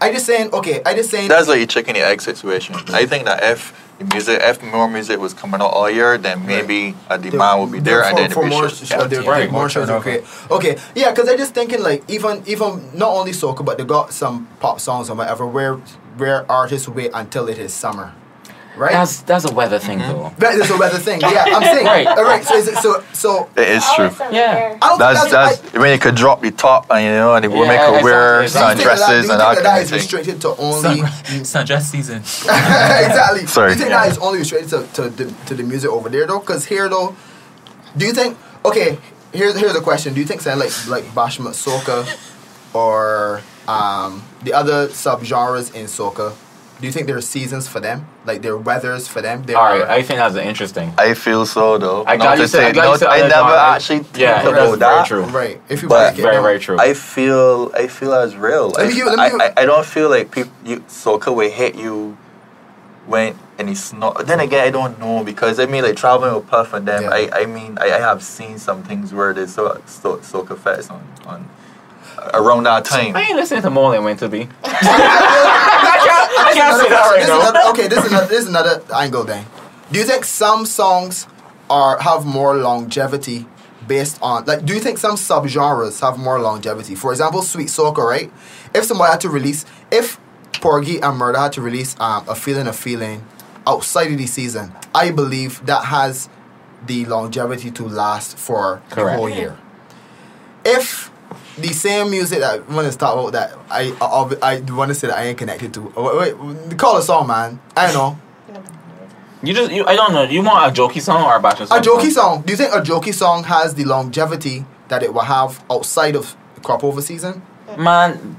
I just saying, okay, I just saying. That's like a chicken and egg situation. I think that if the music, if more music was coming out all year, then maybe a demand would be there, and for, then for more, shows. sh- uh, there- Right. more shows. Okay, okay, yeah, because I just thinking like even even not only soca, but they got some pop songs or whatever where where artists wait until it is summer, right? That's that's a weather thing Mm-hmm. though. that is a weather thing. Yeah, I'm saying. Right. All right. So is it so so? It is true. Yeah. I don't That's that's that's. I, when you could drop the top and you know and the women Yeah, could wear exactly, do you think that- sundresses do you and think all that, kind that of is thing. restricted to only Sun, sundress season. exactly. Sorry. Do you think that is only restricted to, to, the, to the music over there though? Because here though, do you think? Okay, here's here's the question. Do you think something like like Bashment soca or um, the other subgenres in soca? Do you think there are seasons for them? Like there are weathers for them? There All right, are, I think that's interesting. I feel so though. I got to you said- say- I got you I never genres. actually think Yeah, that's about very true. right. If you But break it Very down. very true. I feel I feel as real. Let me I, give- let me I, give- I, I don't feel like people you soca will hit you when and it's not. Then again, I don't know because I mean like traveling with Puff and them. Yeah. I, I mean I, I have seen some things where there's so, so soca fest on on around that time. I ain't listening to Molly and Winter B. I can't, I can't that right this is another, okay, this is another, this is another angle then. Do you think some songs are have more longevity based on like? Do you think some subgenres have more longevity? For example, Sweet Soca, right? If somebody had to release, if Porgy and Murder had to release um, a feeling of feeling outside of the season, I believe that has the longevity to last for the whole year. If the same music that I want to talk about that I I, I want to say that I ain't connected to. oh, Wait, wait, call a song, man. I don't know. You just, you, I don't know. You want a jokey song or a bashing song? A jokey song. Do you think a jokey song has the longevity that it will have outside of crop over season? Man,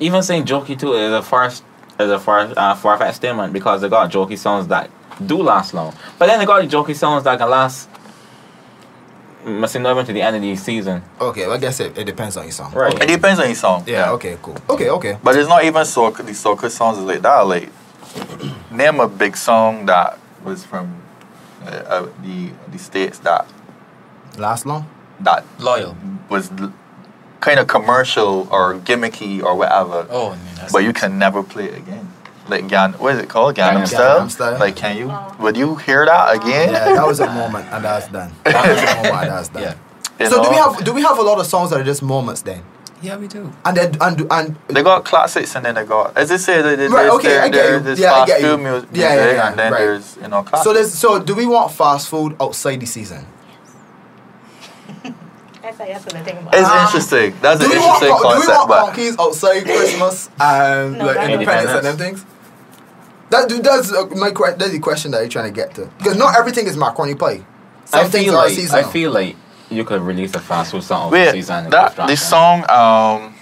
even saying jokey too is a far, is a far, uh, far fetched statement because they got jokey songs that do last long. But then they got the jokey songs that can last. Must not even to the end of the season. Okay, well, I guess it, it depends on your song. Right. It depends on your song. Yeah. Okay. Cool. Okay. Okay. But it's not even soca. The soca songs is like that. Like, name a big song that was from uh, uh, the the states that Last long. that Loyal. was kind of commercial or gimmicky or whatever. Oh, man, that's but you can never play it again. Like Gan, what is it called? Gangnam Gangnam Style. Gangnam Style. Like, can you? Would you hear that again? Yeah, that was a moment, and that's done. That was a moment, and that's done. Yeah. You So do we have do we have a lot of songs that are just moments then? Yeah, we do. And then and and They got classics and then they got, as I say, there- there's, Right, okay, there, I get there- you. there's Yeah, I fast get you. food mu- music, Yeah, yeah, yeah, and then right. there's you know classics. so there's so do we want fast food outside the season? That's how you have to about it's it. interesting. That's Do an we want interesting do we want but monkeys outside Christmas and No, like independence and them things? That do that's uh, my que- that's the question that you're trying to get to because not everything is macaroni pie. Some I things feel are like seasonal. I feel like you could release a fast food song over wait, season. and that just this it. song, um,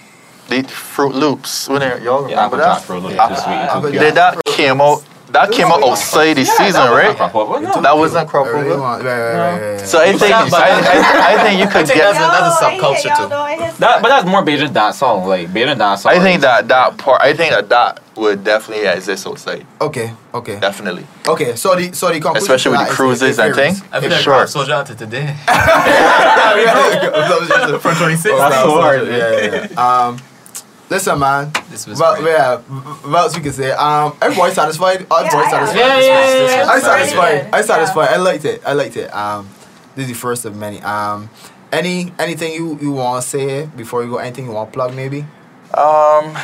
the Fruit Loops, when they- y'all Yeah, remember Apple that? Jack Fruit Loops, Ah, too sweet, too Apple cute. Jack. Did that came out? That came out outside the season, that right? wasn't crop over, no. That wasn't crop I really over. want- right, right, right, right, right. So I think I, but- I, I think you could think get. that's a- that's a Yo, I hear subculture too. though, I hear That, but that's more Bajan dance song. Like Bajan dance song. I think that that part. I think that that would definitely exist outside. okay, okay, Definitely, okay. So the so the conclusion especially with the cruises it and varies. things. I feel It's like short. Soldier out to today. From From 26 That's so hard. Yeah, yeah, yeah. Um, listen, man. This was well, great. yeah. What else we can say? Um, everybody satisfied. Everybody Yeah, satisfied. Yeah, yeah, yeah, yeah. I This was very satisfied. good. I satisfied. Yeah. I liked it. I liked it. Um, this is the first of many. Um, any anything you you want to say before you go? Anything you want to plug? Maybe. Um,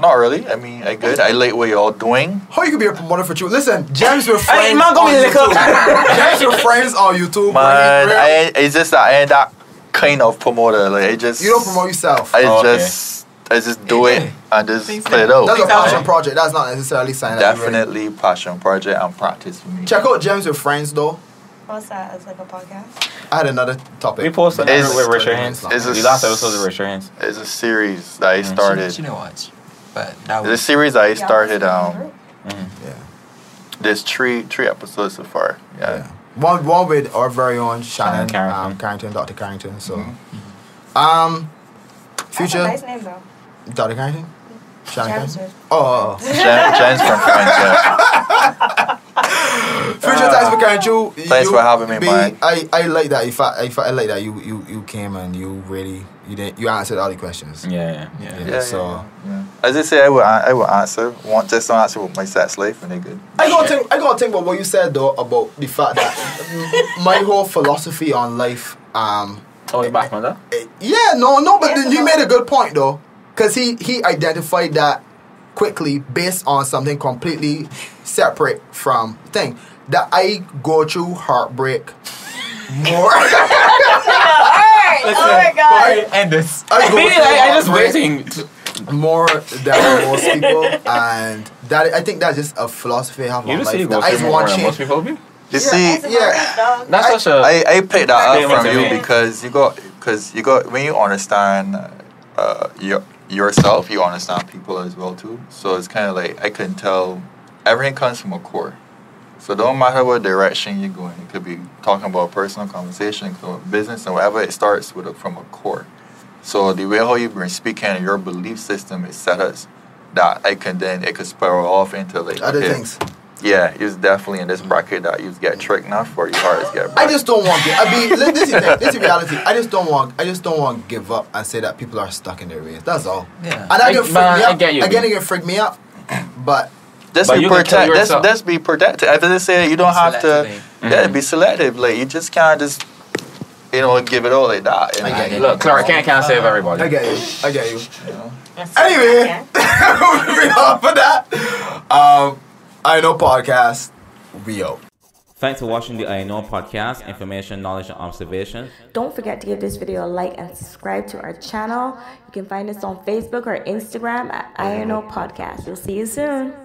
not really. I mean, I good. I like what y'all doing. How you could be a promoter for you? Listen, James your friends. Hey, man, go on me lick. YouTube. James with friends on YouTube. Man, I it's just that I ain't that kind of promoter. Like I just you don't promote yourself. I Oh, okay. just I just do it Yeah. and just Things play it out. That's a Exactly. passion project. That's not necessarily sign. that you really- Definitely passion project and practice for me. Check out James with friends though. What's that? It's like a podcast. I had another topic. we posted Is- with Raise Your Hands. is The last episode of Raise Your Hands. It's a series that I Mm. started. She, she didn't watch. But that It's a was. series that I Yeah, started. it's Um, Yeah. there's three three episodes so far. Yeah. Yeah. One one with our very own Shannon Shannon Carrington. um, Carrington, Dr. Carrington. So, Mm-hmm. um, That's future a nice name though. Dr. Carrington, Shannon James Carrington. with- Oh. Jen, Jen's from Friends. Yeah. Fewwture. Thanks for coming through. Thanks for having me, be- man. I, I like that. If I, if I like that you, you you came and you really you didn't you answered all the questions. Yeah, yeah. Yeah. Yeah, Yeah, so yeah, yeah. As I say, I will, I will answer. Want just don't answer with my sex life, and they good. I gotta think. I gotta think about what you said though about the fact that my whole philosophy on life. Um, Oh, you back on that? eh, yeah, no, no, but Yes, you no. made a good point though, because he he identified that quickly based on something completely separate from thing that I go through heartbreak more. Alright, oh my god. End this. I go I, through I, I just heartbreak waiting. more than most people, and that I think that's just a philosophy I have You on see life. you that go I through more want than most people do. You Yeah, see, It's yeah. That's I- such a. I, I picked that up from you because you got because you got when you understand uh, your yourself, you understand people as well too. So it's kind of like I can tell everything comes from a core. So don't matter what direction you're going, it could be talking about personal conversation, it could be about business, and whatever. It starts with a, from a core. So the way how you've been speaking, and your belief system is set us that I can then it could spiral off into like Other okay, things. Yeah, he's definitely in this bracket that you get tricked enough for your heart is get. I just don't want. To, I mean, this is the this is reality. I just don't want. I just don't want to give up and say that people are stuck in their ways. That's all. Yeah. And that I- can freak man, me I out. get you, Again, man. it can freak me out. But Just But be you can protect. Just, yourself. just be protected. After they say you don't have to. Selectively. Yeah, be selective. Like you just can't just, you know, give it all like that. You I get it. Look, Clark Kent can't save everybody. I get you. I get you. That's- Anyway, Yeah. moving on for that. Um, I know podcast. We out. Thanks for watching the I Know podcast, information, knowledge, and observation. Don't forget to give this video a like and subscribe to our channel. You can find us on Facebook or Instagram at I Know Podcast. We'll see you soon.